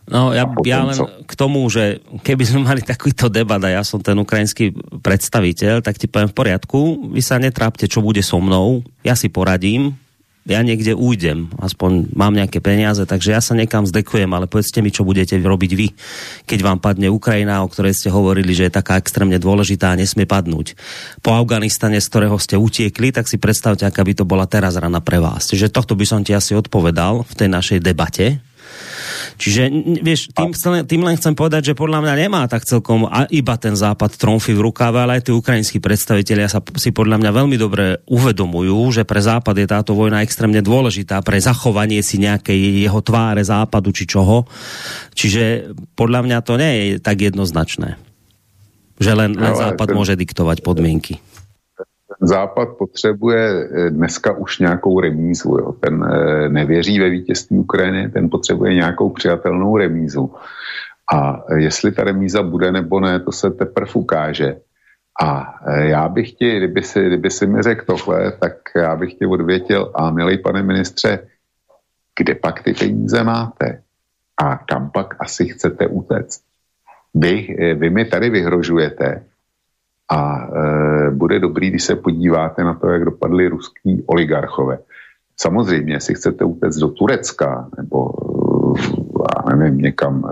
No ja, ja len k tomu, že keby sme mali takýto debat a ja som ten ukrajinský predstaviteľ, tak ti poviem v poriadku, vy sa netrápte, čo bude so mnou, ja si poradím, ja niekde ujdem, aspoň mám nejaké peniaze, takže ja sa nekam zdekujem, ale povedzte mi, čo budete robiť vy, keď vám padne Ukrajina, o ktorej ste hovorili, že je taká extrémne dôležitá a nesmie padnúť. Po Afganistane, z ktorého ste utiekli, tak si predstavte, aká by to bola teraz rana pre vás. Čiže tohto by som ti asi odpovedal v tej našej debate, Čiže, vieš, tým, tým len chcem povedať, že podľa mňa nemá tak celkom a iba ten západ tromfy v rukáve, ale aj tí ukrajinskí predstavitelia sa si podľa mňa veľmi dobre uvedomujú, že pre západ je táto vojna extrémne dôležitá pre zachovanie si nejakej jeho tváre západu či čoho. Čiže podľa mňa to nie je tak jednoznačné. Že len, len západ môže diktovať podmienky. Západ potřebuje eh, dneska už nějakou remízu. Jo. Ten eh, nevěří ve vítězství Ukrajiny, ten potřebuje nějakou přijatelnou remízu. A jestli ta remíza bude nebo ne, to se teprve ukáže. A eh, já bych ti, kdyby si, kdyby si mi řekl tohle, tak já bych ti odvětil, a milý pane ministře, kde pak ty peníze máte? A kam pak asi chcete utéct? Vy, vy mi tady vyhrožujete, a e, bude dobrý, když se podíváte na to, jak dopadly ruský oligarchové. Samozřejmě, jestli chcete utéct do Turecka nebo e, já nevím, někam,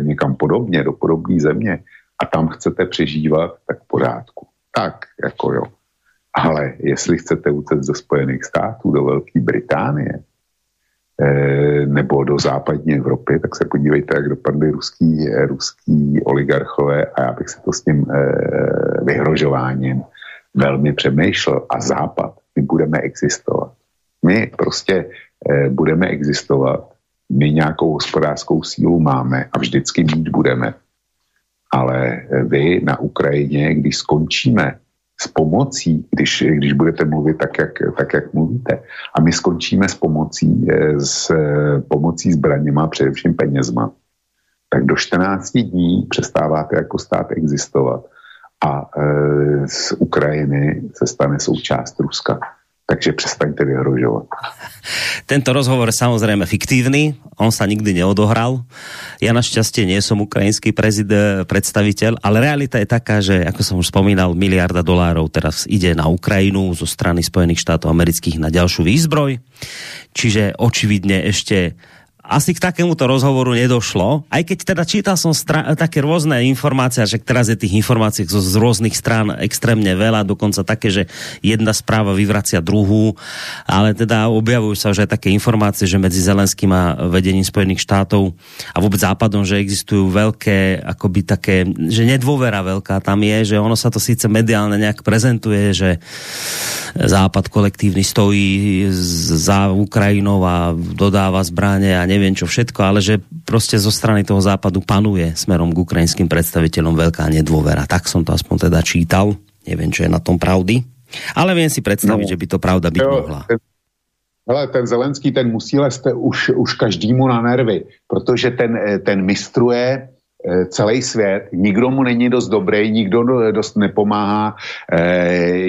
někam podobně, do podobné země a tam chcete přežívat, tak v pořádku. Tak, jako jo. Ale jestli chcete utéct do Spojených států, do Velké Británie, nebo do západní Evropy, tak se podívejte, jak dopadly ruský, ruský oligarchové a já bych se to s tím eh, vyhrožováním velmi přemýšlel. A západ, my budeme existovat. My prostě eh, budeme existovat, my nějakou hospodářskou sílu máme a vždycky mít budeme. Ale vy na Ukrajině, když skončíme s pomocí, když, když budete mluvit tak jak, tak, jak mluvíte, a my skončíme s pomocí, eh, s eh, pomocí zbraněma, především penězma, tak do 14 dní přestáváte jako stát existovat a e, z Ukrajiny se stane součást Ruska takže přestaňte vyhrožovat. Tento rozhovor je samozrejme fiktívny, on sa nikdy neodohral. Ja našťastie nie som ukrajinský prezid, predstaviteľ, ale realita je taká, že ako som už spomínal, miliarda dolárov teraz ide na Ukrajinu zo strany Spojených štátov amerických na ďalšiu výzbroj. Čiže očividne ešte asi k takémuto rozhovoru nedošlo, aj keď teda čítal som také rôzne informácie, že teraz je tých informácií z, z rôznych strán extrémne veľa, dokonca také, že jedna správa vyvracia druhú, ale teda objavujú sa už aj také informácie, že medzi Zelenským a vedením Spojených štátov a vôbec Západom, že existujú veľké, akoby také, že nedôvera veľká tam je, že ono sa to síce mediálne nejak prezentuje, že Západ kolektívny stojí za Ukrajinou a dodáva zbraně a neviem čo všetko, ale že prostě zo strany toho západu panuje smerom k ukrajinským predstaviteľom veľká nedôvera. Tak som to aspoň teda čítal. Neviem, čo je na tom pravdy. Ale viem si představit, no, že by to pravda být jo, mohla. Ten, hele, ten Zelenský, ten musí lest už, už každému na nervy, protože ten, ten mistruje Eh, celý svět, nikdo mu není dost dobrý, nikdo dost nepomáhá, eh,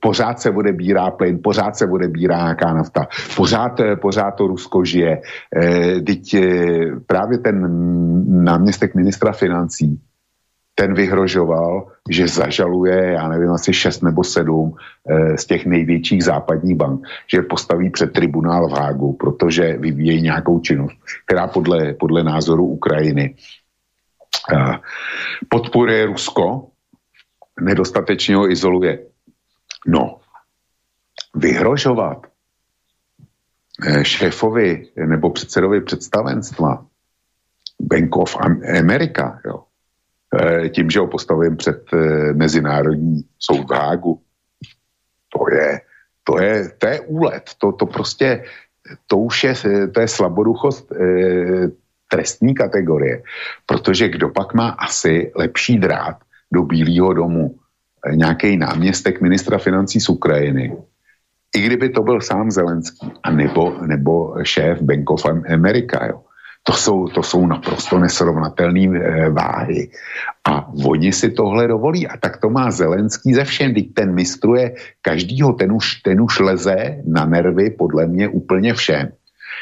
pořád se odebírá plyn, pořád se odebírá nějaká nafta, pořád, eh, pořád to Rusko žije. Teď právě ten náměstek ministra financí, ten vyhrožoval, že zažaluje, já nevím, asi šest nebo sedm z těch největších západních bank, že postaví před tribunál v Hágu, protože vyvíjejí nějakou činnost, která podle, podle názoru Ukrajiny podporuje Rusko, nedostatečně ho izoluje. No, vyhrožovat eh, šéfovi nebo předsedovi představenstva Bank of America, jo, eh, tím, že ho postavím před eh, Mezinárodní soud v Hágu, to je, to je, to je úlet, to, to prostě, to už je, to je slaboduchost trestní kategorie, protože kdo pak má asi lepší drát do Bílého domu, eh, nějaký náměstek ministra financí z Ukrajiny, i kdyby to byl sám Zelenský, a nebo, nebo šéf Bank of America, jo. To jsou, to jsou naprosto nesrovnatelné e, váhy. A oni si tohle dovolí. A tak to má Zelenský ze všem. Teď ten mistruje každýho, ten už, ten už leze na nervy podle mě úplně všem.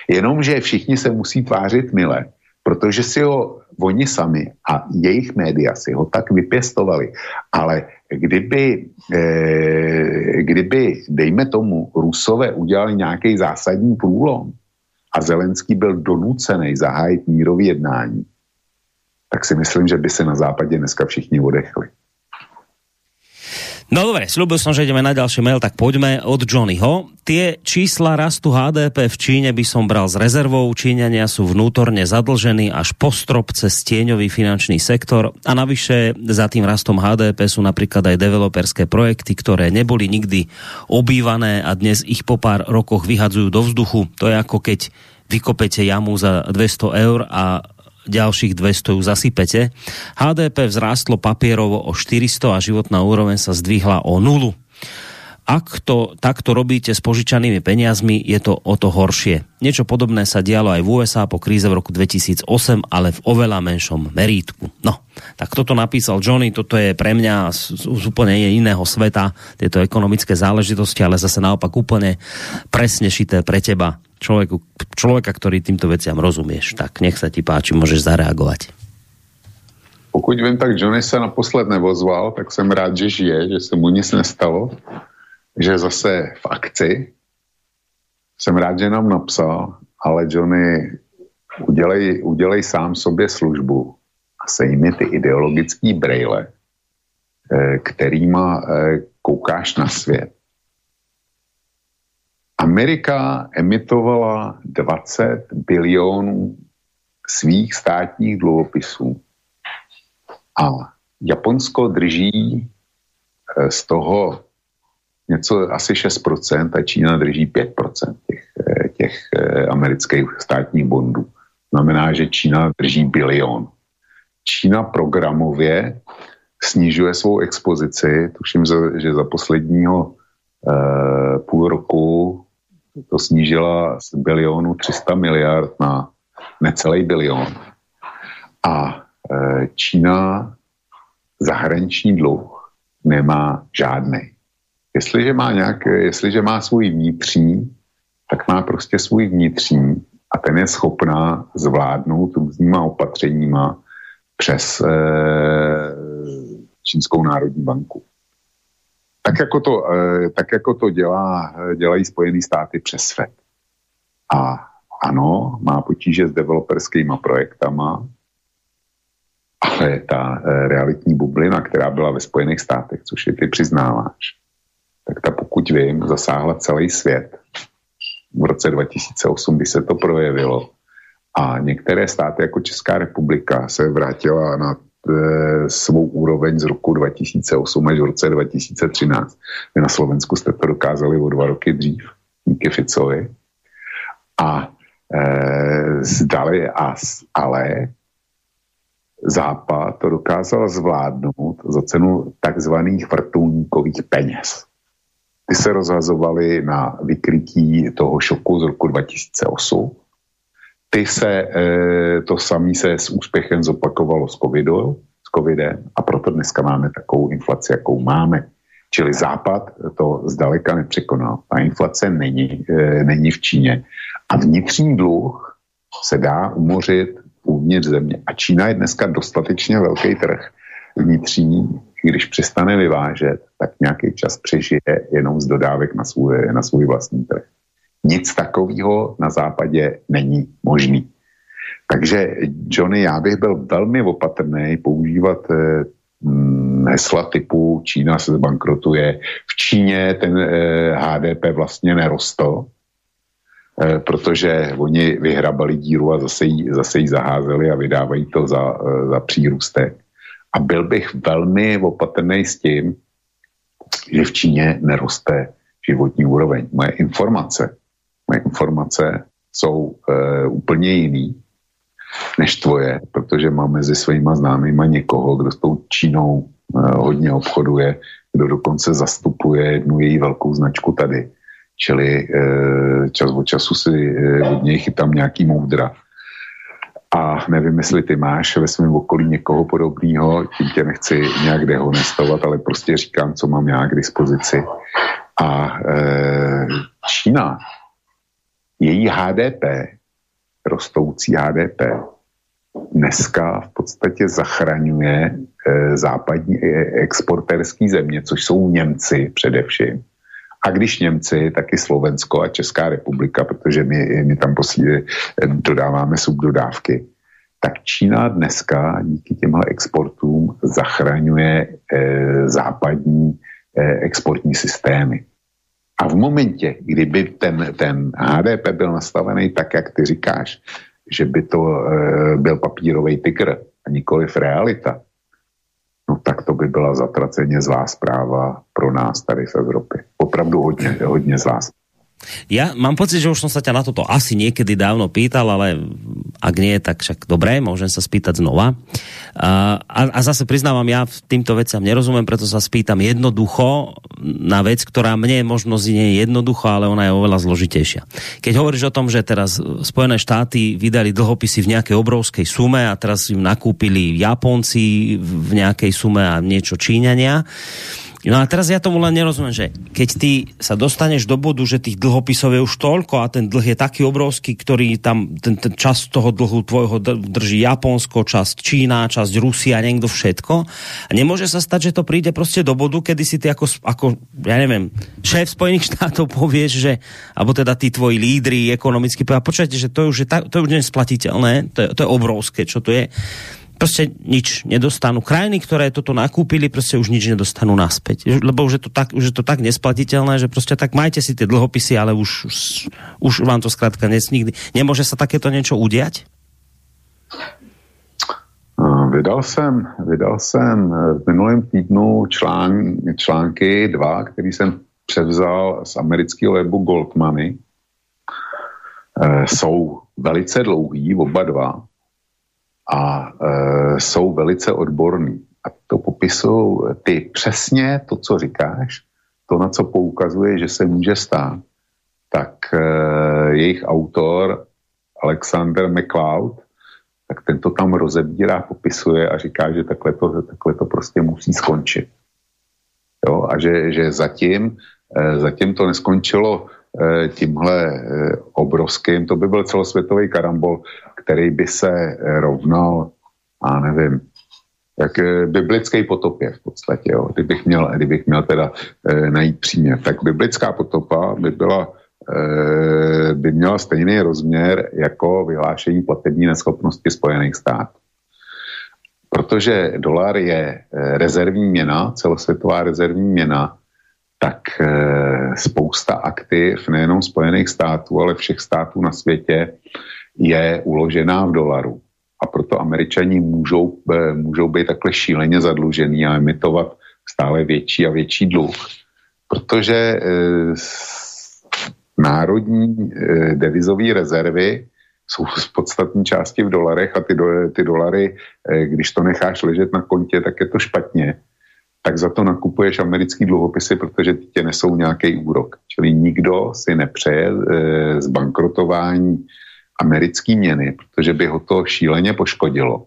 Jenomže všichni se musí tvářit mile protože si ho oni sami a jejich média si ho tak vypěstovali. Ale kdyby, eh, kdyby dejme tomu, Rusové udělali nějaký zásadní průlom a Zelenský byl donucený zahájit mírový jednání, tak si myslím, že by se na západě dneska všichni odechli. No dobre, slúbil som, že ideme na ďalší mail, tak poďme od Johnnyho. Tie čísla rastu HDP v Číne by som bral s rezervou. Číňania sú vnútorne zadlžení až po strop cez tieňový finančný sektor a navyše za tým rastom HDP sú napríklad aj developerské projekty, ktoré neboli nikdy obývané a dnes ich po pár rokoch vyhadzujú do vzduchu. To je ako keď vykopete jamu za 200 eur a ďalších 200 ju zasypete. HDP vzrástlo papierovo o 400 a životná úroveň sa zdvihla o nulu. Ak to takto robíte s požičanými peniazmi, je to o to horšie. Niečo podobné sa dialo aj v USA po kríze v roku 2008, ale v oveľa menšom merítku. No, tak toto napísal Johnny, toto je pre mňa z, z úplne iného sveta, tieto ekonomické záležitosti, ale zase naopak úplne presne šité pre teba človeku, človeka, ktorý týmto veciam rozumieš. Tak nech sa ti páči, môžeš zareagovať. Pokud vím, tak Johnny se naposled nevozval, tak jsem rád, že žije, že se mu nic nestalo, že zase v akci. Jsem rád, že nám napsal, ale Johnny udělej, udělej sám sobě službu a sejmi ty ideologický brejle, eh, kterýma eh, koukáš na svět. Amerika emitovala 20 bilionů svých státních dluhopisů a Japonsko drží eh, z toho něco asi 6% a Čína drží 5% těch, těch amerických státních bondů. Znamená, že Čína drží bilion. Čína programově snižuje svou expozici, tuším, že za posledního eh, půl roku to snížila z bilionu 300 miliard na necelý bilion. A eh, Čína zahraniční dluh nemá žádný. Jestliže má, nějak, jestliže má svůj vnitřní, tak má prostě svůj vnitřní a ten je schopná zvládnout různýma opatřeníma přes e, Čínskou národní banku. Tak jako to, e, tak jako to dělá, dělají Spojené státy přes FED. A ano, má potíže s developerskými projektama, ale ta e, realitní bublina, která byla ve Spojených státech, což je ty přiznáváš, tak ta pokud vím, zasáhla celý svět v roce 2008, kdy se to projevilo. A některé státy, jako Česká republika, se vrátila na svou úroveň z roku 2008 až v roce 2013. Vy na Slovensku jste to dokázali o dva roky dřív, díky Ficovi. A e, zdali, a, ale Západ to dokázal zvládnout za cenu takzvaných vrtulníkových peněz. Ty se rozhazovaly na vykrytí toho šoku z roku 2008. Ty se, e, to samé se s úspěchem zopakovalo s, covidu, s covidem a proto dneska máme takovou inflaci, jakou máme. Čili Západ to zdaleka nepřekonal. Ta inflace není, e, není v Číně. A vnitřní dluh se dá umořit uvnitř země. A Čína je dneska dostatečně velký trh vnitřní, když přestane vyvážet, tak nějaký čas přežije jenom z dodávek na svůj, na svůj vlastní trh. Nic takového na západě není možný. Takže Johnny, já bych byl velmi opatrný používat hm, hesla typu Čína se zbankrotuje. V Číně ten eh, HDP vlastně nerostl, eh, protože oni vyhrabali díru a zase ji, zase ji zaházeli a vydávají to za, eh, za přírůstek. A byl bych velmi opatrný s tím, že v Číně neroste životní úroveň. Moje informace, informace jsou e, úplně jiný než tvoje, protože mám mezi svýma známýma někoho, kdo s tou Čínou e, hodně obchoduje, kdo dokonce zastupuje jednu její velkou značku tady. Čili e, čas od času si e, od něj chytám nějaký moudra a nevím, jestli ty máš ve svém okolí někoho podobného, tím tě nechci nějak dehonestovat, ale prostě říkám, co mám já k dispozici. A e, Čína, její HDP, rostoucí HDP, dneska v podstatě zachraňuje e, západní e, exporterský země, což jsou Němci především, a když Němci, tak i Slovensko a Česká republika, protože my, my tam posíli, dodáváme subdodávky, tak Čína dneska díky těmhle exportům zachraňuje e, západní e, exportní systémy. A v momentě, kdyby ten, ten HDP byl nastavený tak, jak ty říkáš, že by to e, byl papírový tygr a nikoliv realita, no tak to by byla zatraceně zlá zpráva pro nás tady v Evropě. Opravdu hodně, hodně zlá zpráva. Ja mám pocit, že už som sa ťa na toto asi niekedy dávno pýtal, ale ak nie, tak však dobré, môžem sa spýtať znova. A, a zase priznávam, ja týmto veciam nerozumiem, preto sa spýtam jednoducho na vec, ktorá mne možno znie jednoducho, ale ona je oveľa zložitejšia. Keď hovoríš o tom, že teraz Spojené štáty vydali dlhopisy v nejakej obrovskej sume a teraz im nakúpili Japonci v nejakej sume a niečo Číňania, No a teraz ja tomu len nerozumiem, že keď ty sa dostaneš do bodu, že tých dlhopisov je už toľko a ten dlh je taký obrovský, ktorý tam, ten, ten čas toho dlhu tvojho drží Japonsko, časť Čína, časť Rusia, niekto všetko. A nemôže sa stať, že to príde prostě do bodu, kedy si ty ako, ako ja neviem, šéf Spojených štátov povieš, že, alebo teda tí tvoji lídry ekonomicky, počujete, že to je už, je, to je už nesplatiteľné, to je, to je obrovské, čo to je prostě nič nedostanú. Krajiny, ktoré toto nakúpili, prostě už nič nedostanú naspäť. Lebo už je to tak, už je to tak nesplatiteľné, že prostě tak majte si ty dlhopisy, ale už, už, už vám to zkrátka nes, nikdy. Nemôže sa takéto niečo udiať? Vydal jsem, vydal jsem v minulém týdnu člán, články dva, který jsem převzal z amerického webu Goldmany. E, jsou velice dlouhý, oba dva a e, jsou velice odborní. A to popisují ty přesně to, co říkáš, to, na co poukazuje, že se může stát, tak e, jejich autor Alexander McCloud, tak ten to tam rozebírá, popisuje a říká, že takhle to, takhle to prostě musí skončit. Jo, a že, že zatím, e, zatím to neskončilo e, tímhle e, obrovským, to by byl celosvětový karambol, který by se eh, rovnal, a nevím, jak eh, biblický potopě v podstatě, jo. Kdybych, měl, kdybych měl teda e, najít příměr. Tak biblická potopa by byla e, by měla stejný rozměr jako vyhlášení platební neschopnosti Spojených států. Protože dolar je rezervní měna, celosvětová rezervní měna, tak e, spousta aktiv nejenom Spojených států, ale všech států na světě je uložená v dolaru. A proto američani můžou, eh, můžou být takhle šíleně zadlužený a emitovat stále větší a větší dluh. Protože e, národní e, devizové rezervy jsou z podstatní části v dolarech a ty, do, ty dolary, e, když to necháš ležet na kontě, tak je to špatně. Tak za to nakupuješ americký dluhopisy, protože ty tě nesou nějaký úrok. Čili nikdo si nepřeje e, zbankrotování americké měny, protože by ho to šíleně poškodilo.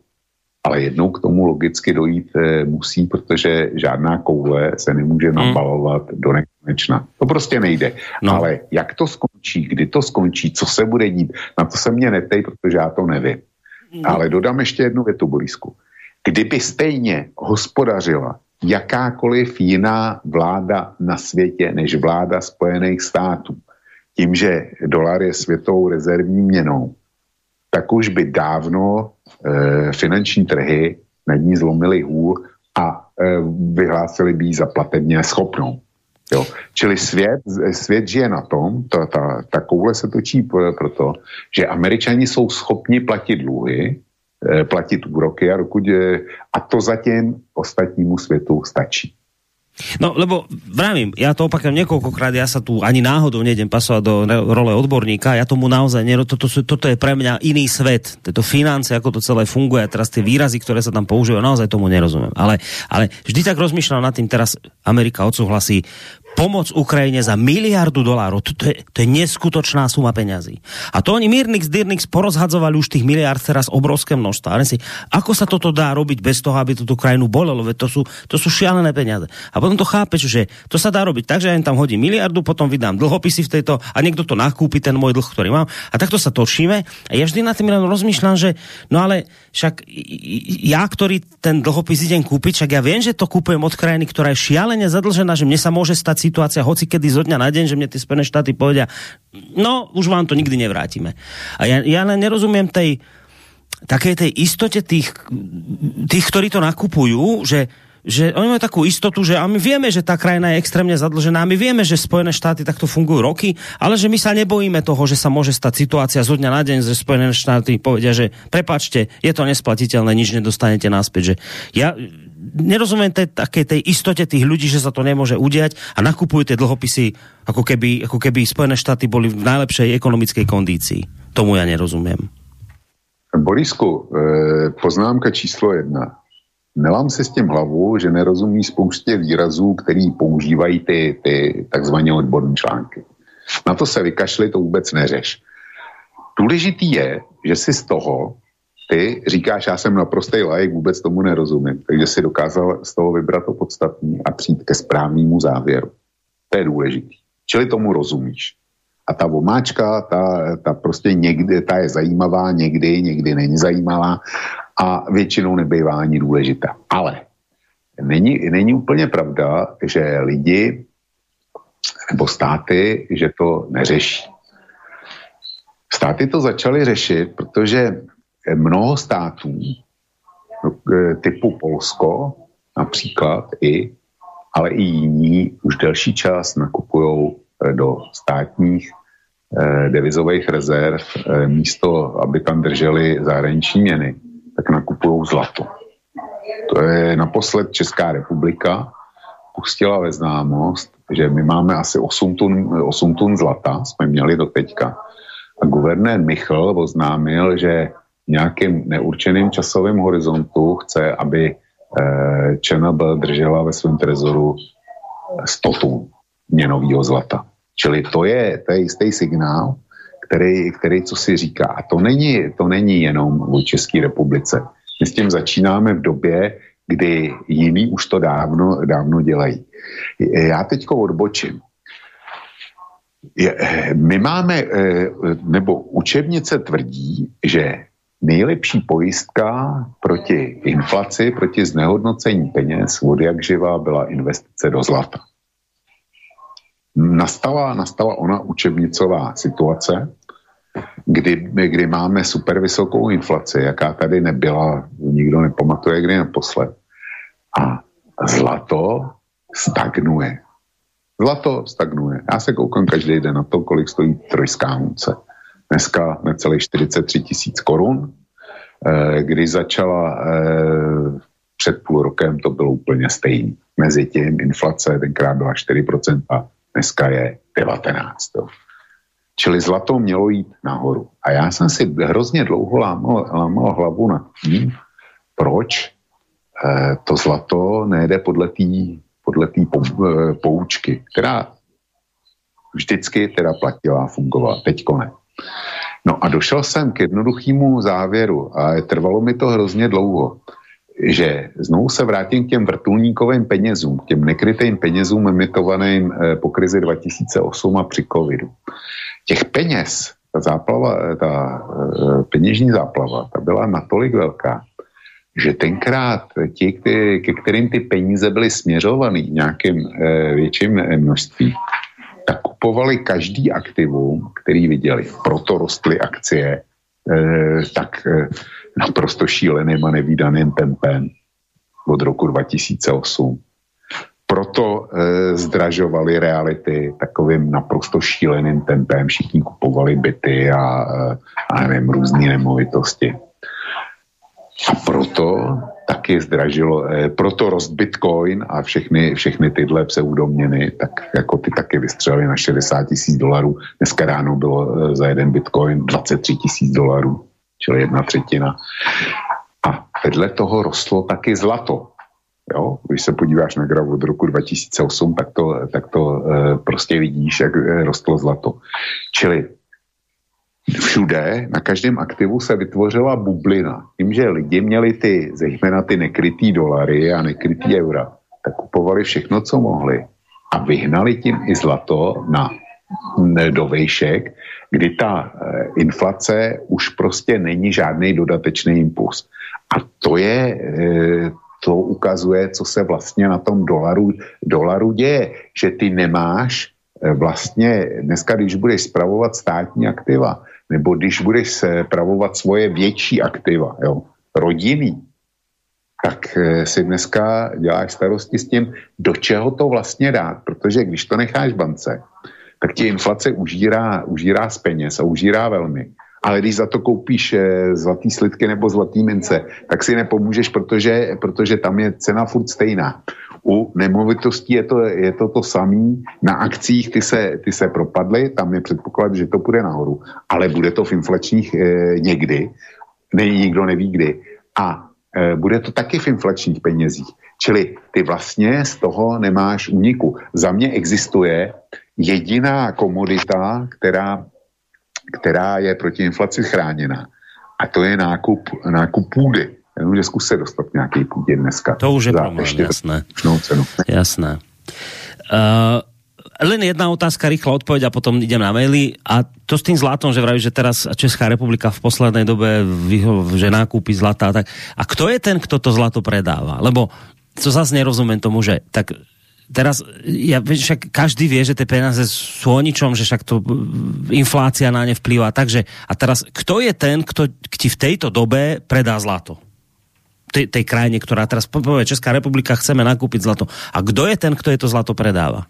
Ale jednou k tomu logicky dojít e, musí, protože žádná koule se nemůže hmm. nabalovat do nekonečna. To prostě nejde. No. Ale jak to skončí, kdy to skončí, co se bude dít, na to se mě netej, protože já to nevím. No. Ale dodám ještě jednu větu, Borisku. Kdyby stejně hospodařila jakákoliv jiná vláda na světě než vláda Spojených států, tím, že dolar je světovou rezervní měnou, tak už by dávno e, finanční trhy nad ní zlomily hůl a e, vyhlásili by ji za platebně schopnou. Jo. Čili svět, svět žije na tom, ta, ta, ta koule se točí proto, že američani jsou schopni platit dluhy, e, platit úroky a, dokud, a to zatím ostatnímu světu stačí. No, lebo vravím, ja to opakujem niekoľkokrát, ja sa tu ani náhodou nejdem pasovať do role odborníka, ja tomu naozaj, nie, toto, toto je pre mňa iný svet, tieto financie, ako to celé funguje a teraz tie výrazy, ktoré sa tam používajú, naozaj tomu nerozumiem. Ale, ale vždy tak rozmýšľam nad tým, teraz Amerika odsúhlasí pomoc Ukrajine za miliardu dolárov. To, to, je, to je neskutočná suma peňazí. A to oni Mirnix, Dirnix porozhadzovali už tých miliard teraz obrovské množstvo. Ale si, ako sa toto dá robiť bez toho, aby túto krajinu bolelo? Veď to sú, to sú šialené peniaze. A potom to chápeš, že to sa dá robiť tak, že ja tam hodím miliardu, potom vydám dlhopisy v tejto a niekto to nakúpi, ten môj dlh, ktorý mám. A takto sa točíme. A ja vždy na tým rozmýšľam, že no ale však ja, ktorý ten dlhopis idem kúpiť, však ja viem, že to kúpujem od krajiny, ktorá je šialene zadlžená, že mne sa môže stať situácia hoci kedy zo dňa na deň, že mne tie Spojené štáty povedia, no už vám to nikdy nevrátime. A ja, ja len nerozumiem tej, také tej istote tých, tých, ktorí to nakupujú, že že oni majú takú istotu, že a my vieme, že tá krajina je extrémne zadlžená, my vieme, že Spojené štáty takto fungujú roky, ale že my sa nebojíme toho, že sa môže stať situácia zo dňa na deň, že Spojené štáty povedia, že prepačte, je to nesplatiteľné, nič nedostanete náspäť. Že ja, nerozumiem tej, také tej istote tých ľudí, že sa to nemôže udiať a nakupujú tie dlhopisy, ako keby, ako keby Spojené štáty boli v najlepšej ekonomickej kondícii. Tomu ja nerozumím. Borisku, eh, poznámka číslo jedna. Nelám se s tím hlavu, že nerozumí spoustě výrazů, který používají ty, ty takzvané odborné články. Na to se vykašli, to vůbec neřeš. Důležitý je, že si z toho ty říkáš, já jsem naprostý lajek, vůbec tomu nerozumím, takže si dokázal z toho vybrat to podstatní a přijít ke správnému závěru. To je důležitý. Čili tomu rozumíš. A ta vomáčka, ta, ta prostě někdy, ta je zajímavá, někdy, někdy není zajímavá a většinou nebývá ani důležitá. Ale není, není úplně pravda, že lidi nebo státy, že to neřeší. Státy to začaly řešit, protože mnoho států e, typu Polsko například i, ale i jiní už delší čas nakupují e, do státních devizových rezerv místo, aby tam drželi zahraniční měny, tak nakupují zlato. To je naposled Česká republika pustila ve známost, že my máme asi 8 tun, 8 tun zlata, jsme měli do teďka. A guvernér Michl oznámil, že nějakým neurčeným časovým horizontu chce, aby eh, ČNB držela ve svém trezoru 100 tun měnového zlata. Čili to je, to je jistý signál, který, který co si říká. A to není, to není jenom v České republice. My s tím začínáme v době, kdy jiní už to dávno, dávno dělají. Já teďko odbočím. Je, my máme, eh, nebo učebnice tvrdí, že nejlepší pojistka proti inflaci, proti znehodnocení peněz od jak živá byla investice do zlata. Nastala, nastala ona učebnicová situace, kdy, kdy máme super vysokou inflaci, jaká tady nebyla, nikdo nepamatuje, kdy naposled. A zlato stagnuje. Zlato stagnuje. Já se koukám každý den na to, kolik stojí trojská unce. Dneska necelých 43 tisíc korun. Eh, když začala eh, před půl rokem, to bylo úplně stejné. Mezi tím inflace tenkrát byla 4%, dneska je 19%. Čili zlato mělo jít nahoru. A já jsem si hrozně dlouho lámal, lámal hlavu nad tím, proč eh, to zlato nejde podle té podle poučky, která vždycky teda platila a fungovala, teďko ne. No a došel jsem k jednoduchému závěru a trvalo mi to hrozně dlouho, že znovu se vrátím k těm vrtulníkovým penězům, k těm nekrytým penězům emitovaným eh, po krizi 2008 a při covidu. Těch peněz, ta záplava, ta eh, peněžní záplava, ta byla natolik velká, že tenkrát ti, ke kterým ty peníze byly směřovaný nějakým eh, větším množství, tak kupovali každý aktivum, který viděli. Proto rostly akcie eh, tak eh, naprosto šíleným a nevýdaným tempem od roku 2008. Proto eh, zdražovali reality takovým naprosto šíleným tempem. Všichni kupovali byty a, eh, a nevím, různé nemovitosti. A proto taky zdražilo, eh, proto rost Bitcoin a všechny, všechny tyhle pseudoměny, tak jako ty taky vystřelili na 60 tisíc dolarů. Dneska ráno bylo eh, za jeden Bitcoin 23 tisíc dolarů, čili jedna třetina. A vedle toho rostlo taky zlato. Jo? Když se podíváš na graf od roku 2008, tak to, tak to e, prostě vidíš, jak rostlo zlato. Čili všude, na každém aktivu se vytvořila bublina. Tím, že lidi měli ty, zejména ty nekrytý dolary a nekrytý eura, tak kupovali všechno, co mohli a vyhnali tím i zlato na do vejšek, kdy ta e, inflace už prostě není žádný dodatečný impuls. A to je, e, to ukazuje, co se vlastně na tom dolaru, dolaru děje, že ty nemáš e, vlastně dneska, když budeš spravovat státní aktiva, nebo když budeš se pravovat svoje větší aktiva, jo, rodiny, tak eh, si dneska děláš starosti s tím, do čeho to vlastně dát, protože když to necháš bance, tak ti inflace užírá, užírá z peněz a užírá velmi. Ale když za to koupíš eh, zlatý slitky nebo zlatý mince, tak si nepomůžeš, protože, protože tam je cena furt stejná. U nemovitostí je to, je to to samé. Na akcích ty se, ty se propadly, tam je předpoklad, že to půjde nahoru, ale bude to v inflačních e, někdy, ne, nikdo neví kdy. A e, bude to taky v inflačních penězích. Čili ty vlastně z toho nemáš úniku. Za mě existuje jediná komodita, která, která je proti inflaci chráněna. A to je nákup, nákup půdy. Jenom, že zkusit dostat nějaký půdě dneska. To už je problém, jasné. Cenu. Jasné. Uh, len jedna otázka, rýchla odpoveď a potom idem na maily. A to s tým zlatom, že vraví, že teraz Česká republika v poslednej dobe že nákupí zlata. Tak, a kto je ten, kto to zlato predáva? Lebo to zase nerozumiem tomu, že tak teraz, ja, však každý vie, že tie peniaze sú o ničom, že však to inflácia na ne vplýva. Takže, a teraz, kto je ten, kto ti v tejto dobe predá zlato? Tej, tej krajine, ktorá teraz povie, Česká republika, chceme nakúpiť zlato. A kdo je ten, kto je to zlato predáva?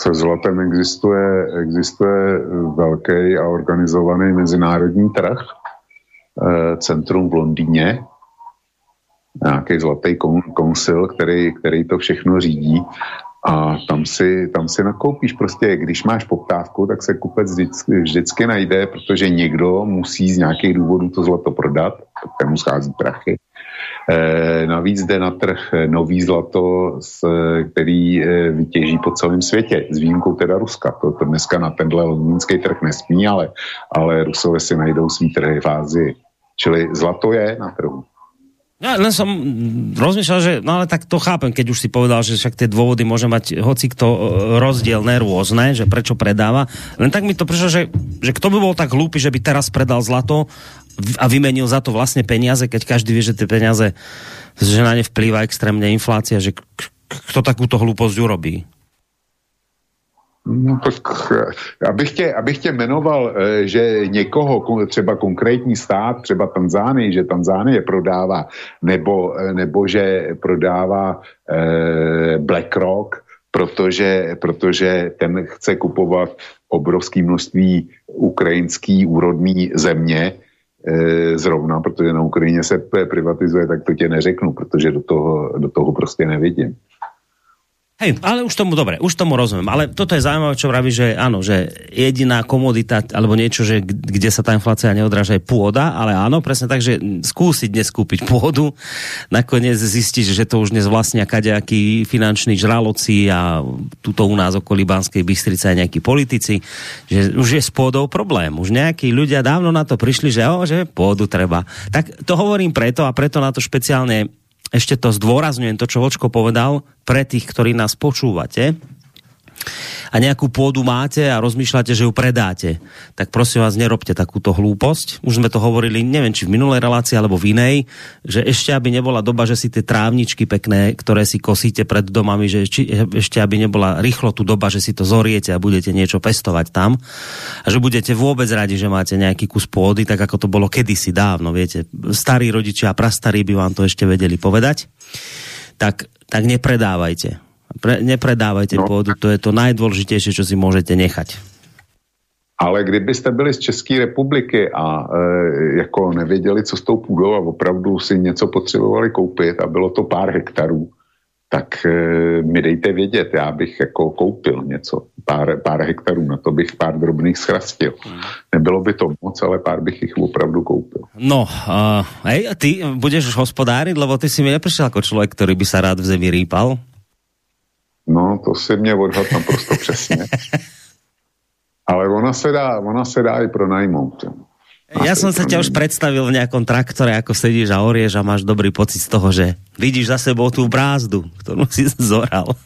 se zlatem existuje, existuje velký a organizovaný mezinárodní trh, eh, centrum v Londýně, nějaký zlatý konsil, který, který to všechno řídí a tam si, tam si nakoupíš prostě, když máš poptávku, tak se kupec vždycky, vždycky najde, protože někdo musí z nějakých důvodů to zlato prodat, mu schází prachy Eh, navíc jde na trh nový zlato, který eh, vytěží po celém světě, s výjimkou teda Ruska. To, to dneska na tenhle londýnský trh nesmí, ale, ale Rusové si najdou svý trhy v Ázii. Čili zlato je na trhu. Ja len som rozmýšľal, že no ale tak to chápem, keď už si povedal, že však tie dôvody môže mať hoci kto e, rozdielne, rôzne, že prečo predáva. Len tak mi to prišlo, že, že kto by bol tak hlúpy, že by teraz predal zlato a vymenil za to vlastne peniaze, keď každý vie, že tie peniaze, že na ne vplýva extrémne inflácia, že kto takúto hlúposť urobí? No tak abych tě, abych tě jmenoval, eh, že někoho, třeba konkrétní stát, třeba Tanzány, že Tanzánie prodává, nebo, eh, nebo že prodává eh, BlackRock, protože, protože ten chce kupovat obrovské množství ukrajinský úrodný země, zrovna, protože na Ukrajině se privatizuje, tak to tě neřeknu, protože do toho, do toho prostě nevidím. Hej, ale už tomu dobre, už tomu rozumiem. Ale toto je zaujímavé, čo vraví, že áno, že jediná komodita, alebo niečo, že kde sa tá inflácia neodráža, je pôda, ale áno, presne tak, že skúsiť dnes kúpiť pôdu, nakoniec zistíš, že to už dnes vlastne kadejakí finanční žraloci a tuto u nás okolí Banskej Bystrice aj nejakí politici, že už je s pôdou problém. Už nejakí ľudia dávno na to prišli, že, o, že pôdu treba. Tak to hovorím preto a preto na to špeciálne ešte to zdôrazňujem, to, čo Vočko povedal, pre tých, ktorí nás počúvate, a nejakú pôdu máte a rozmýšľate, že ju predáte, tak prosím vás, nerobte takúto hlúposť. Už sme to hovorili, neviem, či v minulej relácii alebo v inej, že ešte aby nebola doba, že si tie trávničky pekné, ktoré si kosíte pred domami, že či, ešte aby nebola rýchlo tu doba, že si to zoriete a budete niečo pestovať tam a že budete vôbec radi, že máte nejaký kus pôdy, tak ako to bolo kedysi dávno, viete. Starí rodičia a prastarí by vám to ešte vedeli povedať. Tak, tak nepredávajte Pre, nepredávajte no. pôdu, to je to najdôležitejšie, čo si môžete nechať. Ale kdybyste byli z České republiky a e, jako nevěděli, co s tou půdou a opravdu si něco potřebovali koupit a bylo to pár hektarů, tak e, mi dejte vědět, já bych jako koupil něco, pár, pár hektarů, na to bych pár drobných schrastil. Nebylo by to moc, ale pár bych jich opravdu koupil. No, uh, hej, ty budeš hospodáriť, lebo ty si mi neprišiel ako človek, ktorý by sa rád v zemi rýpal. No, to si mě odhad naprosto přesně. Ale ona se dá, ona se dá i pronajmout. Ja som sa ťa už predstavil v nejakom traktore, ako sedíš a orieš a máš dobrý pocit z toho, že vidíš za sebou tú brázdu, ktorú si zoral.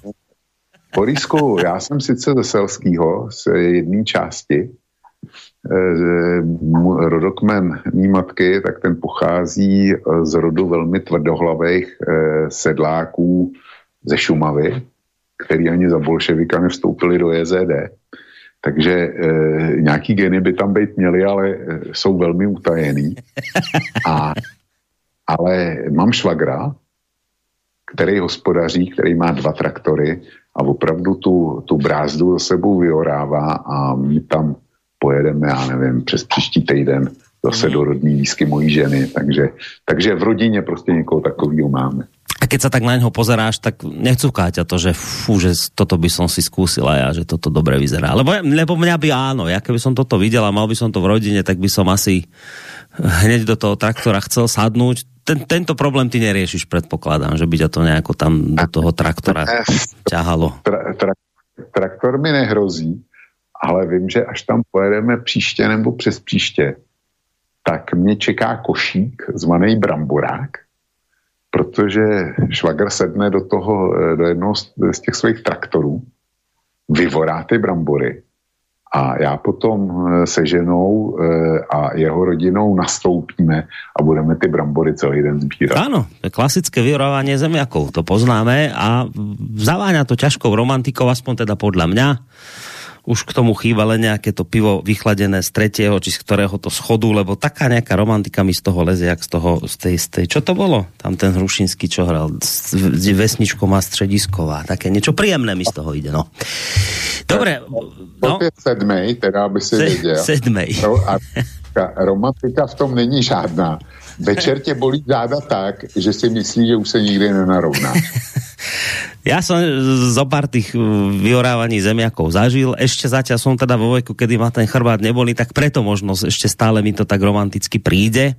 Borisku, já jsem sice ze Selského, z jedné části, e, rodokmen mý matky, tak ten pochází z rodu velmi tvrdohlavých e, sedláků ze Šumavy, který ani za bolševika nevstoupili do JZD. Takže e, nějaký geny by tam být měly, ale e, jsou velmi utajený. A, ale mám švagra, který hospodaří, který má dva traktory a opravdu tu, tu brázdu za sebou vyorává a my tam pojedeme, já nevím, přes příští týden zase do rodní výsky mojí ženy. Takže, takže v rodině prostě někoho takového máme. A keď sa tak na něho pozeráš, tak nechcúká ťa to, že fú, že toto by som si skúsila ja, že toto dobre vyzerá. Lebo, lebo mňa by áno, ja keby som toto videl a mal by som to v rodine, tak by som asi hneď do toho traktora chcel sadnúť. Ten, tento problém ty neriešiš, predpokladám, že by ťa to nejako tam do toho traktora ťahalo. Tra, tra, traktor mi nehrozí, ale vím, že až tam pojedeme příště nebo přes příště, tak mě čeká košík zvaný bramborák, protože švagr sedne do toho, eh, do jednoho z těch svých traktorů, vyvorá ty brambory a já potom eh, se ženou eh, a jeho rodinou nastoupíme a budeme ty brambory celý den sbírat. Je klasické vyrovávanie zemiakov, to poznáme a zaváňa to ťažkou romantikou, aspoň teda podľa mňa už k tomu chýba len nejaké to pivo vychladené z tretieho, či z ktorého to schodu, lebo taká nejaká romantika mi z toho lezie, jak z toho, z tej, z tej, čo to bolo? Tam ten Hrušinský, čo hral, vesničko má středisková, také niečo príjemné mi z toho ide, no. Dobre. No. sedmej, teda aby si Se, věděl. Sedmej. a romantika v tom není žádná. Večer tě bolí záda tak, že si myslí, že už se nikdy nenarovná. Ja som zo pár tých uh, vyorávaní zemiakov zažil. Ešte zatiaľ som teda vo veku, kedy ma ten chrbát neboli, tak preto možno ešte stále mi to tak romanticky príde.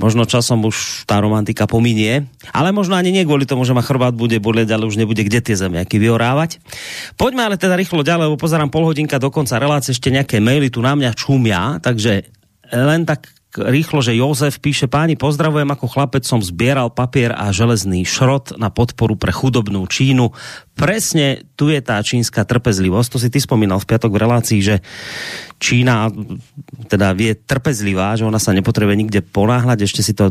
Možno časom už tá romantika pominie, ale možno ani nie kvôli tomu, že ma chrbát bude boleť, ale už nebude kde tie zemiaky vyorávať. Poďme ale teda rýchlo ďalej, lebo pozerám pol hodinka do konca relácie, ešte nejaké maily tu na mňa čumia, takže len tak rýchlo, že Jozef píše, páni, pozdravujem, ako chlapec som zbieral papier a železný šrot na podporu pre chudobnú Čínu. Presne tu je tá čínska trpezlivosť, to si ty spomínal v piatok v relácii, že Čína teda vie trpezlivá, že ona sa nepotrebuje nikde ponáhľať, ešte si to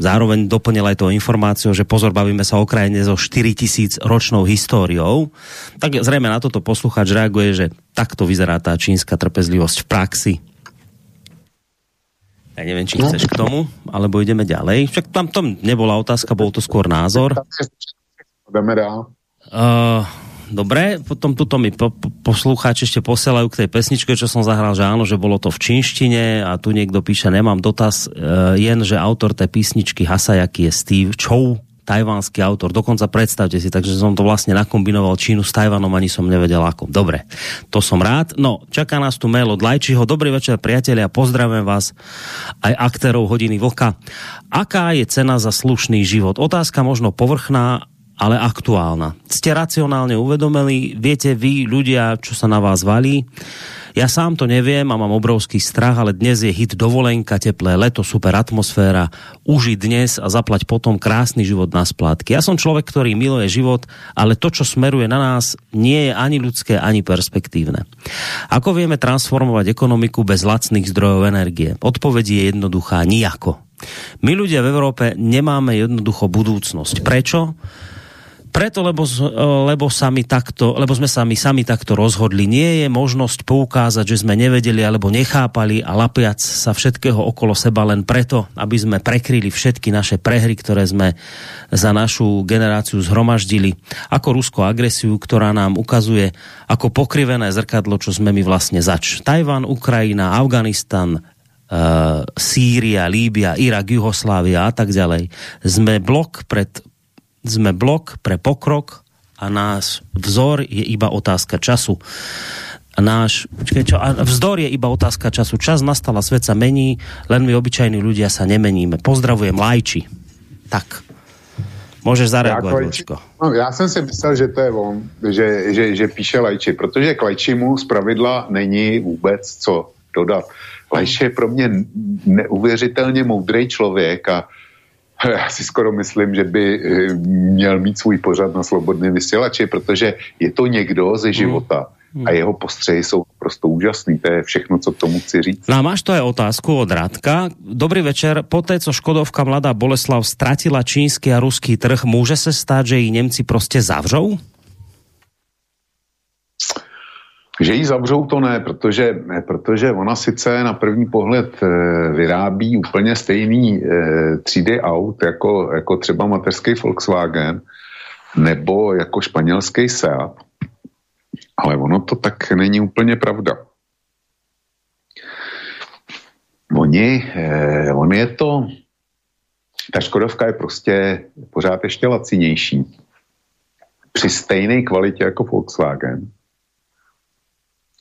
zároveň doplnila aj to informáciou, že pozor, bavíme sa o krajine so 4000 ročnou históriou. Tak zrejme na toto posluchač reaguje, že takto vyzerá tá čínska trpezlivosť v praxi. Ja neviem, či chceš k tomu, alebo ideme ďalej. Však tam to nebola otázka, bol to skôr názor. Jdeme dál. Uh, dobre, potom tuto mi po, po, poslucháči ešte posielajú k tej pesničke, čo som zahral, že áno, že bolo to v čínštine a tu niekto píše, nemám dotaz, uh, jen, že autor tej písničky Hasayaki je Steve Chow, tajvanský autor. Dokonca predstavte si, takže som to vlastne nakombinoval Čínu s Tajvanom, ani som nevedel ako. Dobre, to som rád. No, čaká nás tu mail od Lajčiho. Dobrý večer, priatelia, pozdravím vás aj aktérov hodiny vlka. Aká je cena za slušný život? Otázka možno povrchná, ale aktuálna. Ste racionálne uvedomili, viete vy, ľudia, čo sa na vás valí, ja sám to neviem a mám obrovský strach, ale dnes je hit dovolenka, teplé leto, super atmosféra. Uži dnes a zaplať potom krásny život na splátky. Ja som človek, ktorý miluje život, ale to, čo smeruje na nás, nie je ani ľudské, ani perspektívne. Ako vieme transformovať ekonomiku bez lacných zdrojov energie? Odpoveď je jednoduchá, nijako. My ľudia v Európe nemáme jednoducho budúcnosť. Prečo? Preto, lebo, lebo, sami takto, lebo sme sami, sami takto rozhodli. Nie je možnosť poukázať, že sme nevedeli alebo nechápali a lapiac sa všetkého okolo seba len preto, aby sme prekryli všetky naše prehry, ktoré sme za našu generáciu zhromaždili. Ako ruskú agresiu, ktorá nám ukazuje ako pokrivené zrkadlo, čo sme my vlastne zač. Tajvan, Ukrajina, Afganistan, Uh, Sýria, Líbia, Irak, Jugoslávia a tak ďalej. Sme blok pred sme blok pre pokrok a náš vzor je iba otázka času. A náš, počkej, čo, a vzdor je iba otázka času. Čas nastala, svet sa mení, len my obyčajní ľudia sa nemeníme. Pozdravujem Lajči. Tak. Můžeš zareagovat, já, no, já jsem si myslel, že to je on, že, že, že píše Lajči, protože k Lajčimu z pravidla není vůbec co dodat. Lajči je pro mě neuvěřitelně moudrý člověk a já si skoro myslím, že by eh, měl mít svůj pořad na slobodné vysílači, protože je to někdo ze hmm. života. A jeho postřehy jsou prostě úžasný. To je všechno, co k tomu chci říct. No a máš to je otázku od Radka. Dobrý večer. Poté, co Škodovka Mladá Boleslav stratila čínsky a ruský trh, může se stát, že ji Němci prostě zavřou? Že ji zavřou, to ne, protože, protože ona sice na první pohled e, vyrábí úplně stejný e, třídy aut, jako, jako třeba mateřský Volkswagen nebo jako španělský Seat, ale ono to tak není úplně pravda. Oni, eh, on je to, ta Škodovka je prostě pořád ještě lacinější. Při stejné kvalitě jako Volkswagen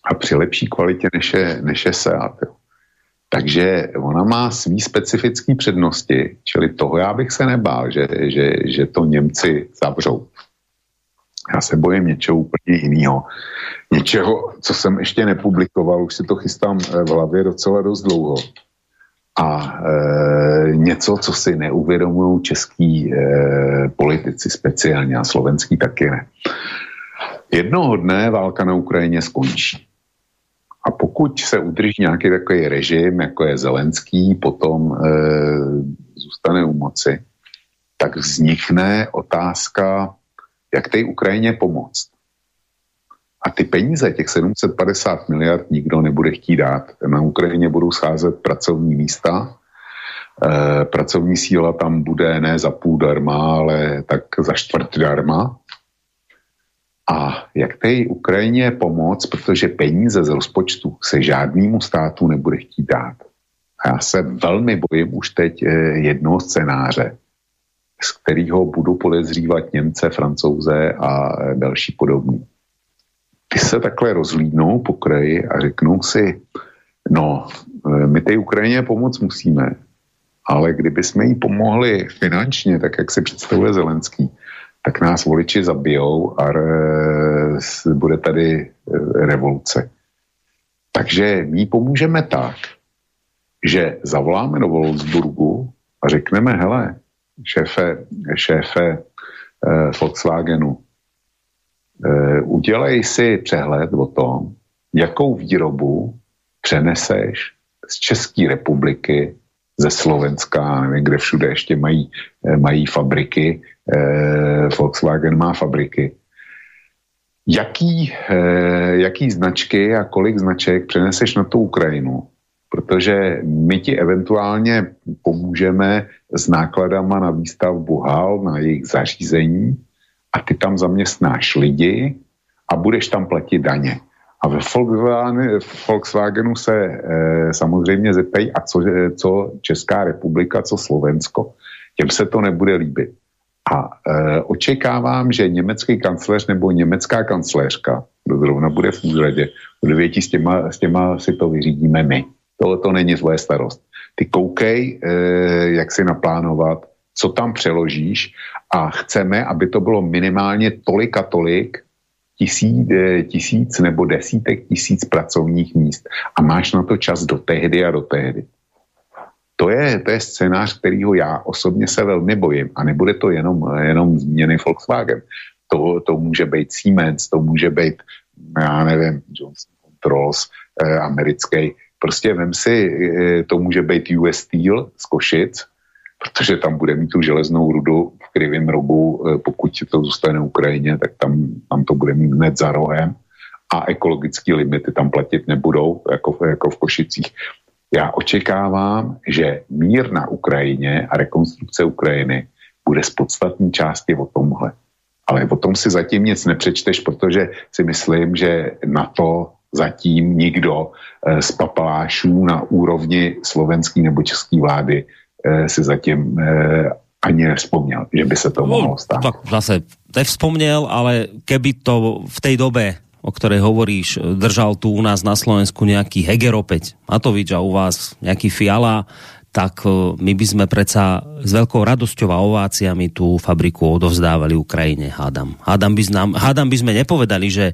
a při lepší kvalitě než je, než je Seat. Jo. Takže ona má svý specifické přednosti, čili toho já bych se nebál, že, že, že to Němci zavřou. Já se bojím něčeho úplně jiného. Něčeho, co jsem ještě nepublikoval, už si to chystám v hlavě docela dost dlouho. a e, něco, co si neuvědomují český e, politici speciálně a slovenský taky ne. Jednoho dne válka na Ukrajině skončí. A pokud se udrží nějaký takový režim, jako je Zelenský, potom e, zůstane u moci, tak vznikne otázka, jak té Ukrajině pomoct. A ty peníze, těch 750 miliard, nikdo nebude chtít dát. Na Ukrajině budou scházet pracovní místa, e, pracovní síla tam bude ne za půl darma, ale tak za čtvrt darma. A jak té Ukrajině pomoct, protože peníze z rozpočtu se žádnému státu nebude chtít dát. A já se velmi bojím už teď eh, jednoho scénáře, z kterého budu podezřívat Němce, Francouze a eh, další podobný. Ty se takhle rozlídnou po kraji a řeknou si, no, eh, my té Ukrajině pomoct musíme, ale kdyby jsme jí pomohli finančně, tak jak se představuje Zelenský, tak nás voliči zabijou a bude tady e, revoluce. Takže my pomůžeme tak, že zavoláme do Wolfsburgu a řekneme, hele, šéfe, šéfe eh, Volkswagenu, eh, udělej si přehled o tom, jakou výrobu přeneseš z České republiky ze Slovenska, nevím, kde všude ještě mají, eh, mají fabriky, eh, Volkswagen má fabriky. Jaký, eh, jaký značky a kolik značek přeneseš na tu Ukrajinu? Protože my ti eventuálně pomůžeme s nákladama na výstavbu hal, na jejich zařízení a ty tam zaměstnáš lidi a budeš tam platit daně. A ve Volkswagenu se e, samozřejmě zeptají, a co, co Česká republika, co Slovensko. Těm se to nebude líbit. A e, očekávám, že německý kancléř nebo německá kancléřka, kdo zrovna bude v úřadě, bude větí s těma, s těma si to vyřídíme my. Tohle to není svoje starost. Ty koukej, e, jak si naplánovat, co tam přeložíš a chceme, aby to bylo minimálně tolik a tolik, tisíc, eh, tisíc nebo desítek tisíc pracovních míst a máš na to čas do tehdy a do tehdy. To je, to je scénář, kterýho já osobně se velmi bojím a nebude to jenom, jenom změny Volkswagen. To, to může být Siemens, to může být, já nevím, Johnson Controls, eh, americký. Prostě vem si, eh, to může být US Steel z Košic, protože tam bude mít tu železnou rudu v krivém rogu, eh, pokud to zůstane Ukrajině, tak tam, tam to bude mít hned za rohem a ekologické limity tam platit nebudou, jako, jako v Košicích. Já očekávám, že mír na Ukrajině a rekonstrukce Ukrajiny bude z podstatní části o tomhle. Ale o tom si zatím nic nepřečteš, protože si myslím, že na to zatím nikdo eh, z papalášů na úrovni slovenské nebo české vlády Eh, si zatím eh, ani nevzpomněl, že by se to no, mohlo stát. Tak zase nevzpomněl, ale keby to v té době o ktorej hovoríš, držal tu u nás na Slovensku nejaký Heger opäť, Matovič a u vás nejaký Fiala, tak eh, my by sme predsa s veľkou radosťou a ováciami tú fabriku odovzdávali Ukrajine, hádam. Hádam by, nám, hádam by sme nepovedali, že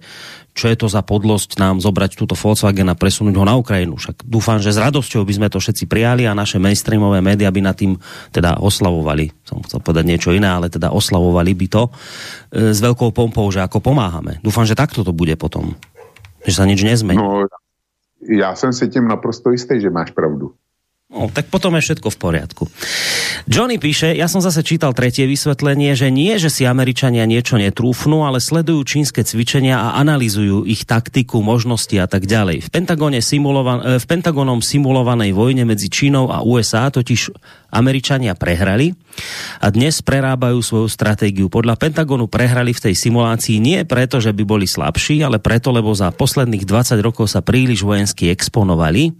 čo je to za podlosť nám zobrať túto Volkswagen a presunúť ho na Ukrajinu. Však dúfam, že s radosťou by sme to všetci prijali a naše mainstreamové média by na tým teda oslavovali. Som chcel povedať niečo iné, ale teda oslavovali by to e, s veľkou pompou, že ako pomáhame. Dúfam, že takto to bude potom. Že sa nič nezmení. No, já jsem si tím naprosto jistý, že máš pravdu. No, tak potom je všetko v poriadku. Johnny píše, ja som zase čítal tretie vysvetlenie, že nie, že si Američania niečo netrúfnú, ale sledujú čínske cvičenia a analizujú ich taktiku, možnosti a tak ďalej. V, Pentagone simulovan- eh, v Pentagonom simulovanej vojne medzi Čínou a USA totiž Američania prehrali a dnes prerábajú svoju stratégiu. Podľa Pentagonu prehrali v tej simulácii nie preto, že by boli slabší, ale preto, lebo za posledných 20 rokov sa príliš vojensky exponovali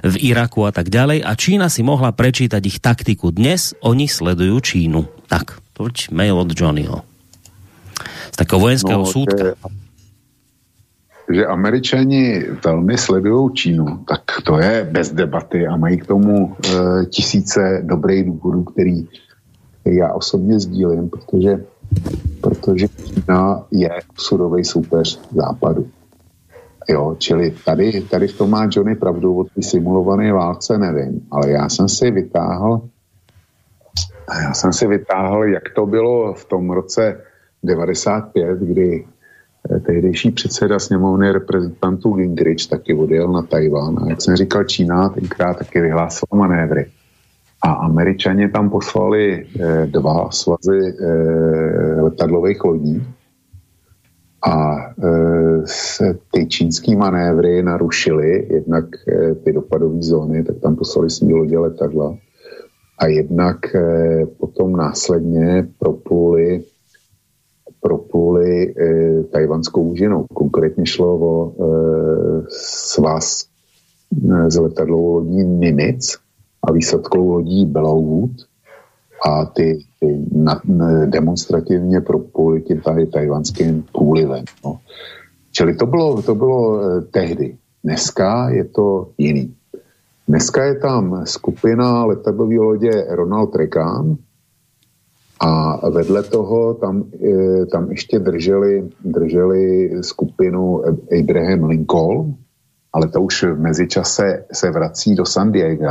v Iraku a tak ďalej a Čína si mohla prečítať ich taktiku. Dnes oni sledujú Čínu. Tak, toť mail od Johnnyho. Z takého vojenského no, súdka. Je že američani velmi sledují Čínu, tak to je bez debaty a mají k tomu e, tisíce dobrých důvodů, který, já osobně sdílím, protože, protože Čína je surový soupeř západu. Jo, čili tady, tady v tom má Johnny pravdu o té simulované válce, nevím, ale já jsem si vytáhl já jsem si vytáhl, jak to bylo v tom roce 95, kdy tehdejší předseda sněmovny reprezentantů Gingrich taky odjel na Tajván. A jak jsem říkal, Čína tenkrát taky vyhlásila manévry. A američani tam poslali eh, dva svazy eh, letadlových lodí. A eh, se ty čínský manévry narušily, jednak eh, ty dopadové zóny, tak tam poslali svý lodě letadla. A jednak eh, potom následně propluli propluli eh, tajvanskou úžinou. Konkrétně šlo o eh, svaz eh, z letadlovou lodí Nimitz a výsadkou lodí Bellowwood a ty, ty na, na, demonstrativně propluli tím tady tajvanským průlivem. No. Čili to bylo, to bylo eh, tehdy. Dneska je to jiný. Dneska je tam skupina letadlové lodě Ronald Reagan a vedle toho tam, e, tam ještě drželi, drželi skupinu Abraham Lincoln, ale to už v mezičase se vrací do San Diego.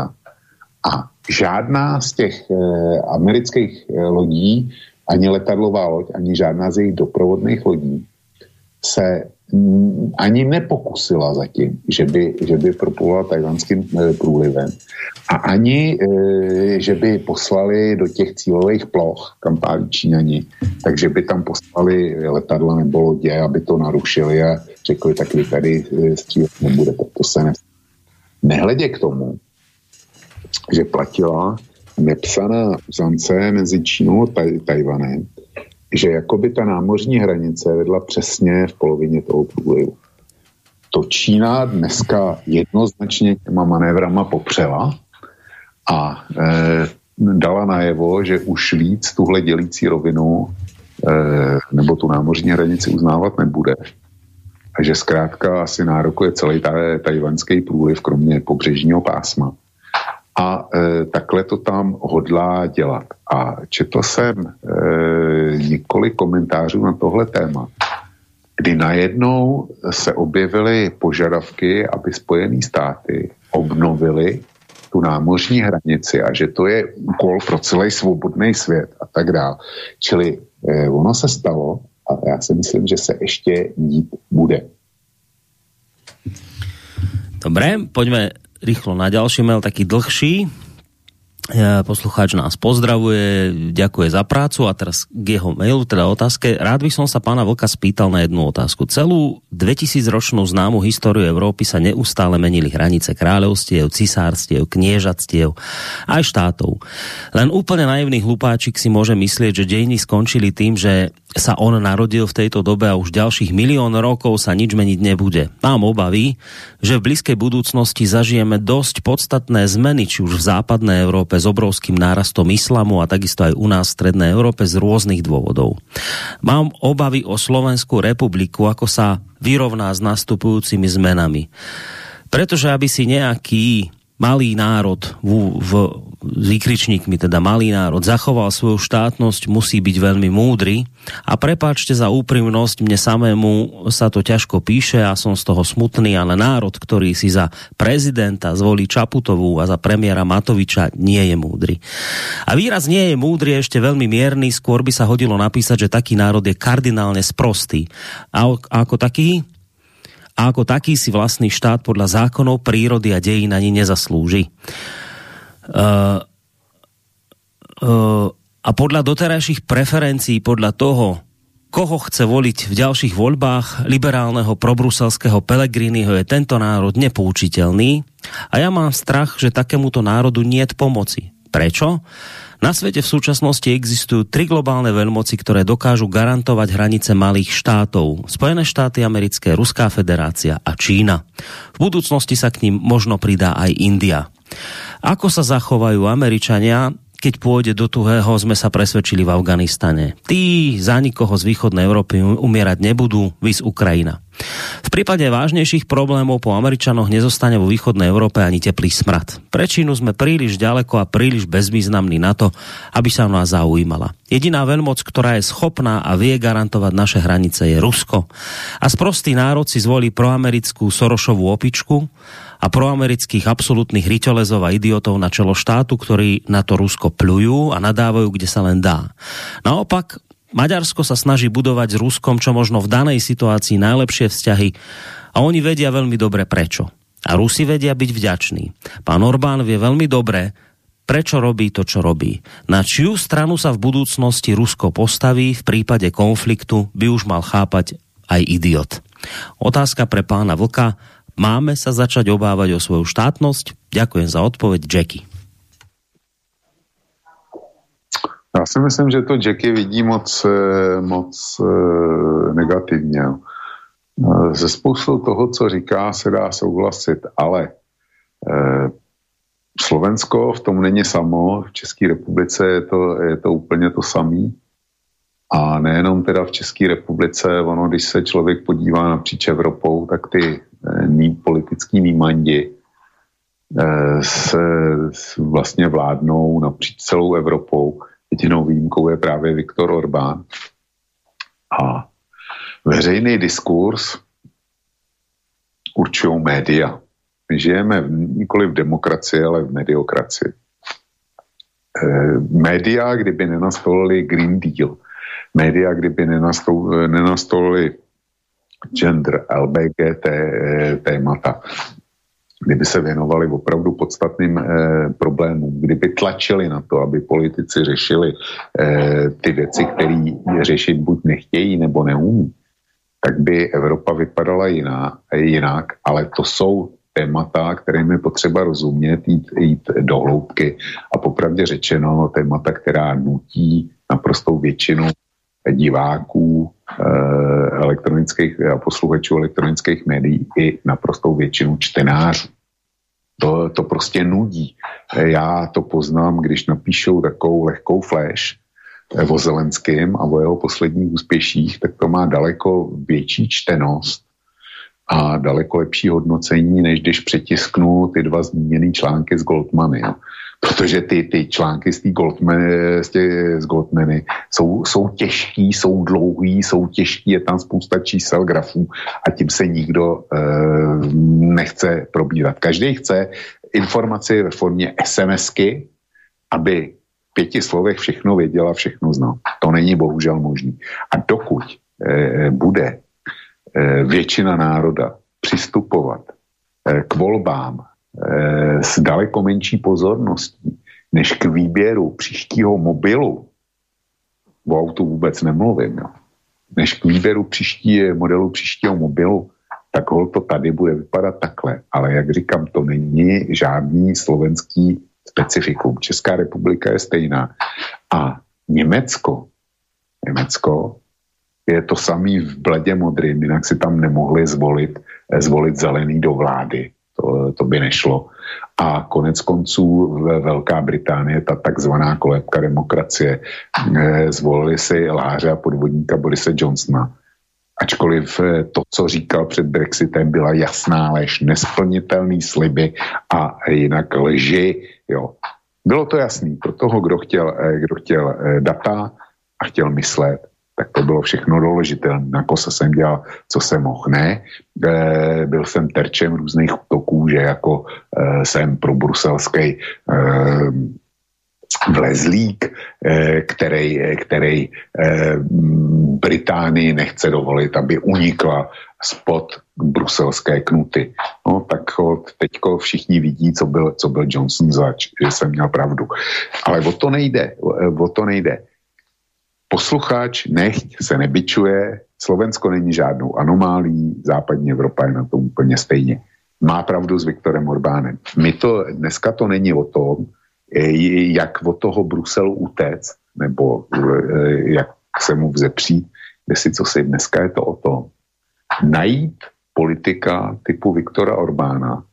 A žádná z těch e, amerických e, lodí, ani letadlová loď, ani žádná z jejich doprovodných lodí se ani nepokusila zatím, že by, že by proplovala tajvanským e, průlivem a ani, e, že by poslali do těch cílových ploch, kam pálí Číňani, takže by tam poslali letadla nebo lodě, aby to narušili a řekli, tak vy tady e, střílet nebude, tak to se ne. Nehledě k tomu, že platila nepsaná uzance mezi Čínou a taj, Tajvanem, že jakoby ta námořní hranice vedla přesně v polovině toho průlivu. To Čína dneska jednoznačně těma manévrama popřela a e, dala najevo, že už víc tuhle dělící rovinu e, nebo tu námořní hranici uznávat nebude. A že zkrátka asi nárokuje celý tajvanský průliv, kromě pobřežního pásma a e, takhle to tam hodlá dělat. A četl jsem e, několik komentářů na tohle téma, kdy najednou se objevily požadavky, aby Spojené státy obnovily tu námořní hranici a že to je úkol pro celý svobodný svět a tak dále. Čili e, ono se stalo a já si myslím, že se ještě dít bude. Dobré, pojďme rýchlo na ďalší mail, taký dlhší. Poslucháč nás pozdravuje, ďakuje za prácu a teraz k jeho mailu, teda otázke. Rád by som sa pána Vlka spýtal na jednu otázku. Celú 2000 ročnú známu históriu Európy sa neustále menili hranice kráľovstiev, cisárstiev, kniežatstiev aj štátov. Len úplne naivný hlupáčik si môže myslieť, že dejiny skončili tým, že sa on narodil v tejto dobe a už ďalších milión rokov sa nič meniť nebude. Mám obavy, že v blízkej budúcnosti zažijeme dosť podstatné zmeny, či už v západnej Európe s obrovským nárastom islamu a takisto aj u nás v strednej Európe z rôznych dôvodov. Mám obavy o Slovenskú republiku, ako sa vyrovná s nastupujúcimi zmenami. Pretože aby si nejaký malý národ v, v výkričníkmi, teda malý národ, zachoval svoju štátnosť, musí byť veľmi múdry. A prepáčte za úprimnosť, mne samému sa to ťažko píše a som z toho smutný, ale národ, ktorý si za prezidenta zvolí Čaputovú a za premiéra Matoviča, nie je múdry. A výraz nie je múdry je ešte veľmi mierný, skôr by sa hodilo napísať, že taký národ je kardinálne sprostý. A ako taký a ako taký si vlastný štát podľa zákonov prírody a dejín ani nezaslúži. Uh, uh, a podľa doterajších preferencií, podľa toho, koho chce voliť v ďalších voľbách liberálneho probruselského Pelegriniho je tento národ nepoučiteľný a ja mám strach, že takémuto národu niet pomoci. Prečo? Na svete v súčasnosti existujú tri globálne veľmoci, ktoré dokážu garantovať hranice malých štátov. Spojené štáty americké, Ruská federácia a Čína. V budúcnosti sa k ním možno pridá aj India. Ako sa zachovajú Američania, keď pôjde do tuhého, sme sa presvedčili v Afganistane. Tí za nikoho z východnej Európy umierať nebudú, vys Ukrajina. V prípade vážnejších problémov po Američanoch nezostane vo východnej Európe ani teplý smrad. Pre Čínu sme príliš ďaleko a príliš bezvýznamní na to, aby sa nás zaujímala. Jediná veľmoc, ktorá je schopná a vie garantovať naše hranice je Rusko. A sprostý národ si zvolí proamerickú Sorošovú opičku a proamerických absolútnych ryťolezov a idiotov na čelo štátu, ktorí na to Rusko plujú a nadávajú, kde sa len dá. Naopak, Maďarsko sa snaží budovať s Ruskom čo možno v danej situácii najlepšie vzťahy a oni vedia veľmi dobre prečo. A Rusi vedia byť vďační. Pán Orbán vie veľmi dobre, prečo robí to, čo robí. Na čiu stranu sa v budúcnosti Rusko postaví v prípade konfliktu, by už mal chápať aj idiot. Otázka pre pána Vlka. Máme sa začať obávať o svoju štátnosť? Ďakujem za odpoveď, Jackie. Já si myslím, že to Jackie vidí moc, eh, moc eh, negativně. Eh, ze spoustu toho, co říká, se dá souhlasit, ale Slovensko v tom není samo, v České republice je to, je to úplně to samé. A nejenom teda v České republice, ono, když se člověk podívá napříč Evropou, tak ty ní, politický nímandi eh, se vlastně vládnou napříč celou Evropou. Jedinou výjimkou je právě Viktor Orbán. A veřejný diskurs určují média. My žijeme nikoli v demokracii, ale v mediokracii. E, média, kdyby nenastolili Green Deal, média, kdyby nenastolili gender, LBGT témata, kdyby se věnovali opravdu podstatným eh, problémům, kdyby tlačili na to, aby politici řešili eh, ty věci, které řešit buď nechtějí nebo neumí, tak by Evropa vypadala jiná, jinak, ale to jsou témata, kterým je potřeba rozumět, jít, jít do hloubky. A popravdě řečeno témata, která nutí naprostou většinu diváků elektronických a posluchačů elektronických médií i naprostou většinu čtenářů. To, to prostě nudí. Eh, já to poznám, když napíšou takovou lehkou flash eh, o Zelenském a o jeho posledních úspěších, tak to má daleko větší čtenost a daleko lepší hodnocení, než když přetisknu ty dva zmíněné články z Goldmany. Jo protože ty, ty články z, Goldman, z, tě, z Goldmany jsou, jsou těžký, jsou dlouhý, jsou těžký, je tam spousta čísel, grafů a tím se nikdo e, nechce probírat. Každý chce informaci ve formě SMSky, aby v pěti slovech všechno věděla, všechno znal. To není bohužel možný. A dokud e, bude e, většina národa přistupovat e, k volbám s daleko menší pozorností než k výběru příštího mobilu, o autu vůbec nemluvím, jo, než k výběru příští, modelu příštího mobilu, tak hol to tady bude vypadat takhle. Ale jak říkám, to není žádný slovenský specifikum. Česká republika je stejná. A Německo, Německo je to samý v bledě modrým, jinak si tam nemohli zvolit, zvolit zelený do vlády to, to by nešlo. A konec konců Velká Británie, ta takzvaná kolébka demokracie, eh, zvolili si láře a podvodníka Borise Johnsona. Ačkoliv eh, to, co říkal před Brexitem, byla jasná lež, nesplnitelný sliby a jinak lži. Jo. Bylo to jasný pro toho, kdo chtěl, eh, kdo chtěl data a chtěl myslet, tak to bylo všechno doložitelné. Na kose jsem dělal, co jsem mohl. Ne, e, byl jsem terčem různých útoků, že jako e, jsem pro bruselský e, vlezlík, e, který, který Británii nechce dovolit, aby unikla spod bruselské knuty. No tak teďko všichni vidí, co byl, co byl Johnson zač, že jsem měl pravdu. Ale o to nejde, o to nejde. Posluchač nechť se nebyčuje, Slovensko není žádnou anomálí, západní Evropa je na tom úplně stejně. Má pravdu s Viktorem Orbánem. My to, dneska to není o tom, eh, jak od toho Bruselu utec, nebo eh, jak se mu vzepřít, si co si. Dneska je to o tom najít politika typu Viktora Orbána,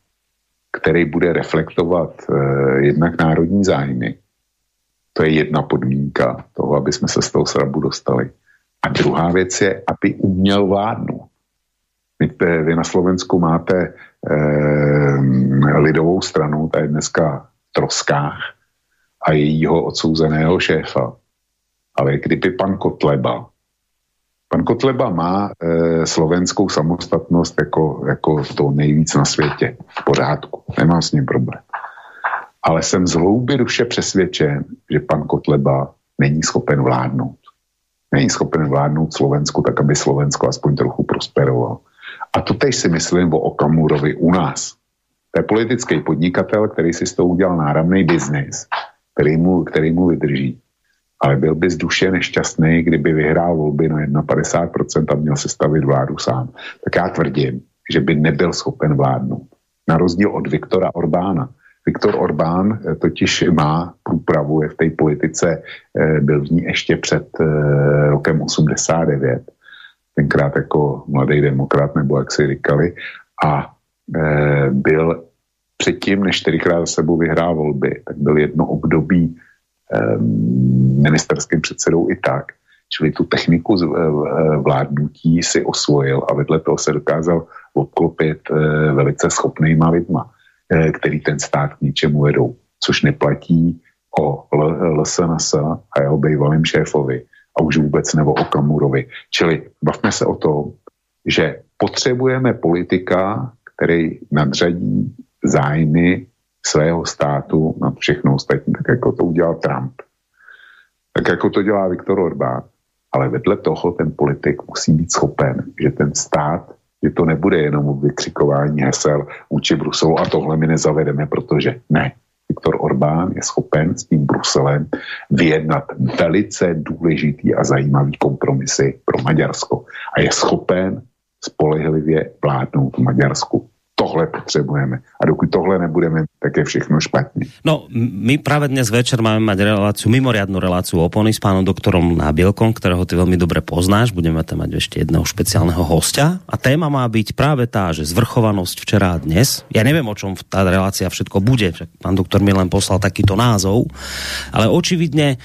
který bude reflektovat eh, jednak národní zájmy, to je jedna podmínka toho, aby jsme se z toho srabu dostali. A druhá věc je, aby uměl vládnout. My, máte, vy na Slovensku máte eh, lidovou stranu, ta je dneska v troskách a jejího odsouzeného šéfa. Ale kdyby pan Kotleba, pan Kotleba má eh, slovenskou samostatnost jako, jako to nejvíc na světě. V pořádku, nemám s ním problém. Ale jsem z hlouby duše přesvědčen, že pan Kotleba není schopen vládnout není schopen vládnout Slovensku tak, aby Slovensko aspoň trochu prosperovalo. A to teď si myslím o Okamurovi u nás. To je politický podnikatel, který si z toho udělal náramný biznis, který mu, který mu vydrží. Ale byl by z duše nešťastný, kdyby vyhrál volby na 51% a měl se stavit vládu sám. Tak já tvrdím, že by nebyl schopen vládnout. Na rozdíl od Viktora Orbána, Viktor Orbán eh, totiž má průpravu, je v té politice, eh, byl v ní ještě před eh, rokem 89, tenkrát jako mladý demokrat, nebo jak si říkali, a byl předtím, než čtyřikrát za sebou vyhrál volby, tak byl jedno období ministerským předsedou i tak, čili tu techniku vládnutí si osvojil a vedle toho se dokázal obklopit velice schopnýma lidma. Eh, který ten stát k ničemu vedou, což neplatí o LSNS a jeho bývalým šéfovi a už vůbec nebo o Kamurovi. Čili bavme se o tom, že potřebujeme politika, který nadřadí zájmy svého státu na všechno ostatní, tak jako to udělal Trump. Tak jako to dělá Viktor Orbán. Ale vedle toho ten politik musí být schopen, že ten stát že to nebude jenom vykřikování hesel vůči Bruselu a tohle my nezavedeme, protože ne. Viktor Orbán je schopen s tím Bruselem vyjednat velice důležitý a zajímavý kompromisy pro Maďarsko. A je schopen spolehlivě vládnout Maďarsku tohle potřebujeme. A dokud tohle nebudeme, tak je všechno špatně. No, my právě dnes večer máme mať reláciu, mimoriadnu reláciu opony s pánom doktorom Nábielkom, ktorého ty veľmi dobre poznáš. Budeme tam mať ešte jedného špeciálneho hostia. A téma má byť práve tá, že zvrchovanosť včera a dnes. Ja neviem, o čom tá relácia všetko bude. Pán doktor mi len poslal takýto názov. Ale očividne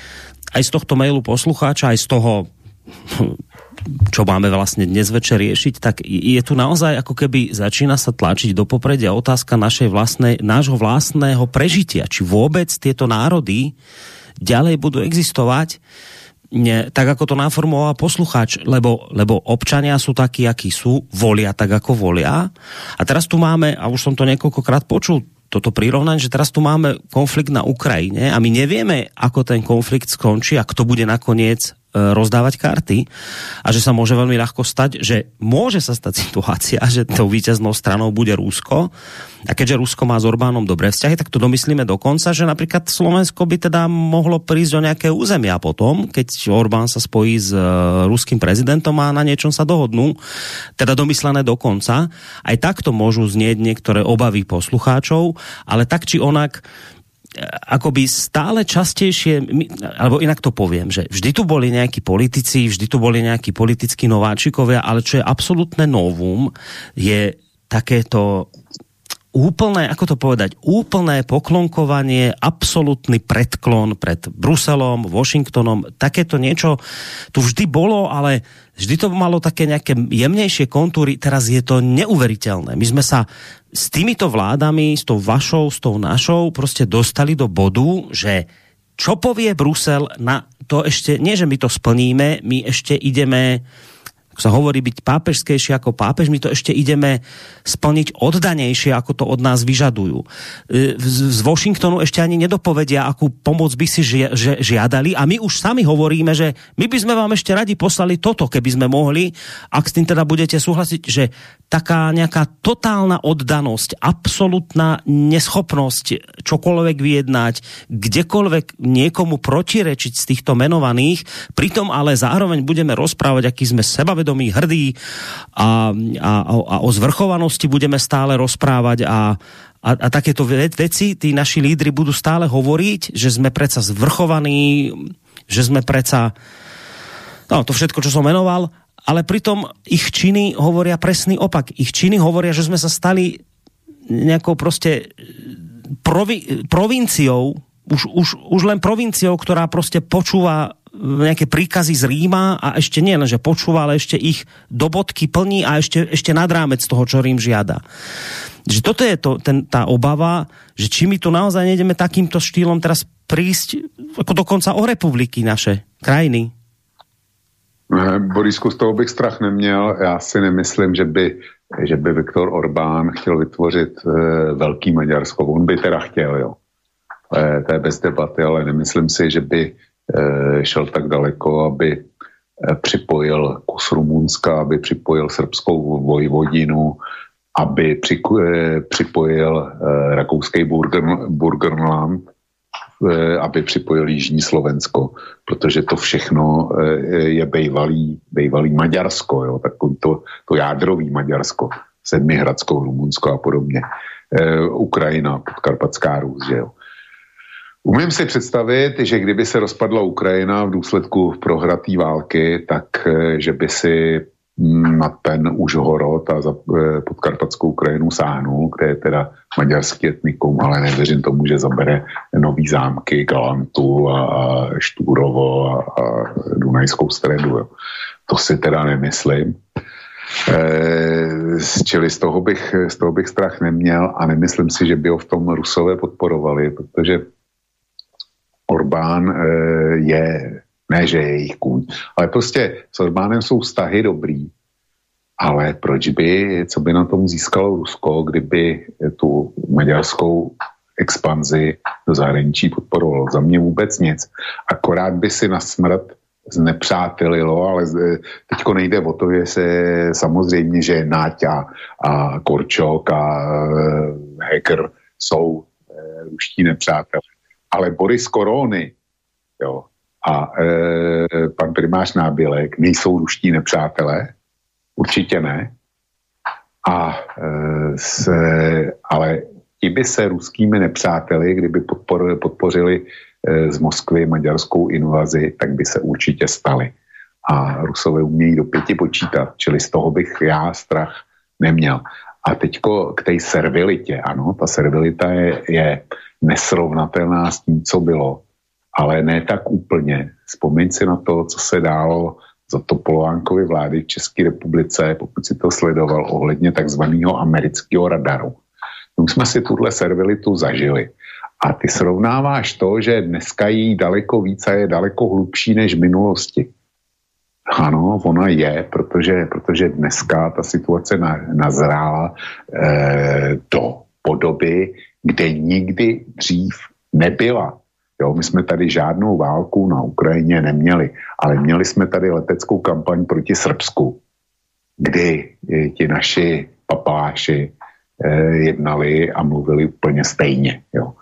aj z tohto mailu poslucháča, aj z toho čo máme vlastne dnes večer riešiť, tak je tu naozaj ako keby začína sa tlačiť do popredia otázka našej vlastnej, nášho vlastného prežitia. Či vôbec tieto národy ďalej budú existovať, ne, tak ako to naformoval posluchač, lebo, lebo občania sú takí, akí sú, volia tak, ako volia. A teraz tu máme, a už som to niekoľkokrát počul, toto prirovnanie, že teraz tu máme konflikt na Ukrajine a my nevieme, ako ten konflikt skončí a kto bude nakoniec rozdávať karty a že sa môže veľmi ľahko stať, že môže sa stať situácia, že tou víťaznou stranou bude Rusko a keďže Rusko má s Orbánom dobré vzťahy, tak to domyslíme dokonca, že napríklad Slovensko by teda mohlo prísť do nejaké územia potom, keď Orbán sa spojí s uh, ruským prezidentom a na niečom sa dohodnú, teda domyslené dokonca. Aj takto môžu znieť niektoré obavy poslucháčov, ale tak či onak akoby stále častejšie, alebo inak to poviem, že vždy tu boli nejakí politici, vždy tu boli nejakí politickí nováčikovia, ale čo je absolútne novum, je takéto úplné, ako to povedať, úplné poklonkovanie, absolútny predklon pred Bruselom, Washingtonom, takéto niečo tu vždy bolo, ale vždy to malo také nejaké jemnejšie kontúry, teraz je to neuveriteľné. My sme sa s týmito vládami, s tou vašou, s tou našou, prostě dostali do bodu, že čo povie Brusel, na to ešte, nie že my to splníme, my ešte ideme sa hovorí byť pápežskejší ako pápež, my to ešte ideme splniť oddanejšie, ako to od nás vyžadujú. E, z Washingtonu ešte ani nedopovedia, akú pomoc by si žiadali a my už sami hovoríme, že my by sme vám ešte radi poslali toto, keby sme mohli, ak s tým teda budete súhlasiť, že taká nejaká totálna oddanosť, absolútna neschopnosť čokoľvek vyjednať, kdekoľvek niekomu protirečiť z týchto menovaných, pritom ale zároveň budeme rozprávať, aký sme sebavedomí, hrdí a, a, a o zvrchovanosti budeme stále rozprávať a, a, a takéto veci, tí naši lídry budú stále hovoriť, že sme predsa zvrchovaní, že sme predsa no, to všetko, čo som menoval, ale pritom ich činy hovoria presný opak. Ich činy hovoria, že sme sa stali nejakou prostě provi, provinciou, už, už, už len provinciou, ktorá prostě počúva nejaké príkazy z Ríma a ešte nie len, že počúva, ale ešte ich do bodky plní a ešte, ešte nad rámec toho, čo Rím žiada. Že toto je to, ten, tá obava, že či my tu naozaj nejdeme takýmto štýlom teraz prísť ako dokonca o republiky naše krajiny. Borisku, z toho bych strach neměl. Já si nemyslím, že by, že by Viktor Orbán chtěl vytvořit e, velký Maďarsko. On by teda chtěl, jo. E, to je bez debaty, ale nemyslím si, že by Eh, šel tak daleko, aby eh, připojil kus Rumunska, aby připojil srbskou vojvodinu, aby eh, připojil rakouský Burgenland, aby připojil Jižní Slovensko, protože to všechno je bejvalý, bejvalý Maďarsko, jo, takový to, to jádrový Maďarsko, Sedmihradsko, Rumunsko a podobně. Ukrajina, Podkarpatská že jo. Umím si představit, že kdyby se rozpadla Ukrajina v důsledku prohraté války, tak eh, že by si na ten Užhorod a za eh, podkarpatskou Ukrajinu sáhnul, kde je teda maďarský etnikum, ale nevěřím tomu, že zabere nový zámky, Galantu a, a Štúrovo a, Dunajskou středu. Jo. To si teda nemyslím. E, čili z toho, bych, z toho bych strach neměl a nemyslím si, že by ho v tom Rusové podporovali, protože Orbán e, je, ne, že je jejich kůň, ale prostě s Orbánem jsou vztahy dobrý, ale proč by, co by na tom získalo Rusko, kdyby tu maďarskou expanzi do zahraničí podporovalo? Za mě vůbec nic. Akorát by si na smrt znepřátelilo, ale teďko nejde o to, že se samozřejmě, že Náťa a Korčok a e, Hacker jsou e, ruští nepřátelé ale Boris Korony jo, a e, pan primář Nábělek nejsou ruští nepřátelé, určitě ne. A, e, se, ale ti by se ruskými nepřáteli, kdyby podpor, podpořili e, z Moskvy maďarskou invazi, tak by se určitě stali. A Rusové umějí do pěti počítat, čili z toho bych já strach neměl. A teďko k té servilitě, ano, ta servilita je, je nesrovnatelná s tím, co bylo, ale ne tak úplně. Vzpomeň si na to, co se dálo za Topolovánkovy vlády v České republice, pokud si to sledoval ohledně takzvaného amerického radaru. Už jsme si tuhle servilitu zažili. A ty srovnáváš to, že dneska jí daleko víc a je daleko hlubší než v minulosti. Ano, ona je, protože, protože dneska ta situace na, nazrála eh, do podoby, kde nikdy dřív nebyla. Jo, my jsme tady žádnou válku na Ukrajině neměli, ale měli jsme tady leteckou kampaň proti Srbsku, kdy eh, ti naši papáši eh, jednali a mluvili úplně stejně. Jo.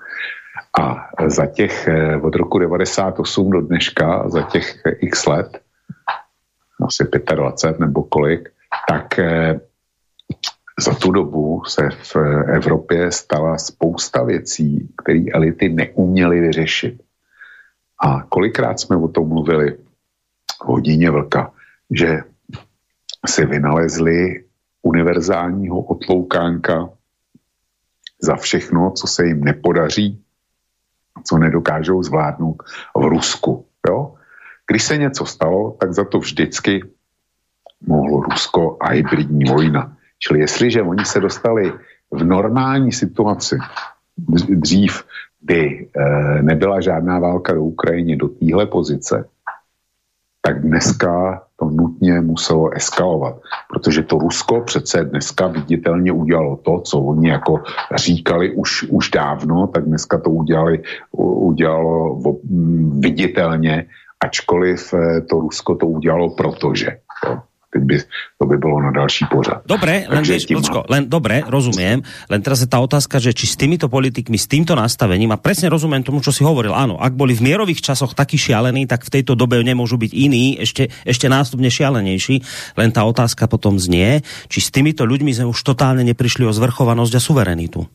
A za těch eh, od roku 98 do dneška, za těch x let, asi 25 nebo kolik, tak eh, za tu dobu se v Evropě stala spousta věcí, které elity neuměly vyřešit. A kolikrát jsme o tom mluvili v hodině vlka, že si vynalezli univerzálního otloukánka za všechno, co se jim nepodaří, co nedokážou zvládnout v Rusku. Jo? Když se něco stalo, tak za to vždycky mohlo Rusko a hybridní vojna. Čili jestliže oni se dostali v normální situaci dřív, kdy e, nebyla žádná válka do Ukrajiny do téhle pozice, tak dneska to nutně muselo eskalovat, protože to Rusko přece dneska viditelně udělalo to, co oni jako říkali už, už dávno, tak dneska to udělali, udělalo viditelně, ačkoliv eh, to Rusko to udělalo protože. Jo teď by, to by bylo na další pořad. Dobre, len, vieš, počko, len dobre, rozumiem, len teraz je tá otázka, že či s týmito politikmi, s týmto nastavením, a presne rozumiem tomu, čo si hovoril, áno, ak boli v mierových časoch takí šialení, tak v tejto dobe nemôžu byť iní, ešte, ešte nástupne šialenejší, len tá otázka potom znie, či s týmito ľuďmi sme už totálne neprišli o zvrchovanosť a suverenitu.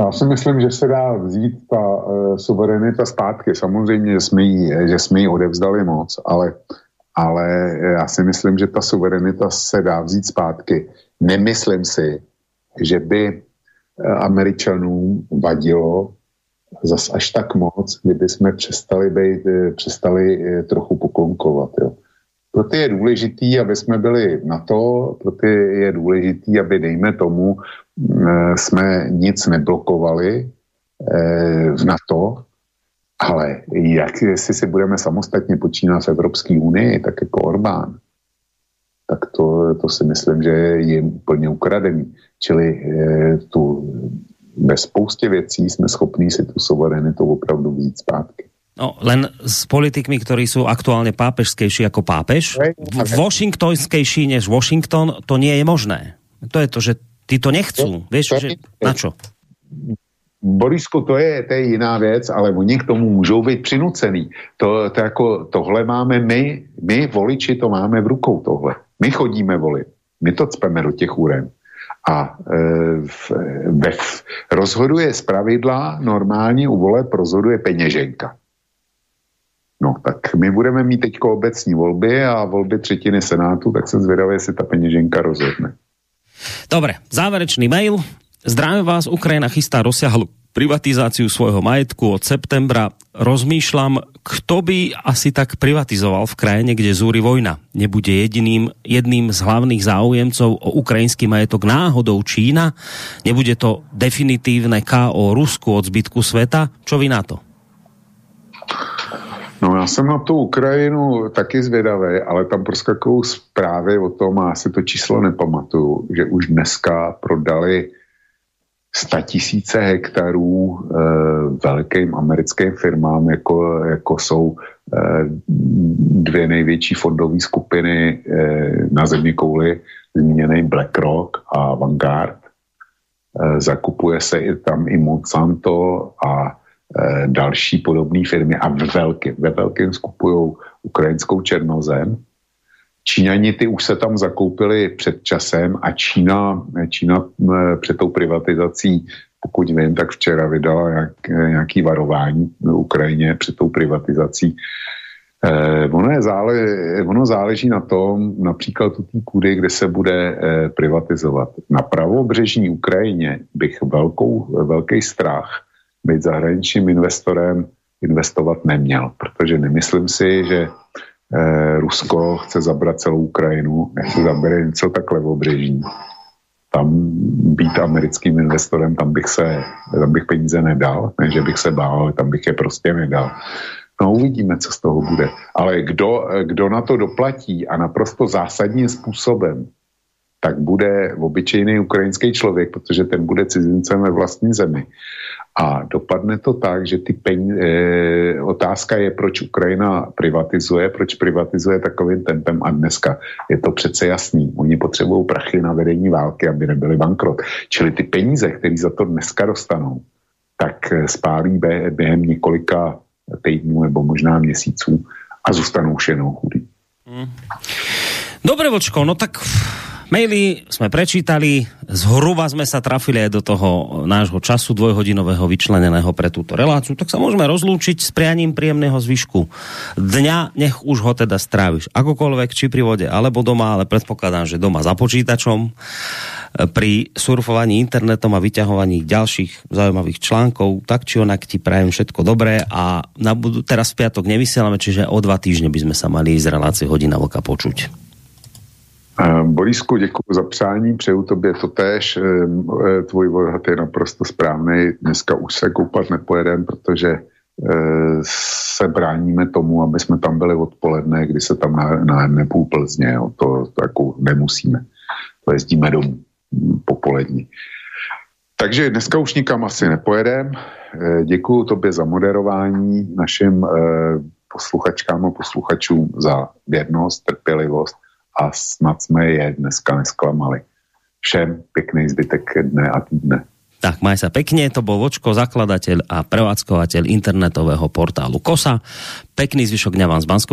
Já si myslím, že se dá vzít ta uh, suverenita zpátky. Samozřejmě, že jsme, jí, že jsme jí odevzdali moc, ale ale já si myslím, že ta suverenita se dá vzít zpátky. Nemyslím si, že by eh, Američanům vadilo, zas až tak moc, kdyby jsme přestali, být, eh, přestali eh, trochu poklonkovat. Jo. Pro ty je důležitý, aby jsme byli na to, pro ty je důležitý, aby dejme tomu, mm, jsme nic neblokovali v NATO, ale jak jestli si budeme samostatně počínat v Evropské unii, tak jako Orbán, tak to, to si myslím, že je úplně ukradený. Čili e, tu, ve spoustě věcí jsme schopní si tu suverenitu opravdu vzít zpátky. No, len s politikmi, ktorí sú aktuálne pápežskejší ako pápež, v washingtonskejší než Washington, to nie je možné. To je to, že ty to nechcú. Vieš, že na čo? Borisku, to je, to je jiná věc, ale oni k tomu můžou být přinucený. To, to jako, tohle máme my, my voliči to máme v rukou tohle. My chodíme volit, my to cpeme do těch úren. A e, v, ve, rozhoduje z pravidla, normálně u voleb rozhoduje peněženka. No, tak my budeme mít teď obecní volby a volby třetiny senátu, tak jsem zvědavý, jestli ta peněženka rozhodne. Dobre, záverečný mail. Zdravím vás, Ukrajina chystá rozsiahlu privatizáciu svojho majetku od septembra. Rozmýšľam, kto by asi tak privatizoval v krajine, kde zúri vojna. Nebude jediným, jedným z hlavných záujemcov o ukrajinský majetok náhodou Čína? Nebude to definitívne KO Rusku od zbytku sveta? Čo vy na to? No já jsem na tu Ukrajinu taky zvědavý, ale tam proskakují zprávy o tom, a asi to číslo nepamatuju, že už dneska prodali tisíce hektarů e, velkým americkým firmám, jako, jako jsou e, dvě největší fondové skupiny e, na země kouli, zmíněný BlackRock a Vanguard. E, zakupuje se i tam i Monsanto a e, další podobné firmy a ve velkém, ve skupují ukrajinskou černozem Číňani ty už se tam zakoupili před časem a Čína, Čína před tou privatizací, pokud vím, tak včera vydala nějak, nějaký varování na Ukrajině před tou privatizací. Eh, ono, je zále, ono záleží na tom, například u té půdy, kde se bude eh, privatizovat. Na pravobřežní Ukrajině bych velkou, velký strach být zahraničním investorem investovat neměl, protože nemyslím si, že eh, Rusko chce zabrat celou Ukrajinu, nechce zabere něco tak levobřežní. Tam být americkým investorem, tam bych se, tam bych peníze nedal, ne, že bych se bál, tam bych je prostě nedal. No uvidíme, co z toho bude. Ale kdo, kdo na to doplatí a naprosto zásadním způsobem, tak bude obyčejný ukrajinský člověk, protože ten bude cizincem ve vlastní zemi. A dopadne to tak, že ty peníze, e, otázka je, proč Ukrajina privatizuje, proč privatizuje takovým tempem a dneska je to přece jasný. Oni potřebují prachy na vedení války, aby nebyly bankrot. Čili ty peníze, které za to dneska dostanou, tak e, spálí během několika týdnů nebo možná měsíců a zůstanou šenou chudí. Hmm. Dobre, Vočko, no tak Maily sme prečítali, zhruba sme sa trafili aj do toho nášho času dvojhodinového vyčleneného pre túto reláciu, tak sa môžeme rozlúčiť s prianím príjemného zvyšku dňa, nech už ho teda stráviš akokoľvek, či pri vode, alebo doma, ale predpokladám, že doma za počítačom. Pri surfovaní internetom a vyťahovaní ďalších zaujímavých článkov, tak či onak ti prajem všetko dobré a na budu, teraz v piatok nevysielame, čiže o dva týždne by sme sa mali z relácie hodina vlka počuť. Borisku, děkuji za přání, přeju tobě to tež. E, e, tvůj odhad je naprosto správný. Dneska už se koupat nepojedem, protože se bráníme tomu, aby jsme tam byli odpoledne, kdy se tam na půl Plzně. To, to jako nemusíme. To jezdíme domů popolední. Takže dneska už nikam asi nepojedem. Děkuji tobě za moderování, našim posluchačkám a posluchačům za věrnost, trpělivost a snad jsme je dneska nesklamali. Všem pěkný zbytek dne a týdne. Tak, maj sa pekne, to bol Vočko, zakladateľ a prevádzkovateľ internetového portálu KOSA. Pekný zvyšok dňa vám z bansko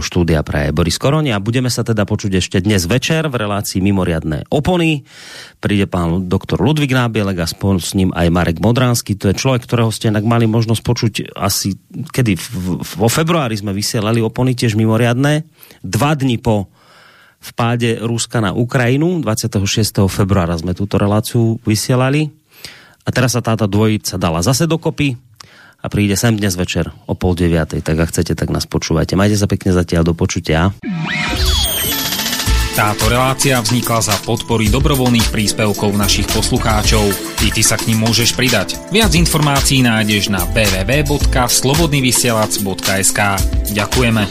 štúdia praje Boris Koroni a budeme sa teda počuť ešte dnes večer v relácii Mimoriadné opony. Príde pán doktor Ludvík Nábielek a spolu s ním aj Marek Modránsky. To je človek, ktorého ste tak mali možnosť počuť asi, kedy vo februári sme vysielali opony tiež mimoriadné. Dva dni po v páde Ruska na Ukrajinu. 26. februára sme túto reláciu vysielali. A teraz sa táto dvojica dala zase dokopy a príde sem dnes večer o pol deviatej, tak ak chcete, tak nás počúvajte. Majte sa pekne zatiaľ, do počutia. Táto relácia vznikla za podpory dobrovoľných príspevkov našich poslucháčov. I ty sa k ním môžeš pridať. Viac informácií nájdeš na www.slobodnyvysielac.sk Ďakujeme.